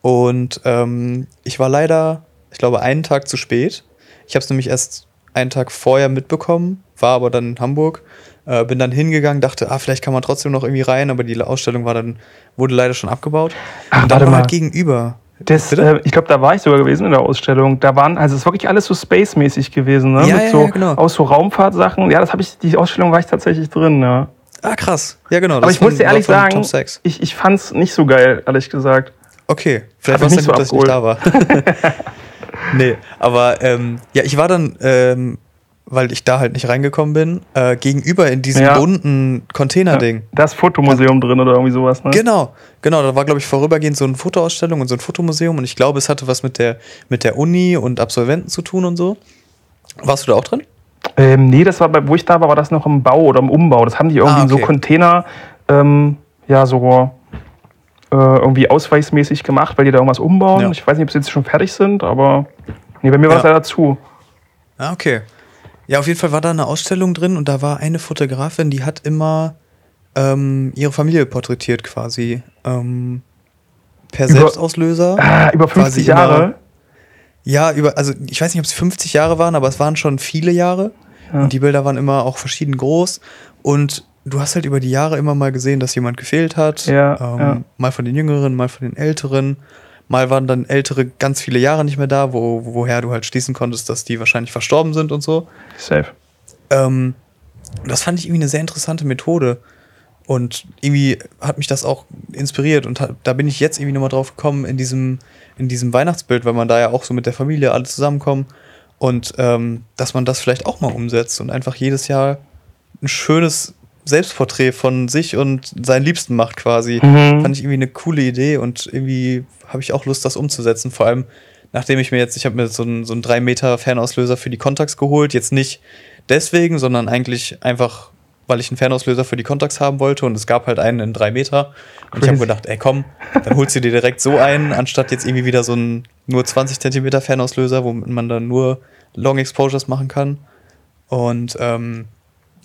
und ähm, ich war leider, ich glaube, einen Tag zu spät. Ich habe es nämlich erst einen Tag vorher mitbekommen, war aber dann in Hamburg, äh, bin dann hingegangen, dachte, ah, vielleicht kann man trotzdem noch irgendwie rein, aber die Ausstellung war dann wurde leider schon abgebaut. Ach, und dann war mal. halt gegenüber. Das, äh, ich glaube, da war ich sogar gewesen in der Ausstellung. Da waren, also es ist wirklich alles so Space-mäßig gewesen, ne? Ja, Mit ja, so, ja, genau. Aus so Raumfahrtsachen. Ja, das habe ich, die Ausstellung war ich tatsächlich drin, ja. Ah, krass. Ja, genau. Aber ich muss dir ehrlich sagen, ich, ich fand es nicht so geil, ehrlich gesagt. Okay, vielleicht war es dann nicht gut, so dass ich nicht da war. nee, aber ähm, ja, ich war dann, ähm, weil ich da halt nicht reingekommen bin, äh, gegenüber in diesem Ja. bunten Container-Ding. Das Fotomuseum drin oder irgendwie sowas, ne? Genau, genau. Da war, glaube ich, vorübergehend so eine Fotoausstellung und so ein Fotomuseum und ich glaube, es hatte was mit der, mit der Uni und Absolventen zu tun und so. Warst du da auch drin? Ähm, nee, das war bei, wo ich da war, war das noch im Bau oder im Umbau. Das haben die irgendwie Ah, in so okay. Container, ähm, ja, so äh, irgendwie ausweichsmäßig gemacht, weil die da irgendwas umbauen. Ja. Ich weiß nicht, ob sie jetzt schon fertig sind, aber nee, bei mir war Ja. das leider zu. Ah, okay. Ja, auf jeden Fall war da eine Ausstellung drin und da war eine Fotografin, die hat immer ähm, ihre Familie porträtiert quasi. Ähm, per Über- Selbstauslöser. Ah, über Quasi 50 immer- Jahre. Ja, über, also ich weiß nicht, ob es 50 Jahre waren, aber es waren schon viele Jahre. Ja. Und die Bilder waren immer auch verschieden groß. Und du hast halt über die Jahre immer mal gesehen, dass jemand gefehlt hat. Ja, ähm, ja. Mal von den Jüngeren, mal von den Älteren. Mal waren dann Ältere ganz viele Jahre nicht mehr da, wo, woher du halt schließen konntest, dass die wahrscheinlich verstorben sind und so. Safe. Ähm, das fand ich irgendwie eine sehr interessante Methode. Und irgendwie hat mich das auch inspiriert. Und da bin ich jetzt irgendwie nochmal drauf gekommen in diesem, in diesem Weihnachtsbild, weil man da ja auch so mit der Familie alle zusammenkommen. Und ähm, dass man das vielleicht auch mal umsetzt und einfach jedes Jahr ein schönes Selbstporträt von sich und seinen Liebsten macht quasi. Mhm. Fand ich irgendwie eine coole Idee und irgendwie habe ich auch Lust, das umzusetzen. Vor allem, nachdem ich mir jetzt, ich habe mir so einen, so einen 3 Meter Fernauslöser für die Contax geholt. Jetzt nicht deswegen, sondern eigentlich einfach, weil ich einen Fernauslöser für die Contax haben wollte und es gab halt einen in 3 Meter. Und ich habe Crazy. gedacht, ey komm, dann holst du dir direkt so einen, anstatt jetzt irgendwie wieder so einen nur 20 Zentimeter Fernauslöser, womit man dann nur Long Exposures machen kann. Und ähm,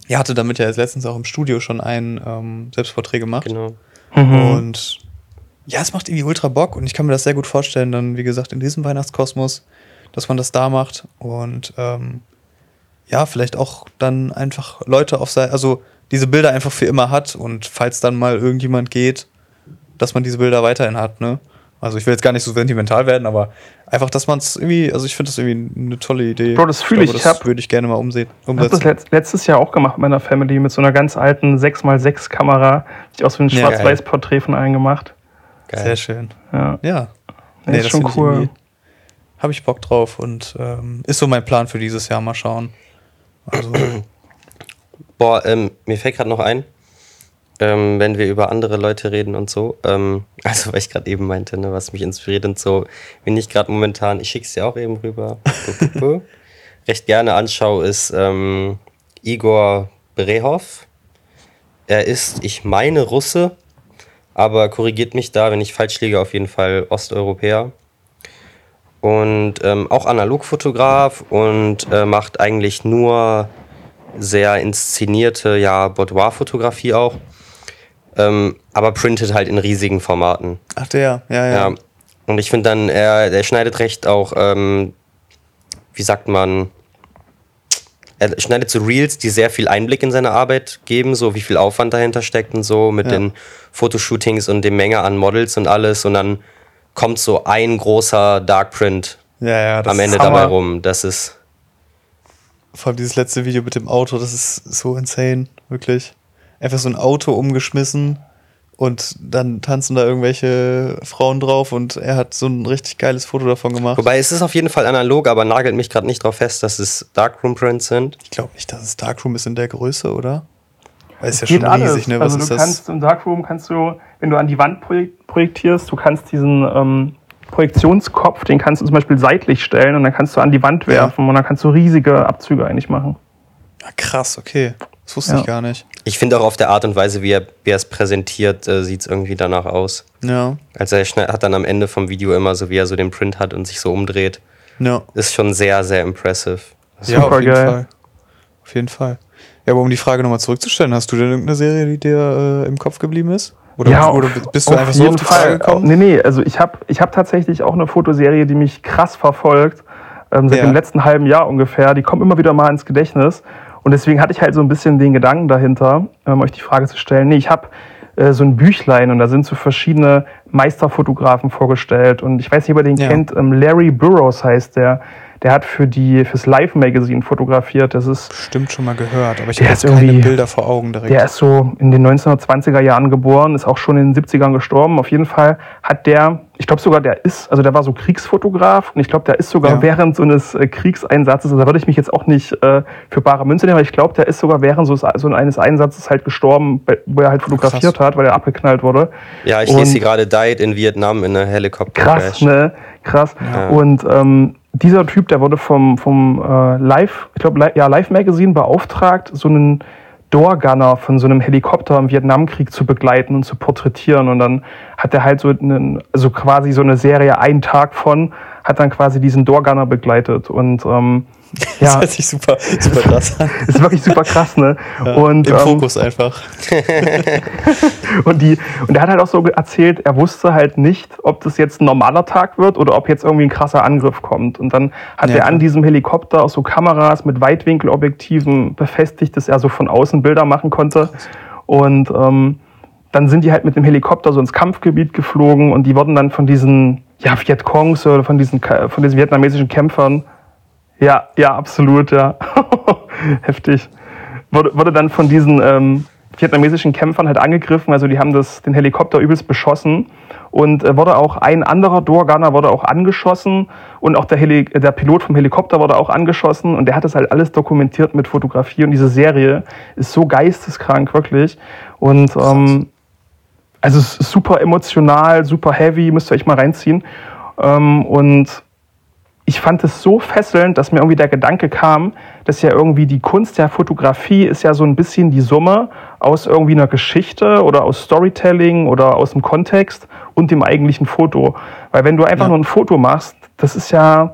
ja, hatte damit ja jetzt letztens auch im Studio schon ein ähm, Selbstporträt gemacht. Genau. Mhm. Und ja, es macht irgendwie ultra Bock und ich kann mir das sehr gut vorstellen, dann, wie gesagt, in diesem Weihnachtskosmos, dass man das da macht und ähm, ja, vielleicht auch dann einfach Leute auf sein, also diese Bilder einfach für immer hat und falls dann mal irgendjemand geht, dass man diese Bilder weiterhin hat, ne? Also ich will jetzt gar nicht so sentimental werden, aber einfach, dass man es irgendwie, also ich finde das irgendwie eine tolle Idee. Bro, das fühl ich. glaube, Ich Das würde ich gerne mal umsehen, Ich habe das letztes Jahr auch gemacht mit meiner Family mit so einer ganz alten 6x6 Kamera. Ich auch so ein Ja, Schwarz-Weiß-Porträt von allen gemacht. Geil. Sehr schön. Ja. Ja. Ja, ist schon cool. Habe ich Bock drauf und ähm, ist so mein Plan für dieses Jahr. Mal schauen. Also, Boah, ähm, mir fällt gerade noch ein, ähm, wenn wir über andere Leute reden und so, ähm, also weil ich gerade eben meinte, ne, was mich inspiriert und so, wenn ich gerade momentan, ich schicke es dir auch eben rüber, recht gerne anschaue, ist ähm, Igor Berehov. Er ist, ich meine, Russe, aber korrigiert mich da, wenn ich falsch liege, auf jeden Fall Osteuropäer. Und ähm, auch Analogfotograf und äh, macht eigentlich nur sehr inszenierte, ja, Boudoir-Fotografie auch. Ähm, aber printet halt in riesigen Formaten. ach der, ja, ja. Ja. Und ich finde dann, er, er schneidet recht auch, ähm, wie sagt man, er schneidet so Reels, die sehr viel Einblick in seine Arbeit geben, so wie viel Aufwand dahinter steckt und so, mit Ja. den Fotoshootings und dem Menge an Models und alles. Und dann kommt so ein großer Darkprint Ja, ja, das am Ende dabei rum. Das ist, vor allem dieses letzte Video mit dem Auto, das ist so insane. wirklich. Einfach so ein Auto umgeschmissen und dann tanzen da irgendwelche Frauen drauf und er hat so ein richtig geiles Foto davon gemacht. Wobei es ist auf jeden Fall analog, aber nagelt mich gerade nicht drauf fest, dass es Darkroom Prints sind. Ich glaube nicht, dass es Darkroom ist in der Größe, oder? Weil es ist ja Geht schon alles. riesig, ne? Was also ist du das? kannst im Darkroom kannst du, wenn du an die Wand projek projektierst, du kannst diesen ähm, Projektionskopf, den kannst du zum Beispiel seitlich stellen und dann kannst du an die Wand werfen und dann kannst du riesige Abzüge eigentlich machen. Ja, krass, okay. Das wusste Ja. ich gar nicht. Ich finde auch auf der Art und Weise, wie er, wie er es präsentiert, äh, sieht es irgendwie danach aus. Ja, Also er hat dann am Ende vom Video immer so, wie er so den Print hat und sich so umdreht. ja. Ist schon sehr, sehr impressive. ja, auf jeden Supergeil. Fall. Auf jeden Fall. Ja, aber um die Frage nochmal zurückzustellen, hast du denn irgendeine Serie, die dir äh, im Kopf geblieben ist? Oder, oder bist du einfach so auf die Frage gekommen? Nee, nee, also ich habe ich hab tatsächlich auch eine Fotoserie, die mich krass verfolgt, ähm, seit Ja. dem letzten halben Jahr ungefähr. Die kommt immer wieder mal ins Gedächtnis. Und deswegen hatte ich halt so ein bisschen den Gedanken dahinter, ähm, euch die Frage zu stellen. Nee, ich habe äh, so ein Büchlein und da sind so verschiedene Meisterfotografen vorgestellt. Und ich weiß nicht, ob ihr den Ja. kennt. Ähm, Larry Burroughs heißt der. Der hat für die fürs Life Magazine fotografiert. Das ist Bestimmt schon mal gehört, aber ich habe jetzt keine irgendwie- Bilder vor Augen direkt. Der ist so in den 1920er Jahren geboren, ist auch schon in den 70ern gestorben. Auf jeden Fall hat der, ich glaube sogar, der ist, also der war so Kriegsfotograf und ich glaube, der ist sogar Ja. während so eines äh, Kriegseinsatzes, also da würde ich mich jetzt auch nicht äh, für bare Münze nehmen, aber ich glaube, der ist sogar während so, so eines Einsatzes halt gestorben, wo er halt fotografiert Krass. hat, weil er abgeknallt wurde. Ja, ich Und- lese sie gerade, died in Vietnam in a helicopter Krass, crash. ne? Krass. Ja. Und ähm, dieser Typ, der wurde vom, vom äh, Live, ich glaube, ja, Live Magazine beauftragt, so einen Doorgunner von so einem Helikopter im Vietnamkrieg zu begleiten und zu porträtieren. Und dann hat er halt so einen, also quasi so eine Serie, einen Tag von, hat dann quasi diesen Doorgunner begleitet. Und ähm, Das ja, hört sich super, super krass an. ist wirklich super krass, ne? und, Im ähm, Fokus einfach. und, die, und er hat halt auch so erzählt, er wusste halt nicht, ob das jetzt ein normaler Tag wird oder ob jetzt irgendwie ein krasser Angriff kommt. Und dann hat Ja, er an diesem Helikopter auch so Kameras mit Weitwinkelobjektiven befestigt, dass er so von außen Bilder machen konnte. Und ähm, dann sind die halt mit dem Helikopter so ins Kampfgebiet geflogen und die wurden dann von diesen ja, Vietcongs oder von diesen, von diesen vietnamesischen Kämpfern ja, ja, absolut, ja. Heftig. Wurde, wurde dann von diesen ähm, vietnamesischen Kämpfern halt angegriffen, also die haben das, den Helikopter übelst beschossen und äh, wurde auch ein anderer Doorgunner wurde auch angeschossen und auch der, Heli der Pilot vom Helikopter wurde auch angeschossen und der hat das halt alles dokumentiert mit Fotografie und diese Serie ist so geisteskrank, wirklich. Und ähm, also super emotional, super heavy, müsst ihr euch mal reinziehen. Ähm, und ich fand es so fesselnd, dass mir irgendwie der Gedanke kam, dass ja irgendwie die Kunst der Fotografie ist ja so ein bisschen die Summe aus irgendwie einer Geschichte oder aus Storytelling oder aus dem Kontext und dem eigentlichen Foto. Weil wenn du einfach Ja. nur ein Foto machst, das ist ja,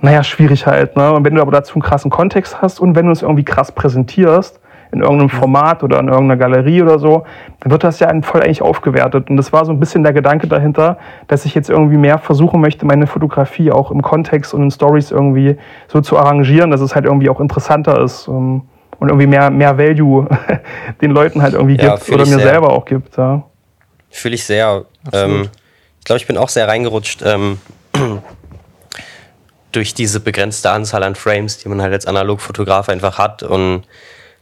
naja, schwierig halt. Ne? Und wenn du aber dazu einen krassen Kontext hast und wenn du es irgendwie krass präsentierst, in irgendeinem Format oder in irgendeiner Galerie oder so, dann wird das ja voll eigentlich aufgewertet. Und das war so ein bisschen der Gedanke dahinter, dass ich jetzt irgendwie mehr versuchen möchte, meine Fotografie auch im Kontext und in Stories irgendwie so zu arrangieren, dass es halt irgendwie auch interessanter ist ähm, und irgendwie mehr, mehr Value den Leuten halt irgendwie Ja, gibt oder mir sehr. selber auch gibt. Ja. Fühle ich sehr. Ähm, ich glaube, ich bin auch sehr reingerutscht ähm, durch diese begrenzte Anzahl an Frames, die man halt als Analogfotograf einfach hat. Und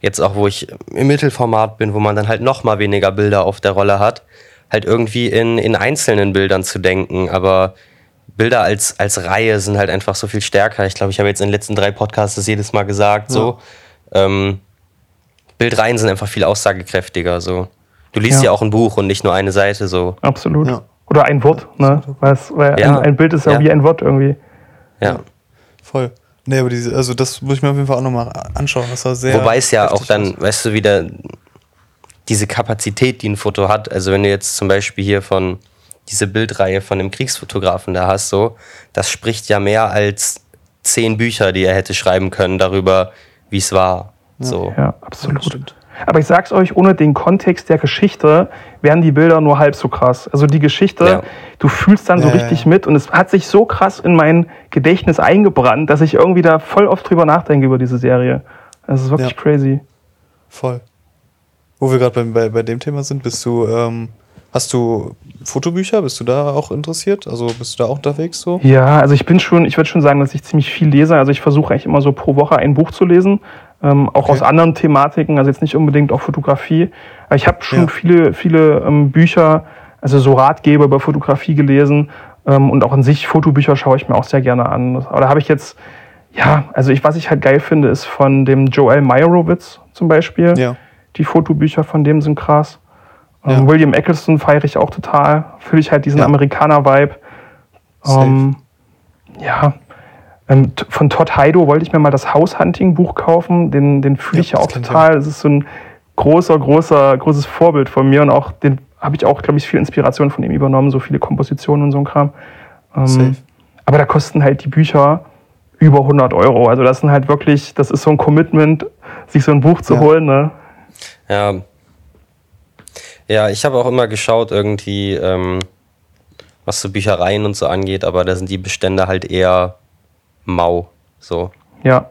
jetzt auch, wo ich im Mittelformat bin, wo man dann halt noch mal weniger Bilder auf der Rolle hat, halt irgendwie in, in einzelnen Bildern zu denken. Aber Bilder als, als Reihe sind halt einfach so viel stärker. Ich glaube, ich habe jetzt in den letzten drei Podcasts das jedes Mal gesagt. So. Ähm, Bildreihen sind einfach viel aussagekräftiger. So. Du liest Ja. ja. auch ein Buch und nicht nur eine Seite. So. Absolut. Ja. Oder ein Wort, ne? Weil Ja. ein, ein Bild ist ja, Ja. wie ein Wort irgendwie. Ja. Voll. Nee, aber diese, also das muss ich mir auf jeden Fall auch nochmal anschauen. Das war sehr. Wobei es ja auch dann, aus. weißt du, wieder diese Kapazität, die ein Foto hat. Also wenn du jetzt zum Beispiel hier von diese Bildreihe von dem Kriegsfotografen da hast, so, das spricht ja mehr als zehn Bücher, die er hätte schreiben können darüber, wie es war. So. Ja, Ja, absolut. Aber ich sag's euch, ohne den Kontext der Geschichte wären die Bilder nur halb so krass. Also die Geschichte, Ja. du fühlst dann so Ja, richtig ja. mit und es hat sich so krass in mein Gedächtnis eingebrannt, dass ich irgendwie da voll oft drüber nachdenke über diese Serie. Das ist wirklich Ja. crazy. Voll. Wo wir gerade bei, bei, bei dem Thema sind, bist du, ähm, hast du Fotobücher? Bist du da auch interessiert? Also bist du da auch unterwegs so? Ja, also ich bin schon, ich würde schon sagen, dass ich ziemlich viel lese. Also ich versuche eigentlich immer so pro Woche ein Buch zu lesen. Ähm, auch okay. aus anderen Thematiken, also jetzt nicht unbedingt auch Fotografie. Aber ich habe schon ja. viele, viele ähm, Bücher, also so Ratgeber über Fotografie gelesen. Ähm, und auch an sich Fotobücher schaue ich mir auch sehr gerne an. Aber da habe ich jetzt, ja, also ich, was ich halt geil finde, ist von dem Joel Meyerowitz zum Beispiel. Ja. Die Fotobücher von dem sind krass. Ähm, ja. William Eccleston feiere ich auch total. Fühle ich halt diesen. Amerikaner-Vibe. Ähm, ja. Ähm, von Todd Heido wollte ich mir mal das House-Hunting-Buch kaufen. Den, den fühle ich ja auch total. Das ist so ein großer, großer, großes Vorbild von mir und auch den habe ich auch, glaube ich, viel Inspiration von ihm übernommen, so viele Kompositionen und so ein Kram. Ähm, aber da kosten halt die Bücher über 100 Euro. Also das sind halt wirklich, das ist so ein Commitment, sich so ein Buch zu ja. holen. Ne? Ja. Ja, ich habe auch immer geschaut, irgendwie, ähm, was so Büchereien und so angeht, aber da sind die Bestände halt eher mau. So. Ja.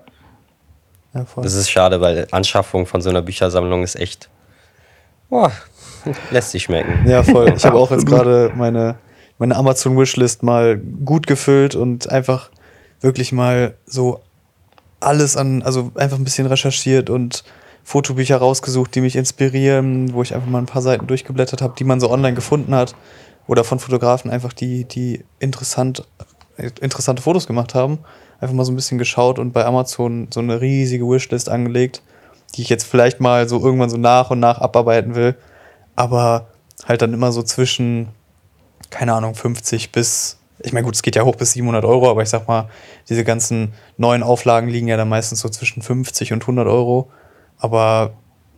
ja das ist schade, weil Anschaffung von so einer Büchersammlung ist echt. Boah, lässt sich schmecken. Ja, voll. Ich habe auch jetzt gerade meine, meine Amazon-Wishlist mal gut gefüllt und einfach wirklich mal so alles an, also einfach ein bisschen recherchiert und Fotobücher rausgesucht, die mich inspirieren, wo ich einfach mal ein paar Seiten durchgeblättert habe, die man so online gefunden hat. Oder von Fotografen einfach, die, die interessant, interessante Fotos gemacht haben. Einfach mal so ein bisschen geschaut und bei Amazon so eine riesige Wishlist angelegt, die ich jetzt vielleicht mal so irgendwann so nach und nach abarbeiten will. Aber halt dann immer so zwischen, keine Ahnung, 50 bis ich meine, gut, es geht ja hoch bis 700 Euro, aber ich sag mal, diese ganzen neuen Auflagen liegen ja dann meistens so zwischen 50 und 100 Euro. Aber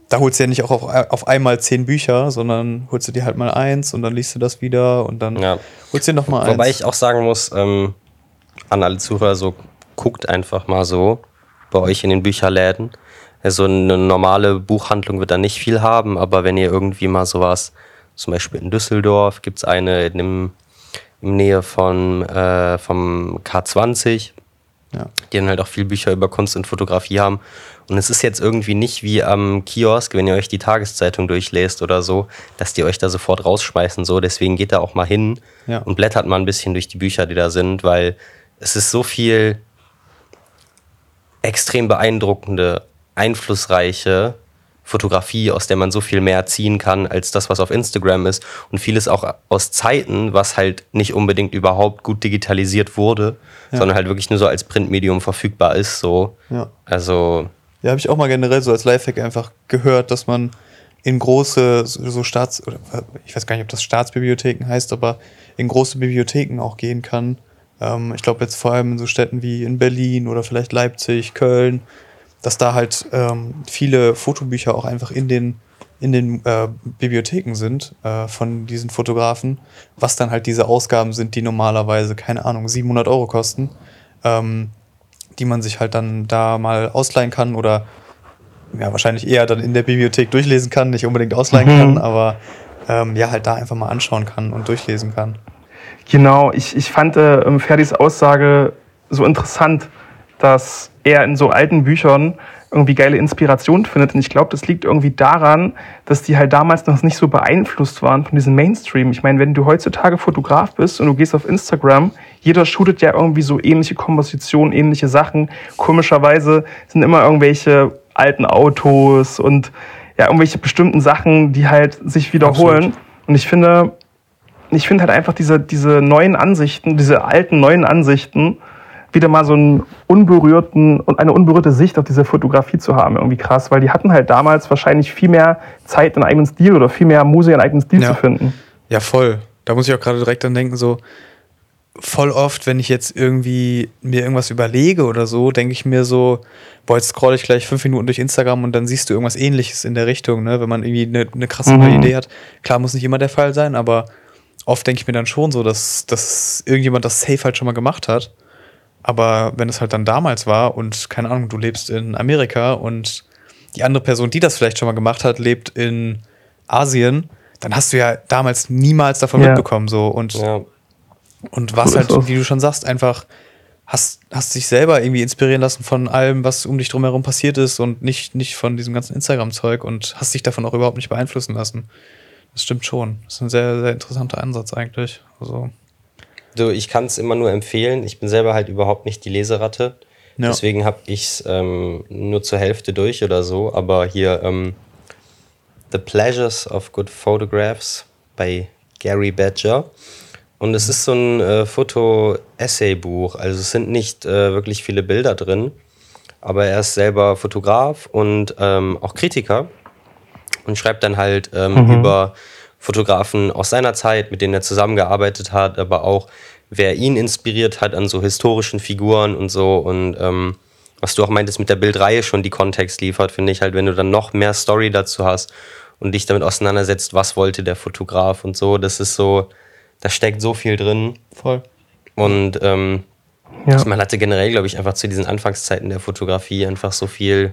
da holst du ja nicht auch auf, auf einmal zehn Bücher, sondern holst du dir halt mal eins und dann liest du das wieder und dann ja. holst du dir noch mal eins. Wobei ich auch sagen muss, ähm, an alle Zuhörer, so guckt einfach mal so bei euch in den Bücherläden. Also eine normale Buchhandlung wird da nicht viel haben, aber wenn ihr irgendwie mal sowas, zum Beispiel in Düsseldorf gibt es eine in dem, in Nähe von, äh, vom K20, ja. die dann halt auch viel Bücher über Kunst und Fotografie haben. Und es ist jetzt irgendwie nicht wie am Kiosk, wenn ihr euch die Tageszeitung durchlest oder so, dass die euch da sofort rausschmeißen. So, deswegen geht da auch mal hin ja. und blättert mal ein bisschen durch die Bücher, die da sind, weil es ist so viel extrem beeindruckende, einflussreiche Fotografie, aus der man so viel mehr ziehen kann als das, was auf Instagram ist. Und vieles auch aus Zeiten, was halt nicht unbedingt überhaupt gut digitalisiert wurde, ja. sondern halt wirklich nur so als Printmedium verfügbar ist. So. Ja. Also ja, habe ich auch mal generell so als Lifehack einfach gehört, dass man in große, so Staats, oder ich weiß gar nicht, ob das Staatsbibliotheken heißt, aber in große Bibliotheken auch gehen kann. Ähm, ich glaube jetzt vor allem in so Städten wie in Berlin oder vielleicht Leipzig, Köln, dass da halt ähm, viele Fotobücher auch einfach in den, in den äh, Bibliotheken sind äh, von diesen Fotografen, was dann halt diese Ausgaben sind, die normalerweise, keine Ahnung, 700 Euro kosten. Ähm, die man sich halt dann da mal ausleihen kann oder ja, wahrscheinlich eher dann in der Bibliothek durchlesen kann, nicht unbedingt ausleihen mhm. kann, aber ähm, ja, halt da einfach mal anschauen kann und durchlesen kann. Genau, ich, ich fand äh, Ferdis Aussage so interessant, dass er in so alten Büchern irgendwie geile Inspiration findet. Und ich glaube, das liegt irgendwie daran, dass die halt damals noch nicht so beeinflusst waren von diesem Mainstream. Ich meine, wenn du heutzutage Fotograf bist und du gehst auf Instagram, jeder shootet ja irgendwie so ähnliche Kompositionen, ähnliche Sachen. Komischerweise sind immer irgendwelche alten Autos und ja, irgendwelche bestimmten Sachen, die halt sich wiederholen. Absolut. Und ich finde, ich finde halt einfach diese, diese neuen Ansichten, diese alten neuen Ansichten, wieder mal so einen unberührten und eine unberührte Sicht auf diese Fotografie zu haben, irgendwie krass, weil die hatten halt damals wahrscheinlich viel mehr Zeit, einen eigenen Stil oder viel mehr Muse, einen eigenen Stil ja. zu finden. Ja, voll. Da muss ich auch gerade direkt dran denken, so voll oft, wenn ich jetzt irgendwie mir irgendwas überlege oder so, denke ich mir so, boah, jetzt scroll ich gleich fünf Minuten durch Instagram und dann siehst du irgendwas ähnliches in der Richtung, ne? Wenn man irgendwie eine, eine krasse mhm. Idee hat. Klar, muss nicht immer der Fall sein, aber oft denke ich mir dann schon so, dass, dass irgendjemand das safe halt schon mal gemacht hat. Aber wenn es halt dann damals war und keine Ahnung, du lebst in Amerika und die andere Person, die das vielleicht schon mal gemacht hat, lebt in Asien, dann hast du ja damals niemals davon ja. mitbekommen so und ja. und was halt, wie du schon sagst, einfach hast hast dich selber irgendwie inspirieren lassen von allem, was um dich drumherum passiert ist und nicht nicht von diesem ganzen Instagram-Zeug und hast dich davon auch überhaupt nicht beeinflussen lassen. Das stimmt schon. Das ist ein sehr sehr interessanter Ansatz eigentlich. Also Du, ich kann es immer nur empfehlen. Ich bin selber halt überhaupt nicht die Leseratte. Ja. Deswegen habe ich es ähm, nur zur Hälfte durch oder so. Aber hier ähm, The Pleasures of Good Photographs bei Gary Badger. Und es ist so ein äh, Foto-Essay-Buch. Also es sind nicht äh, wirklich viele Bilder drin. Aber er ist selber Fotograf und ähm, auch Kritiker und schreibt dann halt ähm, über Fotografen aus seiner Zeit, mit denen er zusammengearbeitet hat, aber auch wer ihn inspiriert hat an so historischen Figuren und so. Und ähm, was du auch meintest mit der Bildreihe schon die Kontext liefert, finde ich halt, wenn du dann noch mehr Story dazu hast und dich damit auseinandersetzt, was wollte der Fotograf und so, das ist so, da steckt so viel drin. Voll. Und ähm, Ja. man hatte generell, glaube ich, einfach zu diesen Anfangszeiten der Fotografie einfach so viel,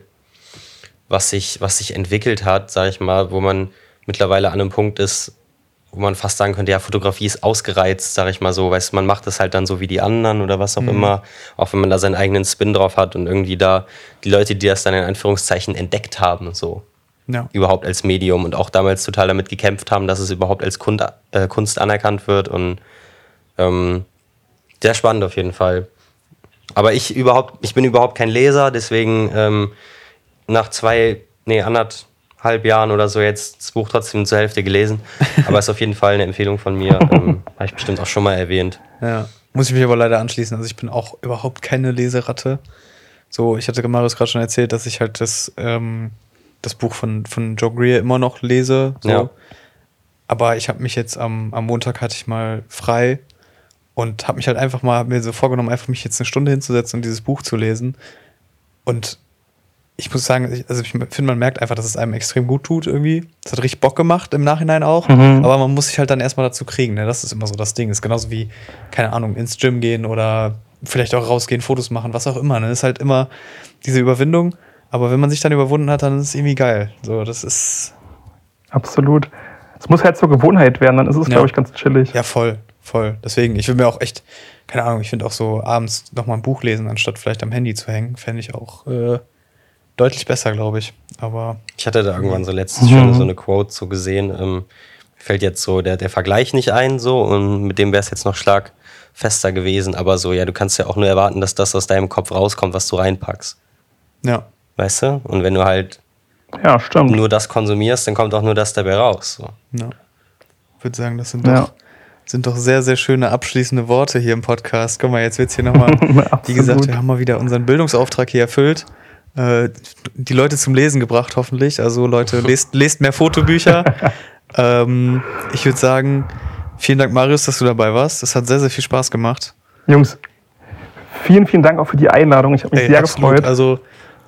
was sich, was sich entwickelt hat, sage ich mal, wo man mittlerweile an einem Punkt ist, wo man fast sagen könnte, ja, Fotografie ist ausgereizt, sage ich mal so, weißt du, man macht es halt dann so wie die anderen oder was auch immer, auch wenn man da seinen eigenen Spin drauf hat und irgendwie da die Leute, die das dann in Anführungszeichen entdeckt haben und so, Ja. überhaupt als Medium und auch damals total damit gekämpft haben, dass es überhaupt als Kund, äh, Kunst anerkannt wird und ähm, sehr spannend auf jeden Fall. Aber ich überhaupt, ich bin überhaupt kein Leser, deswegen ähm, nach zwei, nee, anderthalb Jahren oder so jetzt das Buch trotzdem zur Hälfte gelesen. Aber ist auf jeden Fall eine Empfehlung von mir. Ähm, Habe ich bestimmt auch schon mal erwähnt. Ja. Muss ich mich aber leider anschließen. Also ich bin auch überhaupt keine Leseratte. So, ich hatte Marius gerade schon erzählt, dass ich halt das, ähm, das Buch von, von Joe Greer immer noch lese. So. Ja. Aber ich habe mich jetzt am, am Montag hatte ich mal frei und habe mich halt einfach mal mir so vorgenommen, einfach mich jetzt eine Stunde hinzusetzen und dieses Buch zu lesen. Und ich muss sagen, ich, also ich finde, man merkt einfach, dass es einem extrem gut tut irgendwie. Es hat richtig Bock gemacht im Nachhinein auch. Mhm. Aber man muss sich halt dann erstmal dazu kriegen. Ne? Das ist immer so das Ding. Ist genauso wie, keine Ahnung, ins Gym gehen oder vielleicht auch rausgehen, Fotos machen, was auch immer. Ne? Ist halt immer diese Überwindung. Aber wenn man sich dann überwunden hat, dann ist es irgendwie geil. So, das ist Absolut. Es muss halt zur Gewohnheit werden, dann ist es, Ja. glaube ich, ganz chillig. ja voll, voll. Deswegen, ich will mir auch echt, keine Ahnung, ich finde auch so abends nochmal ein Buch lesen, anstatt vielleicht am Handy zu hängen, fände ich auch äh, deutlich besser, glaube ich. Aber Ich hatte da irgendwann so letztens schon so eine Quote so gesehen. Ähm, mir fällt jetzt so der, der Vergleich nicht ein, so, und mit dem wäre es jetzt noch schlagfester gewesen. Aber so, ja, du kannst ja auch nur erwarten, dass das aus deinem Kopf rauskommt, was du reinpackst. ja, Weißt du? Und wenn du halt Ja, stimmt. nur das konsumierst, dann kommt auch nur das dabei raus. So. ja. Ich würde sagen, das sind Ja. doch, sind doch sehr, sehr schöne abschließende Worte hier im Podcast. Guck mal, jetzt wird es hier nochmal, wie gesagt, wir haben mal wieder unseren Bildungsauftrag hier erfüllt. Äh, die Leute zum Lesen gebracht, hoffentlich. Also Leute, lest, lest mehr Fotobücher. ähm, ich würde sagen, vielen Dank, Marius, dass du dabei warst. Das hat sehr, sehr viel Spaß gemacht. Jungs, vielen, vielen Dank auch für die Einladung. Ich habe mich Ey, sehr absolut. gefreut. Also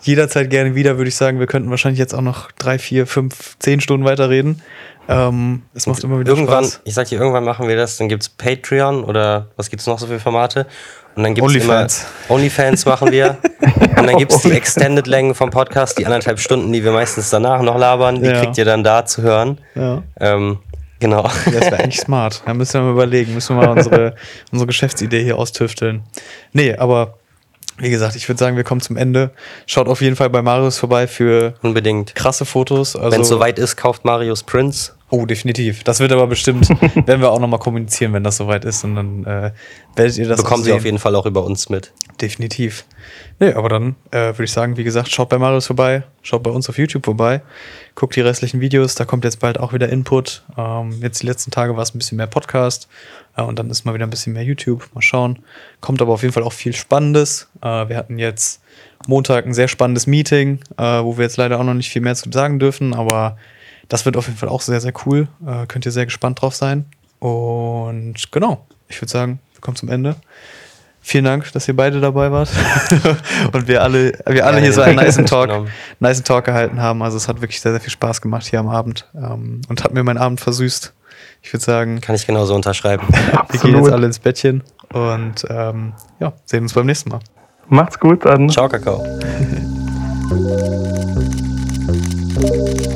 jederzeit gerne wieder, würde ich sagen. Wir könnten wahrscheinlich jetzt auch noch drei, vier, fünf, zehn Stunden weiterreden. Ähm, es macht immer wieder Irgendwann, Spaß. ich sag dir, irgendwann machen wir das, dann gibt's Patreon oder was gibt's noch so für Formate? Und dann gibt's Onlyfans. immer Onlyfans machen wir. Und dann gibt's die Extended-Längen vom Podcast, die anderthalb Stunden, die wir meistens danach noch labern, die Ja. kriegt ihr dann da zu hören. Ja. Ähm, genau. Das wäre eigentlich smart. Da müssen wir mal überlegen, müssen wir mal unsere, unsere Geschäftsidee hier austüfteln. Nee, aber wie gesagt, ich würde sagen, wir kommen zum Ende. Schaut auf jeden Fall bei Marius vorbei für Unbedingt. krasse Fotos. Also, Wenn es soweit ist, kauft Marius Prince. Oh, definitiv. Das wird aber bestimmt, werden wir auch nochmal kommunizieren, wenn das soweit ist. Und dann äh, werdet ihr das Bekommen sie auf jeden Fall auch über uns mit. Definitiv. Nee, aber dann äh, würde ich sagen, wie gesagt, schaut bei Marius vorbei, schaut bei uns auf YouTube vorbei, guckt die restlichen Videos, da kommt jetzt bald auch wieder Input. Ähm, jetzt die letzten Tage war es ein bisschen mehr Podcast äh, und dann ist mal wieder ein bisschen mehr YouTube. Mal schauen. Kommt aber auf jeden Fall auch viel Spannendes. Äh, wir hatten jetzt Montag ein sehr spannendes Meeting, äh, wo wir jetzt leider auch noch nicht viel mehr zu sagen dürfen, aber das wird auf jeden Fall auch sehr, sehr cool. Äh, könnt ihr sehr gespannt drauf sein. Und genau, ich würde sagen, wir kommen zum Ende. Vielen Dank, dass ihr beide dabei wart. und wir alle, wir alle Ja, hier so den einen nice Talk, genommen. nice Talk gehalten haben. Also es hat wirklich sehr, sehr viel Spaß gemacht hier am Abend. Ähm, und hat mir meinen Abend versüßt. Ich würde sagen, Kann ich genauso unterschreiben. wir gehen jetzt alle ins Bettchen und ähm, ja, sehen uns beim nächsten Mal. Macht's gut, dann. Ciao, Kakao.